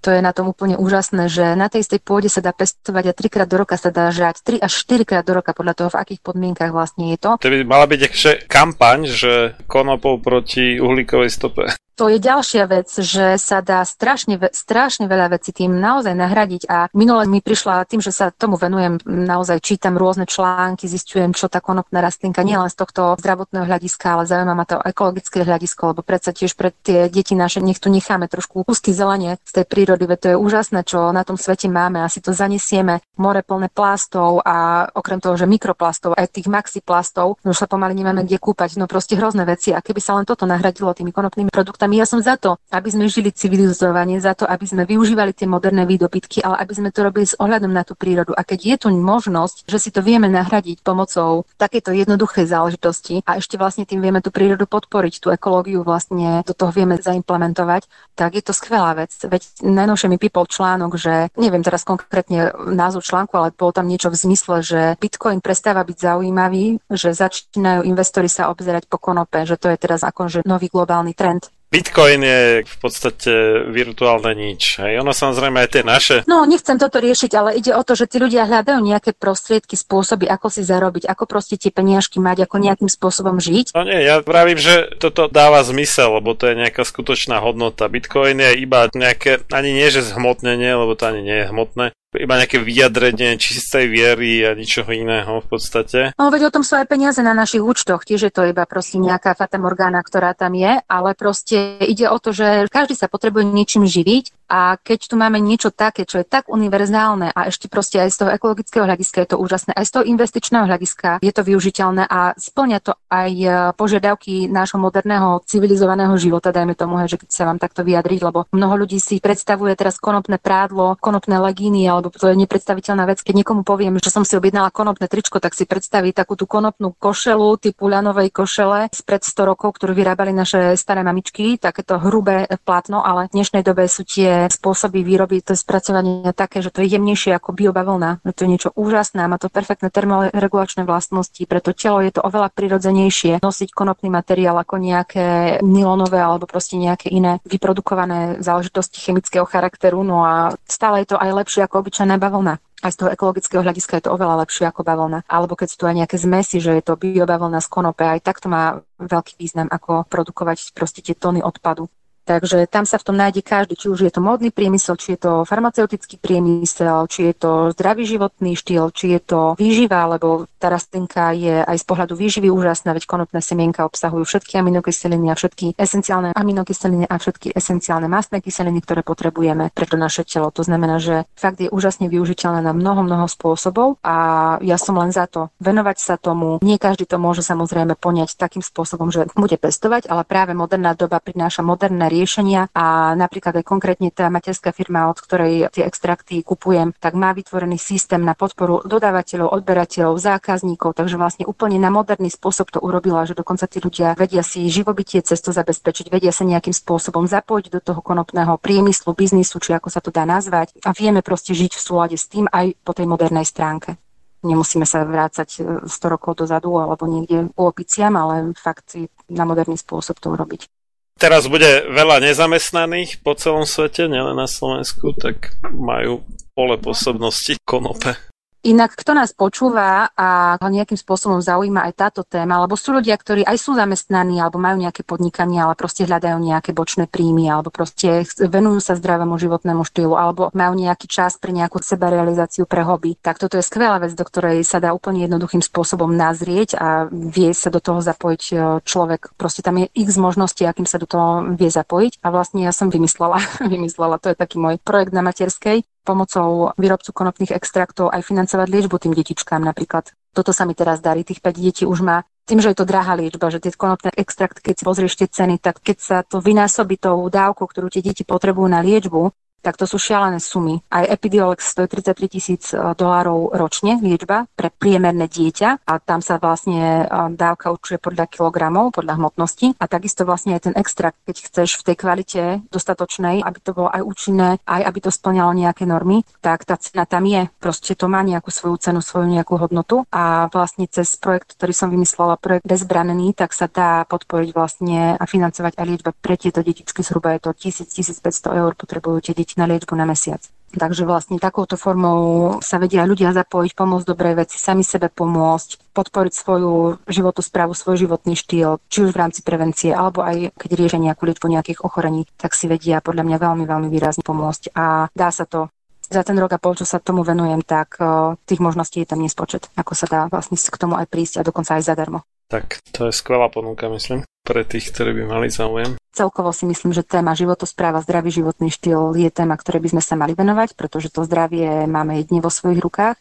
to je na tom úplne úžasné, že na tej istej pôde sa dá pestovať a trikrát do roka sa dá žať, 3 až 4 krát do roka podľa toho, v akých podmienkach vlastne je to. To by mala byť kampaň, že konopou proti uhlíkovej stope. To je ďalšia vec, že sa dá strašne, strašne veľa vecí tým naozaj nahradiť a minule mi prišla tým, že sa tomu venujem, naozaj čítam rôzne články, zistujem, čo tá konopná rastlinka nielen z tohto zdravotného hľadiska, ale zaujíma ma to ekologické hľadisko, lebo predsa tiež pre tie deti naše, nech tu necháme trošku kúsky zelenie z tej prírody, veď to je úžasné, čo na tom svete máme, asi to zanesieme, more plné plastov a okrem toho, že mikroplastov, aj tých maxiplastov, už sa pomaly nemáme kde kúpať, no proste hrozné veci a keby sa len toto nahradilo tými konopnými produktami, ja som za to, aby sme žili civilizovane, za to, aby sme využívali tie moderné výdobytky, ale aby sme to robili s ohľadom na tú prírodu. A keď je tu možnosť, že si to vieme nahradiť pomocou takéto jednoduchej záležitosti a ešte vlastne tým vieme tú prírodu podporiť, tú ekológiu vlastne do toho vieme zaimplementovať, tak je to skvelá vec. Veď najnovšie mi pipol článok, že neviem teraz konkrétne názov článku, ale bolo tam niečo v zmysle, že Bitcoin prestáva byť zaujímavý, že začínajú investori sa obzerať po konope, že to je teraz akože nový globálny trend. Bitcoin je v podstate virtuálne nič. Hej. Ono samozrejme aj tie naše. No, nechcem toto riešiť, ale ide o to, že tí ľudia hľadajú nejaké prostriedky, spôsoby, ako si zarobiť, ako proste tie peniažky mať, ako nejakým spôsobom žiť. No nie, ja pravím, že toto dáva zmysel, lebo to je nejaká skutočná hodnota. Bitcoin je iba nejaké, ani nie že zhmotnenie, lebo to ani nie je hmotné, iba nejaké vyjadrenie čistej viery a ničoho iného v podstate. No veď o tom sú aj peniaze na našich účtoch, tiež je to iba proste nejaká fatamorgána, ktorá tam je, ale proste ide o to, že každý sa potrebuje niečím živiť. A keď tu máme niečo také, čo je tak univerzálne a ešte proste aj z toho ekologického hľadiska je to úžasné, aj z toho investičného hľadiska je to využiteľné a splňa to aj e, požiadavky nášho moderného civilizovaného života, dajme tomu, že keď sa vám takto vyjadriť, lebo mnoho ľudí si predstavuje teraz konopné prádlo, konopné legíny, alebo to je nepredstaviteľná vec. Keď niekomu poviem, že som si objednala konopné tričko, tak si predstaví takú tú konopnú košelu typu ľanovej košele spred 100 rokov, ktorú vyrábali naše staré mamičky, takéto hrubé plátno, ale v dnešnej dobe sú tie spôsoby výroby, to spracovanie také, že to je jemnejšie ako biobavlna, to je niečo úžasné, má to perfektné termoregulačné vlastnosti, preto telo je to oveľa prirodzenejšie nosiť konopný materiál ako nejaké nylonové alebo proste nejaké iné vyprodukované záležitosti chemického charakteru, no a stále je to aj lepšie ako obyčajná bavlna aj z toho ekologického hľadiska je to oveľa lepšie ako bavlna. Alebo keď sú tu aj nejaké zmesy, že je to biobavlna z konope, aj tak to má veľký význam, ako produkovať proste tie tóny odpadu. Takže tam sa v tom nájde každý, či už je to módny priemysel, či je to farmaceutický priemysel, či je to zdravý životný štýl, či je to výživa, lebo tá rastlinka je aj z pohľadu výživy úžasná, veď konopné semienka obsahujú všetky aminokyseliny a všetky esenciálne aminokyseliny a všetky esenciálne mastné kyseliny, ktoré potrebujeme pre to naše telo. To znamená, že fakt je úžasne využiteľné na mnoho, mnoho spôsobov a ja som len za to venovať sa tomu. Nie každý to môže samozrejme poňať takým spôsobom, že bude pestovať, ale práve moderná doba prináša moderné riešenia a napríklad aj konkrétne tá materská firma, od ktorej tie extrakty kupujem, tak má vytvorený systém na podporu dodávateľov, odberateľov, zákazníkov, takže vlastne úplne na moderný spôsob to urobila, že dokonca tí ľudia vedia si živobytie cesto zabezpečiť, vedia sa nejakým spôsobom zapojiť do toho konopného priemyslu, biznisu, či ako sa to dá nazvať a vieme proste žiť v súlade s tým aj po tej modernej stránke. Nemusíme sa vrácať 100 rokov dozadu alebo niekde u opiciam, ale fakt na moderný spôsob to urobiť. Teraz bude veľa nezamestnaných po celom svete, nielen na Slovensku, tak majú pole pôsobnosti konope. Inak, kto nás počúva a nejakým spôsobom zaujíma aj táto téma, alebo sú ľudia, ktorí aj sú zamestnaní, alebo majú nejaké podnikanie, ale proste hľadajú nejaké bočné príjmy, alebo proste venujú sa zdravému životnému štýlu, alebo majú nejaký čas pre nejakú sebarealizáciu pre hobby, tak toto je skvelá vec, do ktorej sa dá úplne jednoduchým spôsobom nazrieť a vie sa do toho zapojiť e, človek. Proste tam je x možností, akým sa do toho vie zapojiť. A vlastne ja som vymyslela, vymyslela, to je taký môj projekt na materskej, pomocou výrobcu konopných extraktov aj financovať liečbu tým detičkám napríklad. Toto sa mi teraz darí, tých 5 detí už má tým, že je to drahá liečba, že tie konopné extrakty, keď si pozrieš tie ceny, tak keď sa to vynásobí tou dávkou, ktorú tie deti potrebujú na liečbu, tak to sú šialené sumy. Aj Epidiolex stojí 33 tisíc e, dolárov ročne liečba pre priemerné dieťa a tam sa vlastne e, dávka určuje podľa kilogramov, podľa hmotnosti a takisto vlastne aj ten extrakt, keď chceš v tej kvalite dostatočnej, aby to bolo aj účinné, aj aby to splňalo nejaké normy, tak tá cena tam je. Proste to má nejakú svoju cenu, svoju nejakú hodnotu a vlastne cez projekt, ktorý som vymyslela, projekt Bezbranený, tak sa dá podporiť vlastne a financovať aj liečba pre tieto detičky. Zhruba je to 1000-1500 eur potrebujú tie deti na liečbu na mesiac. Takže vlastne takouto formou sa vedia ľudia zapojiť, pomôcť dobrej veci, sami sebe pomôcť, podporiť svoju životosprávu, svoj životný štýl, či už v rámci prevencie, alebo aj keď riešia nejakú liečbu nejakých ochorení, tak si vedia podľa mňa veľmi, veľmi výrazne pomôcť. A dá sa to za ten rok a pol, čo sa tomu venujem, tak tých možností je tam nespočet, ako sa dá vlastne k tomu aj prísť a dokonca aj zadarmo. Tak to je skvelá ponuka, myslím, pre tých, ktorí by mali záujem. Celkovo si myslím, že téma životospráva, zdravý životný štýl je téma, ktoré by sme sa mali venovať, pretože to zdravie máme jedne vo svojich rukách.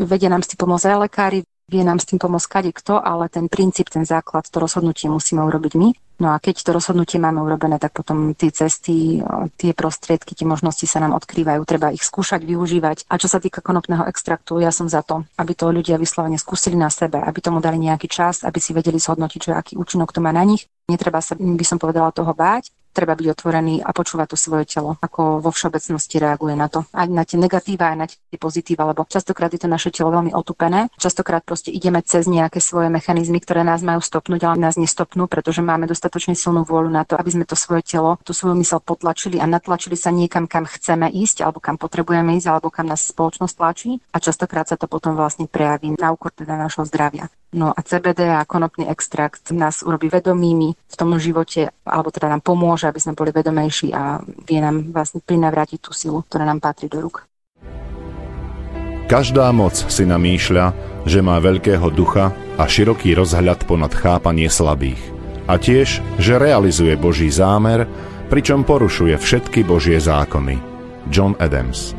Vedia nám si pomôcť aj lekári, vie nám s tým pomôcť kade kto, ale ten princíp, ten základ, to rozhodnutie musíme urobiť my. No a keď to rozhodnutie máme urobené, tak potom tie cesty, tie prostriedky, tie možnosti sa nám odkrývajú. Treba ich skúšať, využívať. A čo sa týka konopného extraktu, ja som za to, aby to ľudia vyslovene skúsili na sebe, aby tomu dali nejaký čas, aby si vedeli zhodnotiť, že aký účinok to má na nich. Netreba sa, by som povedala, toho báť treba byť otvorený a počúvať to svoje telo, ako vo všeobecnosti reaguje na to. Aj na tie negatíva, aj na tie pozitíva, lebo častokrát je to naše telo veľmi otupené. Častokrát proste ideme cez nejaké svoje mechanizmy, ktoré nás majú stopnúť, ale nás nestopnú, pretože máme dostatočne silnú vôľu na to, aby sme to svoje telo, tú svoju mysel potlačili a natlačili sa niekam, kam chceme ísť, alebo kam potrebujeme ísť, alebo kam nás spoločnosť tlačí. A častokrát sa to potom vlastne prejaví na úkor teda našho zdravia. No a CBD a konopný extrakt nás urobí vedomými v tom živote, alebo teda nám pomôže, aby sme boli vedomejší a vie nám vlastne prinavrátiť tú silu, ktorá nám patrí do rúk. Každá moc si namýšľa, že má veľkého ducha a široký rozhľad ponad chápanie slabých. A tiež, že realizuje Boží zámer, pričom porušuje všetky Božie zákony. John Adams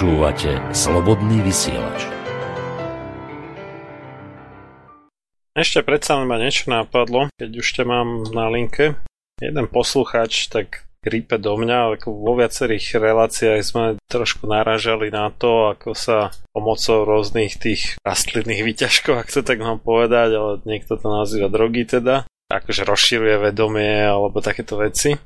Počúvate Slobodný vysielač. Ešte predsa ma niečo napadlo, keď už ťa mám na linke. Jeden posluchač tak rípe do mňa, ako vo viacerých reláciách sme trošku naražali na to, ako sa pomocou rôznych tých rastlinných výťažkov, ak to tak mám povedať, ale niekto to nazýva drogy teda, akože rozširuje vedomie alebo takéto veci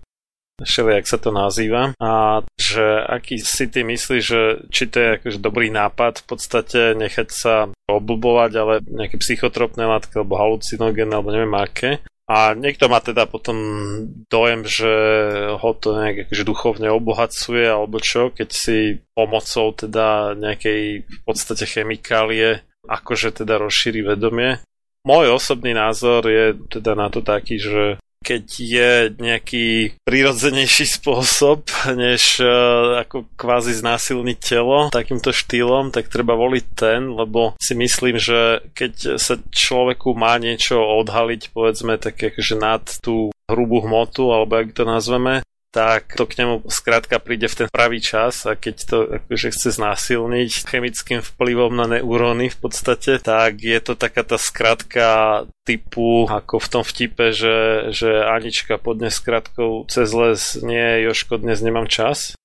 jak sa to nazýva a že aký si ty myslíš, že či to je akože dobrý nápad v podstate nechať sa oblbovať, ale nejaké psychotropné látky alebo halucinogénne alebo neviem aké. A niekto má teda potom dojem, že ho to nejak akože duchovne obohacuje alebo čo, keď si pomocou teda nejakej v podstate chemikálie akože teda rozšíri vedomie. Môj osobný názor je teda na to taký, že keď je nejaký prirodzenejší spôsob, než uh, ako kvázi znásilniť telo takýmto štýlom, tak treba voliť ten, lebo si myslím, že keď sa človeku má niečo odhaliť, povedzme, tak akože nad tú hrubú hmotu, alebo ak to nazveme, tak to k nemu skrátka príde v ten pravý čas a keď to akože chce znásilniť chemickým vplyvom na neuróny v podstate, tak je to taká tá skratka typu ako v tom vtipe, že, že Anička podne skratkou cez les nie, Joško, dnes nemám čas.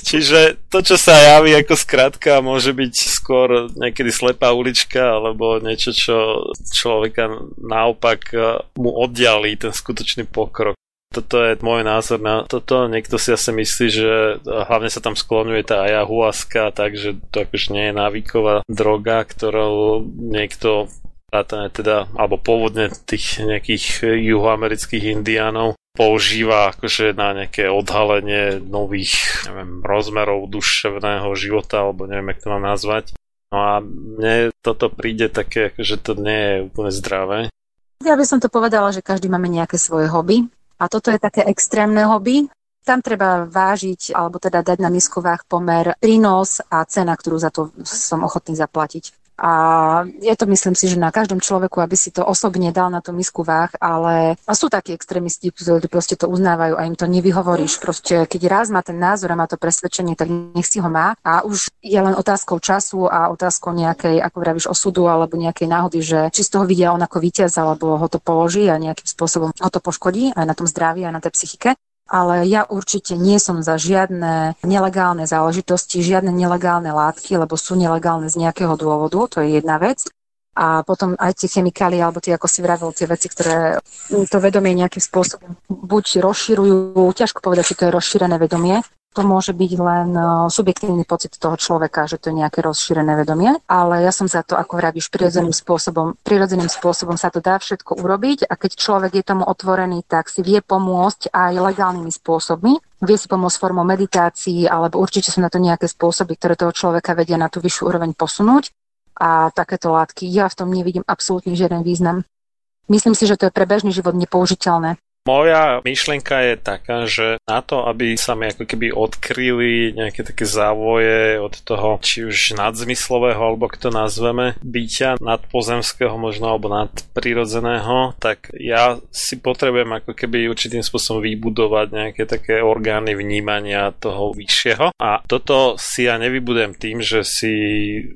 Čiže to, čo sa javí ako skratka, môže byť skôr niekedy slepá ulička alebo niečo, čo človeka naopak mu oddialí ten skutočný pokrok. Toto je môj názor na toto. Niekto si asi myslí, že hlavne sa tam skloňuje tá ayahuasca, takže to akože nie je návyková droga, ktorou niekto teda, alebo pôvodne tých nejakých juhoamerických indiánov používa akože na nejaké odhalenie nových neviem, rozmerov duševného života, alebo neviem, jak to mám nazvať. No a mne toto príde také, že to nie je úplne zdravé. Ja by som to povedala, že každý máme nejaké svoje hobby a toto je také extrémne hobby. Tam treba vážiť, alebo teda dať na misku pomer prínos a cena, ktorú za to som ochotný zaplatiť. A je to, myslím si, že na každom človeku, aby si to osobne dal na tú misku váh, ale a sú takí extrémisti, ktorí proste to uznávajú a im to nevyhovoríš. Proste, keď raz má ten názor a má to presvedčenie, tak nech si ho má. A už je len otázkou času a otázkou nejakej, ako vravíš, osudu alebo nejakej náhody, že či z toho vidia on ako víťaz, alebo ho to položí a nejakým spôsobom ho to poškodí aj na tom zdraví, aj na tej psychike ale ja určite nie som za žiadne nelegálne záležitosti, žiadne nelegálne látky, lebo sú nelegálne z nejakého dôvodu, to je jedna vec. A potom aj tie chemikálie, alebo tie, ako si vravil, tie veci, ktoré to vedomie nejakým spôsobom buď rozširujú, ťažko povedať, či to je rozšírené vedomie, to môže byť len subjektívny pocit toho človeka, že to je nejaké rozšírené vedomie, ale ja som za to, ako vravíš, prirodzeným spôsobom, prirodzeným spôsobom sa to dá všetko urobiť a keď človek je tomu otvorený, tak si vie pomôcť aj legálnymi spôsobmi. Vie si pomôcť formou meditácií, alebo určite sú na to nejaké spôsoby, ktoré toho človeka vedia na tú vyššiu úroveň posunúť. A takéto látky, ja v tom nevidím absolútne žiaden význam. Myslím si, že to je pre bežný život nepoužiteľné. Moja myšlienka je taká, že na to, aby sa mi ako keby odkryli nejaké také závoje od toho, či už nadzmyslového, alebo kto nazveme, byťa nadpozemského možno, alebo nadprirodzeného, tak ja si potrebujem ako keby určitým spôsobom vybudovať nejaké také orgány vnímania toho vyššieho. A toto si ja nevybudujem tým, že si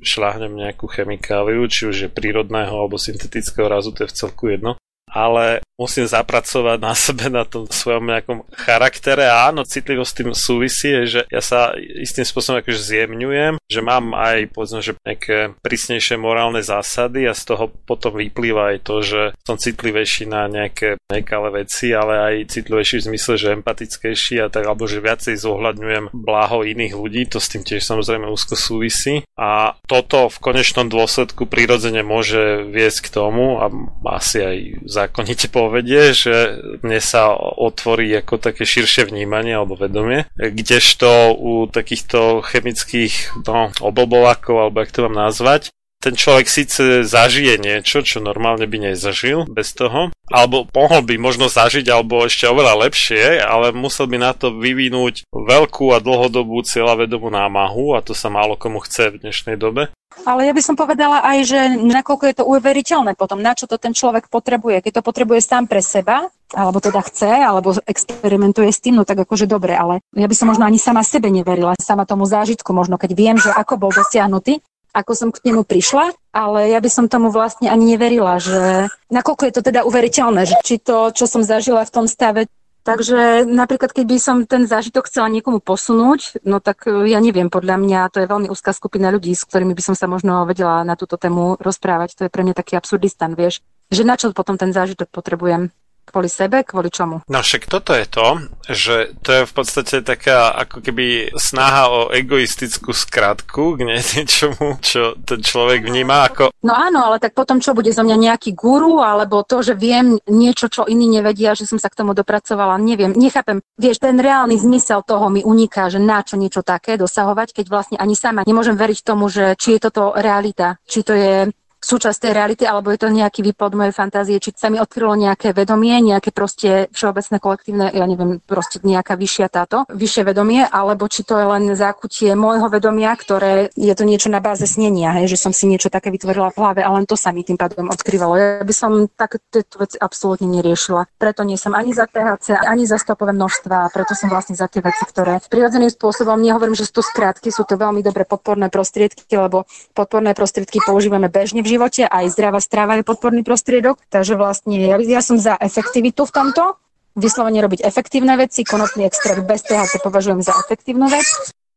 šľahnem nejakú chemikáliu, či už je prírodného alebo syntetického razu, to je v celku jedno ale musím zapracovať na sebe, na tom svojom nejakom charaktere. A áno, citlivosť s tým súvisí, že ja sa istým spôsobom akože zjemňujem, že mám aj povedzme, že nejaké prísnejšie morálne zásady a z toho potom vyplýva aj to, že som citlivejší na nejaké nekalé veci, ale aj citlivejší v zmysle, že empatickejší a tak, alebo že viacej zohľadňujem blaho iných ľudí, to s tým tiež samozrejme úzko súvisí. A toto v konečnom dôsledku prirodzene môže viesť k tomu a asi aj zákonite povedie, že mne sa otvorí ako také širšie vnímanie alebo vedomie, kdežto u takýchto chemických no, oblbolákov, alebo jak to mám nazvať, ten človek síce zažije niečo, čo normálne by nezažil bez toho, alebo mohol by možno zažiť, alebo ešte oveľa lepšie, ale musel by na to vyvinúť veľkú a dlhodobú cieľavedomú námahu a to sa málo komu chce v dnešnej dobe. Ale ja by som povedala aj, že nakoľko je to uveriteľné potom, na čo to ten človek potrebuje. Keď to potrebuje sám pre seba, alebo teda chce, alebo experimentuje s tým, no tak akože dobre, ale ja by som možno ani sama sebe neverila, sama tomu zážitku, možno keď viem, že ako bol dosiahnutý, ako som k nemu prišla, ale ja by som tomu vlastne ani neverila, že nakoľko je to teda uveriteľné, že či to, čo som zažila v tom stave, Takže napríklad, keď by som ten zážitok chcela niekomu posunúť, no tak e, ja neviem, podľa mňa to je veľmi úzká skupina ľudí, s ktorými by som sa možno vedela na túto tému rozprávať. To je pre mňa taký absurdistan, vieš. Že na čo potom ten zážitok potrebujem? Kvôli sebe? Kvôli čomu? No však toto je to, že to je v podstate taká ako keby snaha o egoistickú skratku k niečomu, čo ten človek vníma ako... No áno, ale tak potom čo bude zo mňa nejaký guru, alebo to, že viem niečo, čo iní nevedia, že som sa k tomu dopracovala, neviem, nechápem. Vieš, ten reálny zmysel toho mi uniká, že na čo niečo také dosahovať, keď vlastne ani sama nemôžem veriť tomu, že či je toto realita, či to je súčasť tej reality, alebo je to nejaký výplod mojej fantázie, či sa mi odkrylo nejaké vedomie, nejaké proste všeobecné kolektívne, ja neviem, proste nejaká vyššia táto, vyššie vedomie, alebo či to je len zákutie môjho vedomia, ktoré je to niečo na báze snenia, hej, že som si niečo také vytvorila v hlave, ale len to sa mi tým pádom odkrývalo. Ja by som tak tieto veci absolútne neriešila. Preto nie som ani za THC, ani za stopové množstva, preto som vlastne za tie veci, ktoré prirodzeným spôsobom, nehovorím, že sú to skrátky, sú to veľmi dobré podporné prostriedky, lebo podporné prostriedky používame bežne v živote, aj zdravá strava je podporný prostriedok, takže vlastne ja, ja som za efektivitu v tomto, vyslovene robiť efektívne veci, konopný extrakt bez THC považujem za efektívnu vec.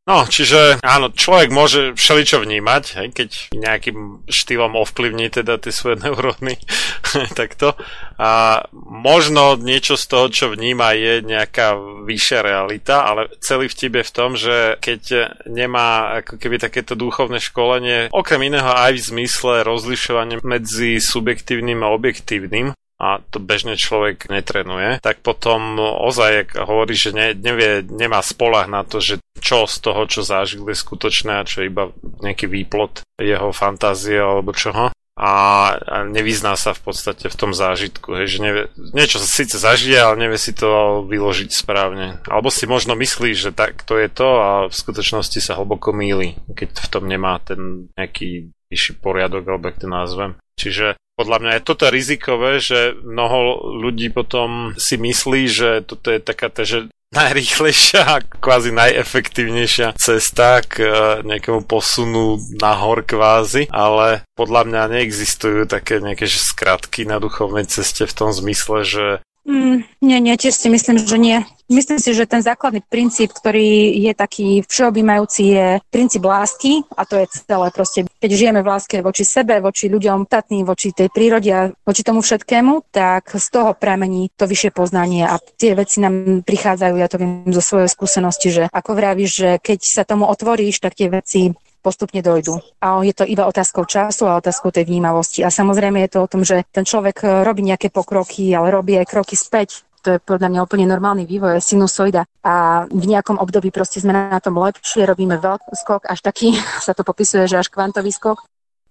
No, čiže áno, človek môže všeličo vnímať, hej, keď nejakým štýlom ovplyvní teda tie svoje neuróny, takto. A možno niečo z toho, čo vníma, je nejaká vyššia realita, ale celý vtip je v tom, že keď nemá ako keby takéto duchovné školenie, okrem iného aj v zmysle rozlišovania medzi subjektívnym a objektívnym, a to bežne človek netrenuje, tak potom ozaj, ak hovorí, že ne, nevie, nemá spolah na to, že čo z toho, čo zažil je skutočné a čo iba nejaký výplot jeho fantázie alebo čoho a, a nevyzná sa v podstate v tom zážitku, hej, že nevie, niečo sa síce zažije, ale nevie si to vyložiť správne. Alebo si možno myslí, že tak to je to a v skutočnosti sa hlboko míli, keď v tom nemá ten nejaký vyšší poriadok, alebo ak to nazvem. Čiže podľa mňa je toto rizikové, že mnoho ľudí potom si myslí, že toto je taká že najrýchlejšia a kvázi najefektívnejšia cesta k e, nejakému posunu nahor kvázi, ale podľa mňa neexistujú také nejaké skratky na duchovnej ceste v tom zmysle, že Mm, nie, nie, tiež si myslím, že nie. Myslím si, že ten základný princíp, ktorý je taký všeobjímajúci, je princíp lásky a to je celé. Proste, keď žijeme v láske voči sebe, voči ľuďom, tatným, voči tej prírode a voči tomu všetkému, tak z toho pramení to vyššie poznanie a tie veci nám prichádzajú, ja to viem zo svojej skúsenosti, že ako vravíš, že keď sa tomu otvoríš, tak tie veci postupne dojdú. A je to iba otázkou času a otázkou tej vnímavosti. A samozrejme je to o tom, že ten človek eh, robí nejaké pokroky, ale robí aj kroky späť. To je podľa mňa úplne normálny vývoj, sinusoida. A v nejakom období proste sme na tom lepšie, robíme veľký skok, až taký sa to popisuje, že až kvantový skok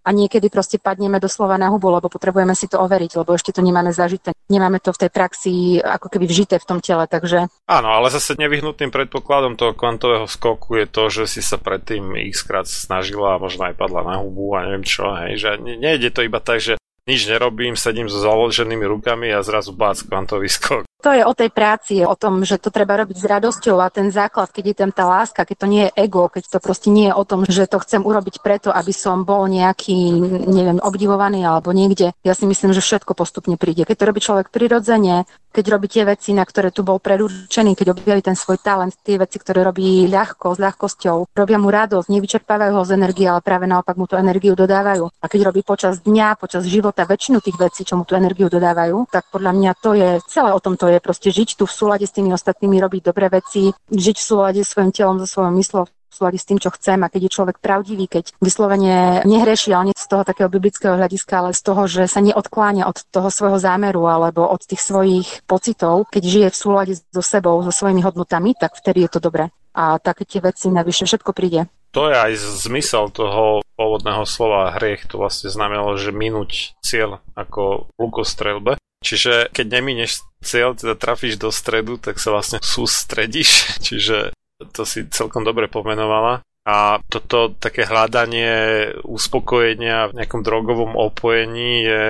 a niekedy proste padneme doslova na hubu, lebo potrebujeme si to overiť, lebo ešte to nemáme zažité. Nemáme to v tej praxi ako keby vžité v tom tele, takže... Áno, ale zase nevyhnutným predpokladom toho kvantového skoku je to, že si sa predtým x krát snažila a možno aj padla na hubu a neviem čo, hej, že nejde to iba tak, že nič nerobím, sedím so založenými rukami a zrazu bác kvantový skok. To je o tej práci, o tom, že to treba robiť s radosťou a ten základ, keď je tam tá láska, keď to nie je ego, keď to proste nie je o tom, že to chcem urobiť preto, aby som bol nejaký, neviem, obdivovaný alebo niekde. Ja si myslím, že všetko postupne príde. Keď to robí človek prirodzene, keď robí tie veci, na ktoré tu bol predurčený, keď objaví ten svoj talent, tie veci, ktoré robí ľahko, s ľahkosťou, robia mu radosť, nevyčerpávajú ho z energie, ale práve naopak mu tú energiu dodávajú. A keď robí počas dňa, počas života väčšinu tých vecí, čo mu tú energiu dodávajú, tak podľa mňa to je celé o tomto je proste žiť tu v súlade s tými ostatnými, robiť dobré veci, žiť v súlade s svojim telom, so svojou myslou, v súlade s tým, čo chcem a keď je človek pravdivý, keď vyslovene nehreší, ale nie z toho takého biblického hľadiska, ale z toho, že sa neodkláňa od toho svojho zámeru alebo od tých svojich pocitov, keď žije v súlade so sebou, so svojimi hodnotami, tak vtedy je to dobré. A také tie veci navyše všetko príde. To je aj zmysel toho pôvodného slova hriech. To vlastne znamenalo, že minúť cieľ ako lukostrelbe. Čiže keď nemineš cieľ, teda trafíš do stredu, tak sa vlastne sústredíš. Čiže to si celkom dobre pomenovala. A toto také hľadanie uspokojenia v nejakom drogovom opojení je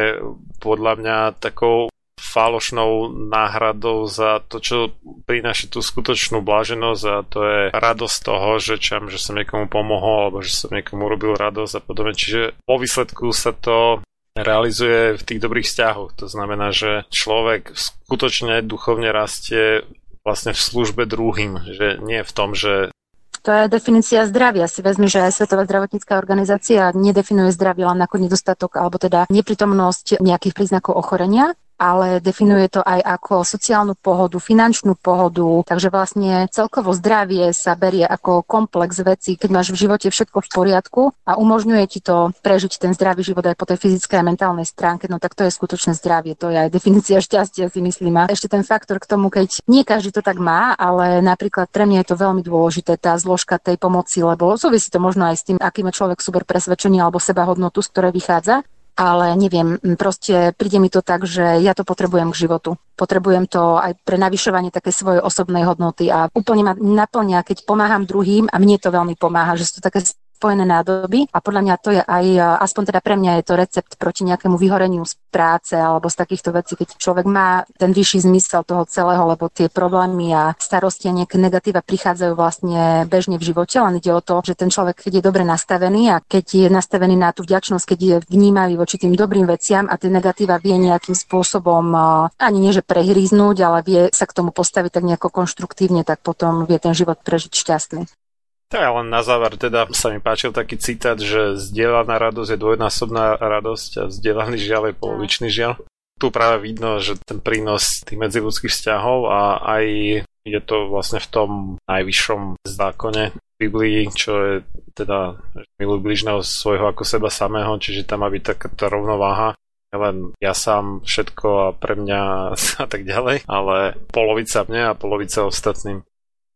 podľa mňa takou falošnou náhradou za to, čo prináša tú skutočnú bláženosť a to je radosť toho, že, čam, že som niekomu pomohol alebo že som niekomu urobil radosť a podobne. Čiže po výsledku sa to realizuje v tých dobrých vzťahoch. To znamená, že človek skutočne duchovne rastie vlastne v službe druhým, že nie v tom, že to je definícia zdravia. Si vezmi, že Svetová zdravotnícká organizácia nedefinuje zdravie len ako nedostatok alebo teda neprítomnosť nejakých príznakov ochorenia, ale definuje to aj ako sociálnu pohodu, finančnú pohodu, takže vlastne celkovo zdravie sa berie ako komplex vecí, keď máš v živote všetko v poriadku a umožňuje ti to prežiť ten zdravý život aj po tej fyzickej a mentálnej stránke, no tak to je skutočné zdravie, to je aj definícia šťastia, si myslím. A ešte ten faktor k tomu, keď nie každý to tak má, ale napríklad pre mňa je to veľmi dôležité, tá zložka tej pomoci, lebo súvisí to možno aj s tým, aký má človek super presvedčenie alebo sebahodnotu, z ktorej vychádza ale neviem, proste príde mi to tak, že ja to potrebujem k životu. Potrebujem to aj pre navyšovanie také svojej osobnej hodnoty a úplne ma naplňa, keď pomáham druhým a mne to veľmi pomáha, že sú to také spojené nádoby a podľa mňa to je aj, aspoň teda pre mňa je to recept proti nejakému vyhoreniu z práce alebo z takýchto vecí, keď človek má ten vyšší zmysel toho celého, lebo tie problémy a starosti a nejaké negatíva prichádzajú vlastne bežne v živote, len ide o to, že ten človek, keď je dobre nastavený a keď je nastavený na tú vďačnosť, keď je vnímavý voči tým dobrým veciam a tie negatíva vie nejakým spôsobom ani nie, že prehríznúť, ale vie sa k tomu postaviť tak nejako konštruktívne, tak potom vie ten život prežiť šťastný. Tak ja len na záver teda sa mi páčil taký citát, že zdieľaná radosť je dvojnásobná radosť a zdieľaný žiaľ je polovičný žiaľ. Tu práve vidno, že ten prínos tých medziludských vzťahov a aj je to vlastne v tom najvyššom zákone Biblii, čo je teda miluj bližného svojho ako seba samého, čiže tam má byť taká tá rovnováha len ja sám všetko a pre mňa a tak ďalej, ale polovica mne a polovica ostatným.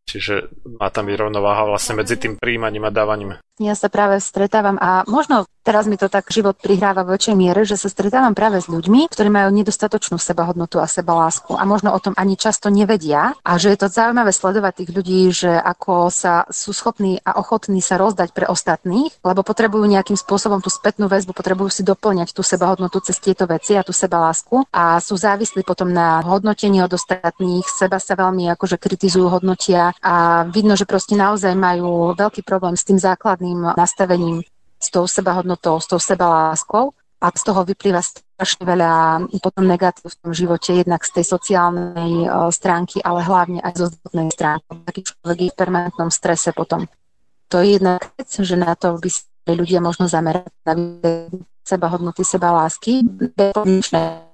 Čiže má tam byť rovnováha vlastne medzi tým príjmaním a dávaním. Ja sa práve stretávam a možno teraz mi to tak život prihráva v väčšej miere, že sa stretávam práve s ľuďmi, ktorí majú nedostatočnú sebahodnotu a sebalásku a možno o tom ani často nevedia a že je to zaujímavé sledovať tých ľudí, že ako sa sú schopní a ochotní sa rozdať pre ostatných, lebo potrebujú nejakým spôsobom tú spätnú väzbu, potrebujú si doplňať tú sebahodnotu cez tieto veci a tú sebalásku a sú závislí potom na hodnotení od ostatných, seba sa veľmi akože kritizujú, hodnotia a vidno, že proste naozaj majú veľký problém s tým základným nastavením, s tou sebahodnotou, s tou sebaláskou a z toho vyplýva strašne veľa potom negatív v tom živote, jednak z tej sociálnej uh, stránky, ale hlavne aj zo zdravotnej stránky. Taký človek je v permanentnom strese potom. To je jedna vec, že na to by sa ľudia možno zamerať na seba hodnoty, seba lásky, bezpodmienečné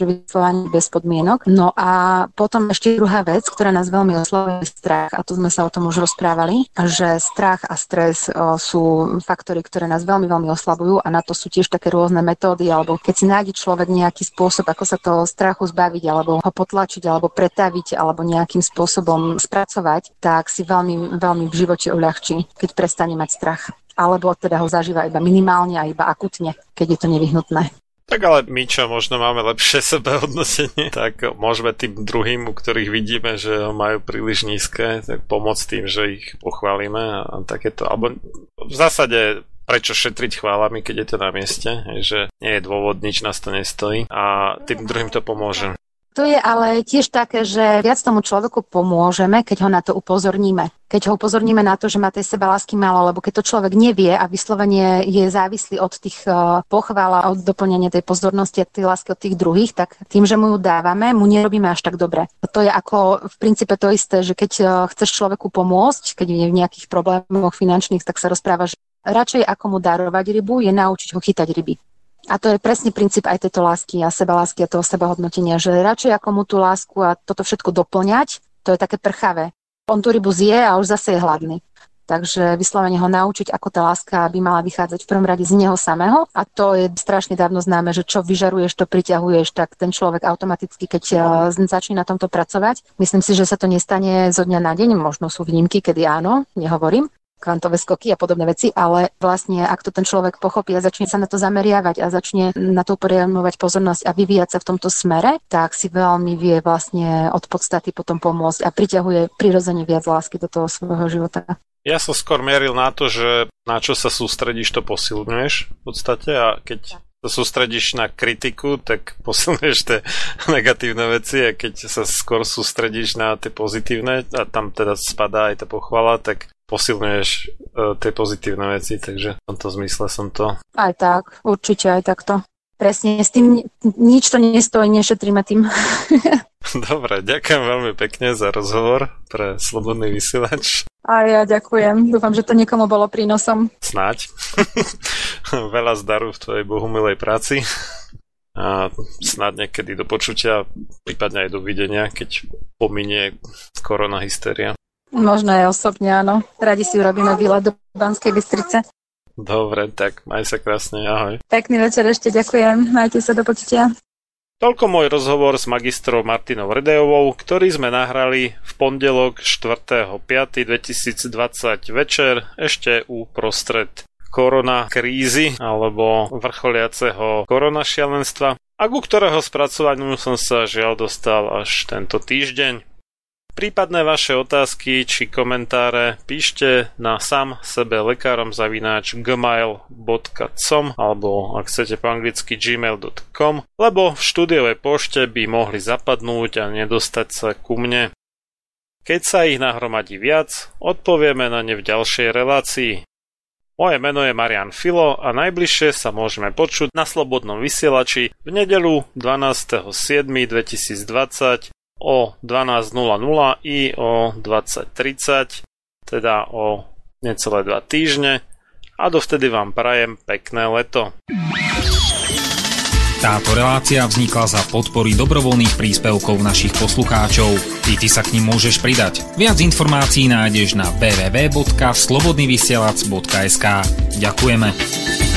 vyslovanie bez podmienok. No a potom ešte druhá vec, ktorá nás veľmi oslovuje, je strach. A tu sme sa o tom už rozprávali, že strach a stres o, sú faktory, ktoré nás veľmi, veľmi oslabujú a na to sú tiež také rôzne metódy, alebo keď si nájde človek nejaký spôsob, ako sa toho strachu zbaviť, alebo ho potlačiť, alebo pretaviť, alebo nejakým spôsobom spracovať, tak si veľmi, veľmi v živote uľahčí, keď prestane mať strach alebo teda ho zažíva iba minimálne a iba akutne, keď je to nevyhnutné. Tak ale my, čo možno máme lepšie sebehodnotenie, tak môžeme tým druhým, u ktorých vidíme, že ho majú príliš nízke, tak pomôcť tým, že ich pochválime a takéto. Alebo v zásade prečo šetriť chválami, keď je to na mieste, že nie je dôvod, nič nás to nestojí a tým druhým to pomôže. To je ale tiež také, že viac tomu človeku pomôžeme, keď ho na to upozorníme. Keď ho upozorníme na to, že má tej seba lásky málo, lebo keď to človek nevie a vyslovene je závislý od tých uh, pochvál a od doplnenia tej pozornosti a tej lásky od tých druhých, tak tým, že mu ju dávame, mu nerobíme až tak dobre. To je ako v princípe to isté, že keď uh, chceš človeku pomôcť, keď je v nejakých problémoch finančných, tak sa rozpráva, že radšej ako mu darovať rybu, je naučiť ho chytať ryby. A to je presne princíp aj tejto lásky a seba lásky a toho sebahodnotenia, že radšej ako mu tú lásku a toto všetko doplňať, to je také prchavé. On tú rybu zje a už zase je hladný. Takže vyslovene ho naučiť, ako tá láska by mala vychádzať v prvom rade z neho samého. A to je strašne dávno známe, že čo vyžaruješ, to priťahuješ, tak ten človek automaticky, keď eh, začne na tomto pracovať. Myslím si, že sa to nestane zo dňa na deň, možno sú výnimky, kedy áno, nehovorím, kvantové skoky a podobné veci, ale vlastne ak to ten človek pochopí a začne sa na to zameriavať a začne na to upriamovať pozornosť a vyvíjať sa v tomto smere, tak si veľmi vie vlastne od podstaty potom pomôcť a priťahuje prirodzene viac lásky do toho svojho života. Ja som skôr meril na to, že na čo sa sústredíš, to posilňuješ v podstate a keď sa sústredíš na kritiku, tak posilňuješ tie negatívne veci a keď sa skôr sústredíš na tie pozitívne a tam teda spadá aj tá pochvala, tak posilňuješ uh, tie pozitívne veci, takže v tomto zmysle som to... Aj tak, určite aj takto. Presne, s tým nič to nestojí, nešetríme tým. Dobre, ďakujem veľmi pekne za rozhovor pre Slobodný vysielač. A ja ďakujem, dúfam, že to niekomu bolo prínosom. Snáď. Veľa zdaru v tvojej bohumilej práci a snad niekedy do počutia, prípadne aj do videnia, keď pominie korona hysteria. Možno aj osobne, áno. Radi si urobíme výlet do Banskej Bystrice. Dobre, tak maj sa krásne, ahoj. Pekný večer ešte, ďakujem. Majte sa do počutia. Toľko môj rozhovor s magistrou Martinou Vrdejovou, ktorý sme nahrali v pondelok 4.5.2020 večer, ešte uprostred korona krízy alebo vrcholiaceho korona šialenstva a ku ktorého spracovaniu som sa žiaľ dostal až tento týždeň. Prípadné vaše otázky či komentáre píšte na sam sebe lekárom zavináč gmail.com alebo ak chcete po anglicky gmail.com, lebo v štúdiovej pošte by mohli zapadnúť a nedostať sa ku mne. Keď sa ich nahromadí viac, odpovieme na ne v ďalšej relácii. Moje meno je Marian Filo a najbližšie sa môžeme počuť na Slobodnom vysielači v nedelu 12.7.2020 o 12.00 i o 20.30, teda o necelé 2 týždne a dovtedy vám prajem pekné leto. Táto relácia vznikla za podpory dobrovoľných príspevkov našich poslucháčov. Ty, ty sa k ním môžeš pridať. Viac informácií nájdeš na www.slobodnyvysielac.sk Ďakujeme.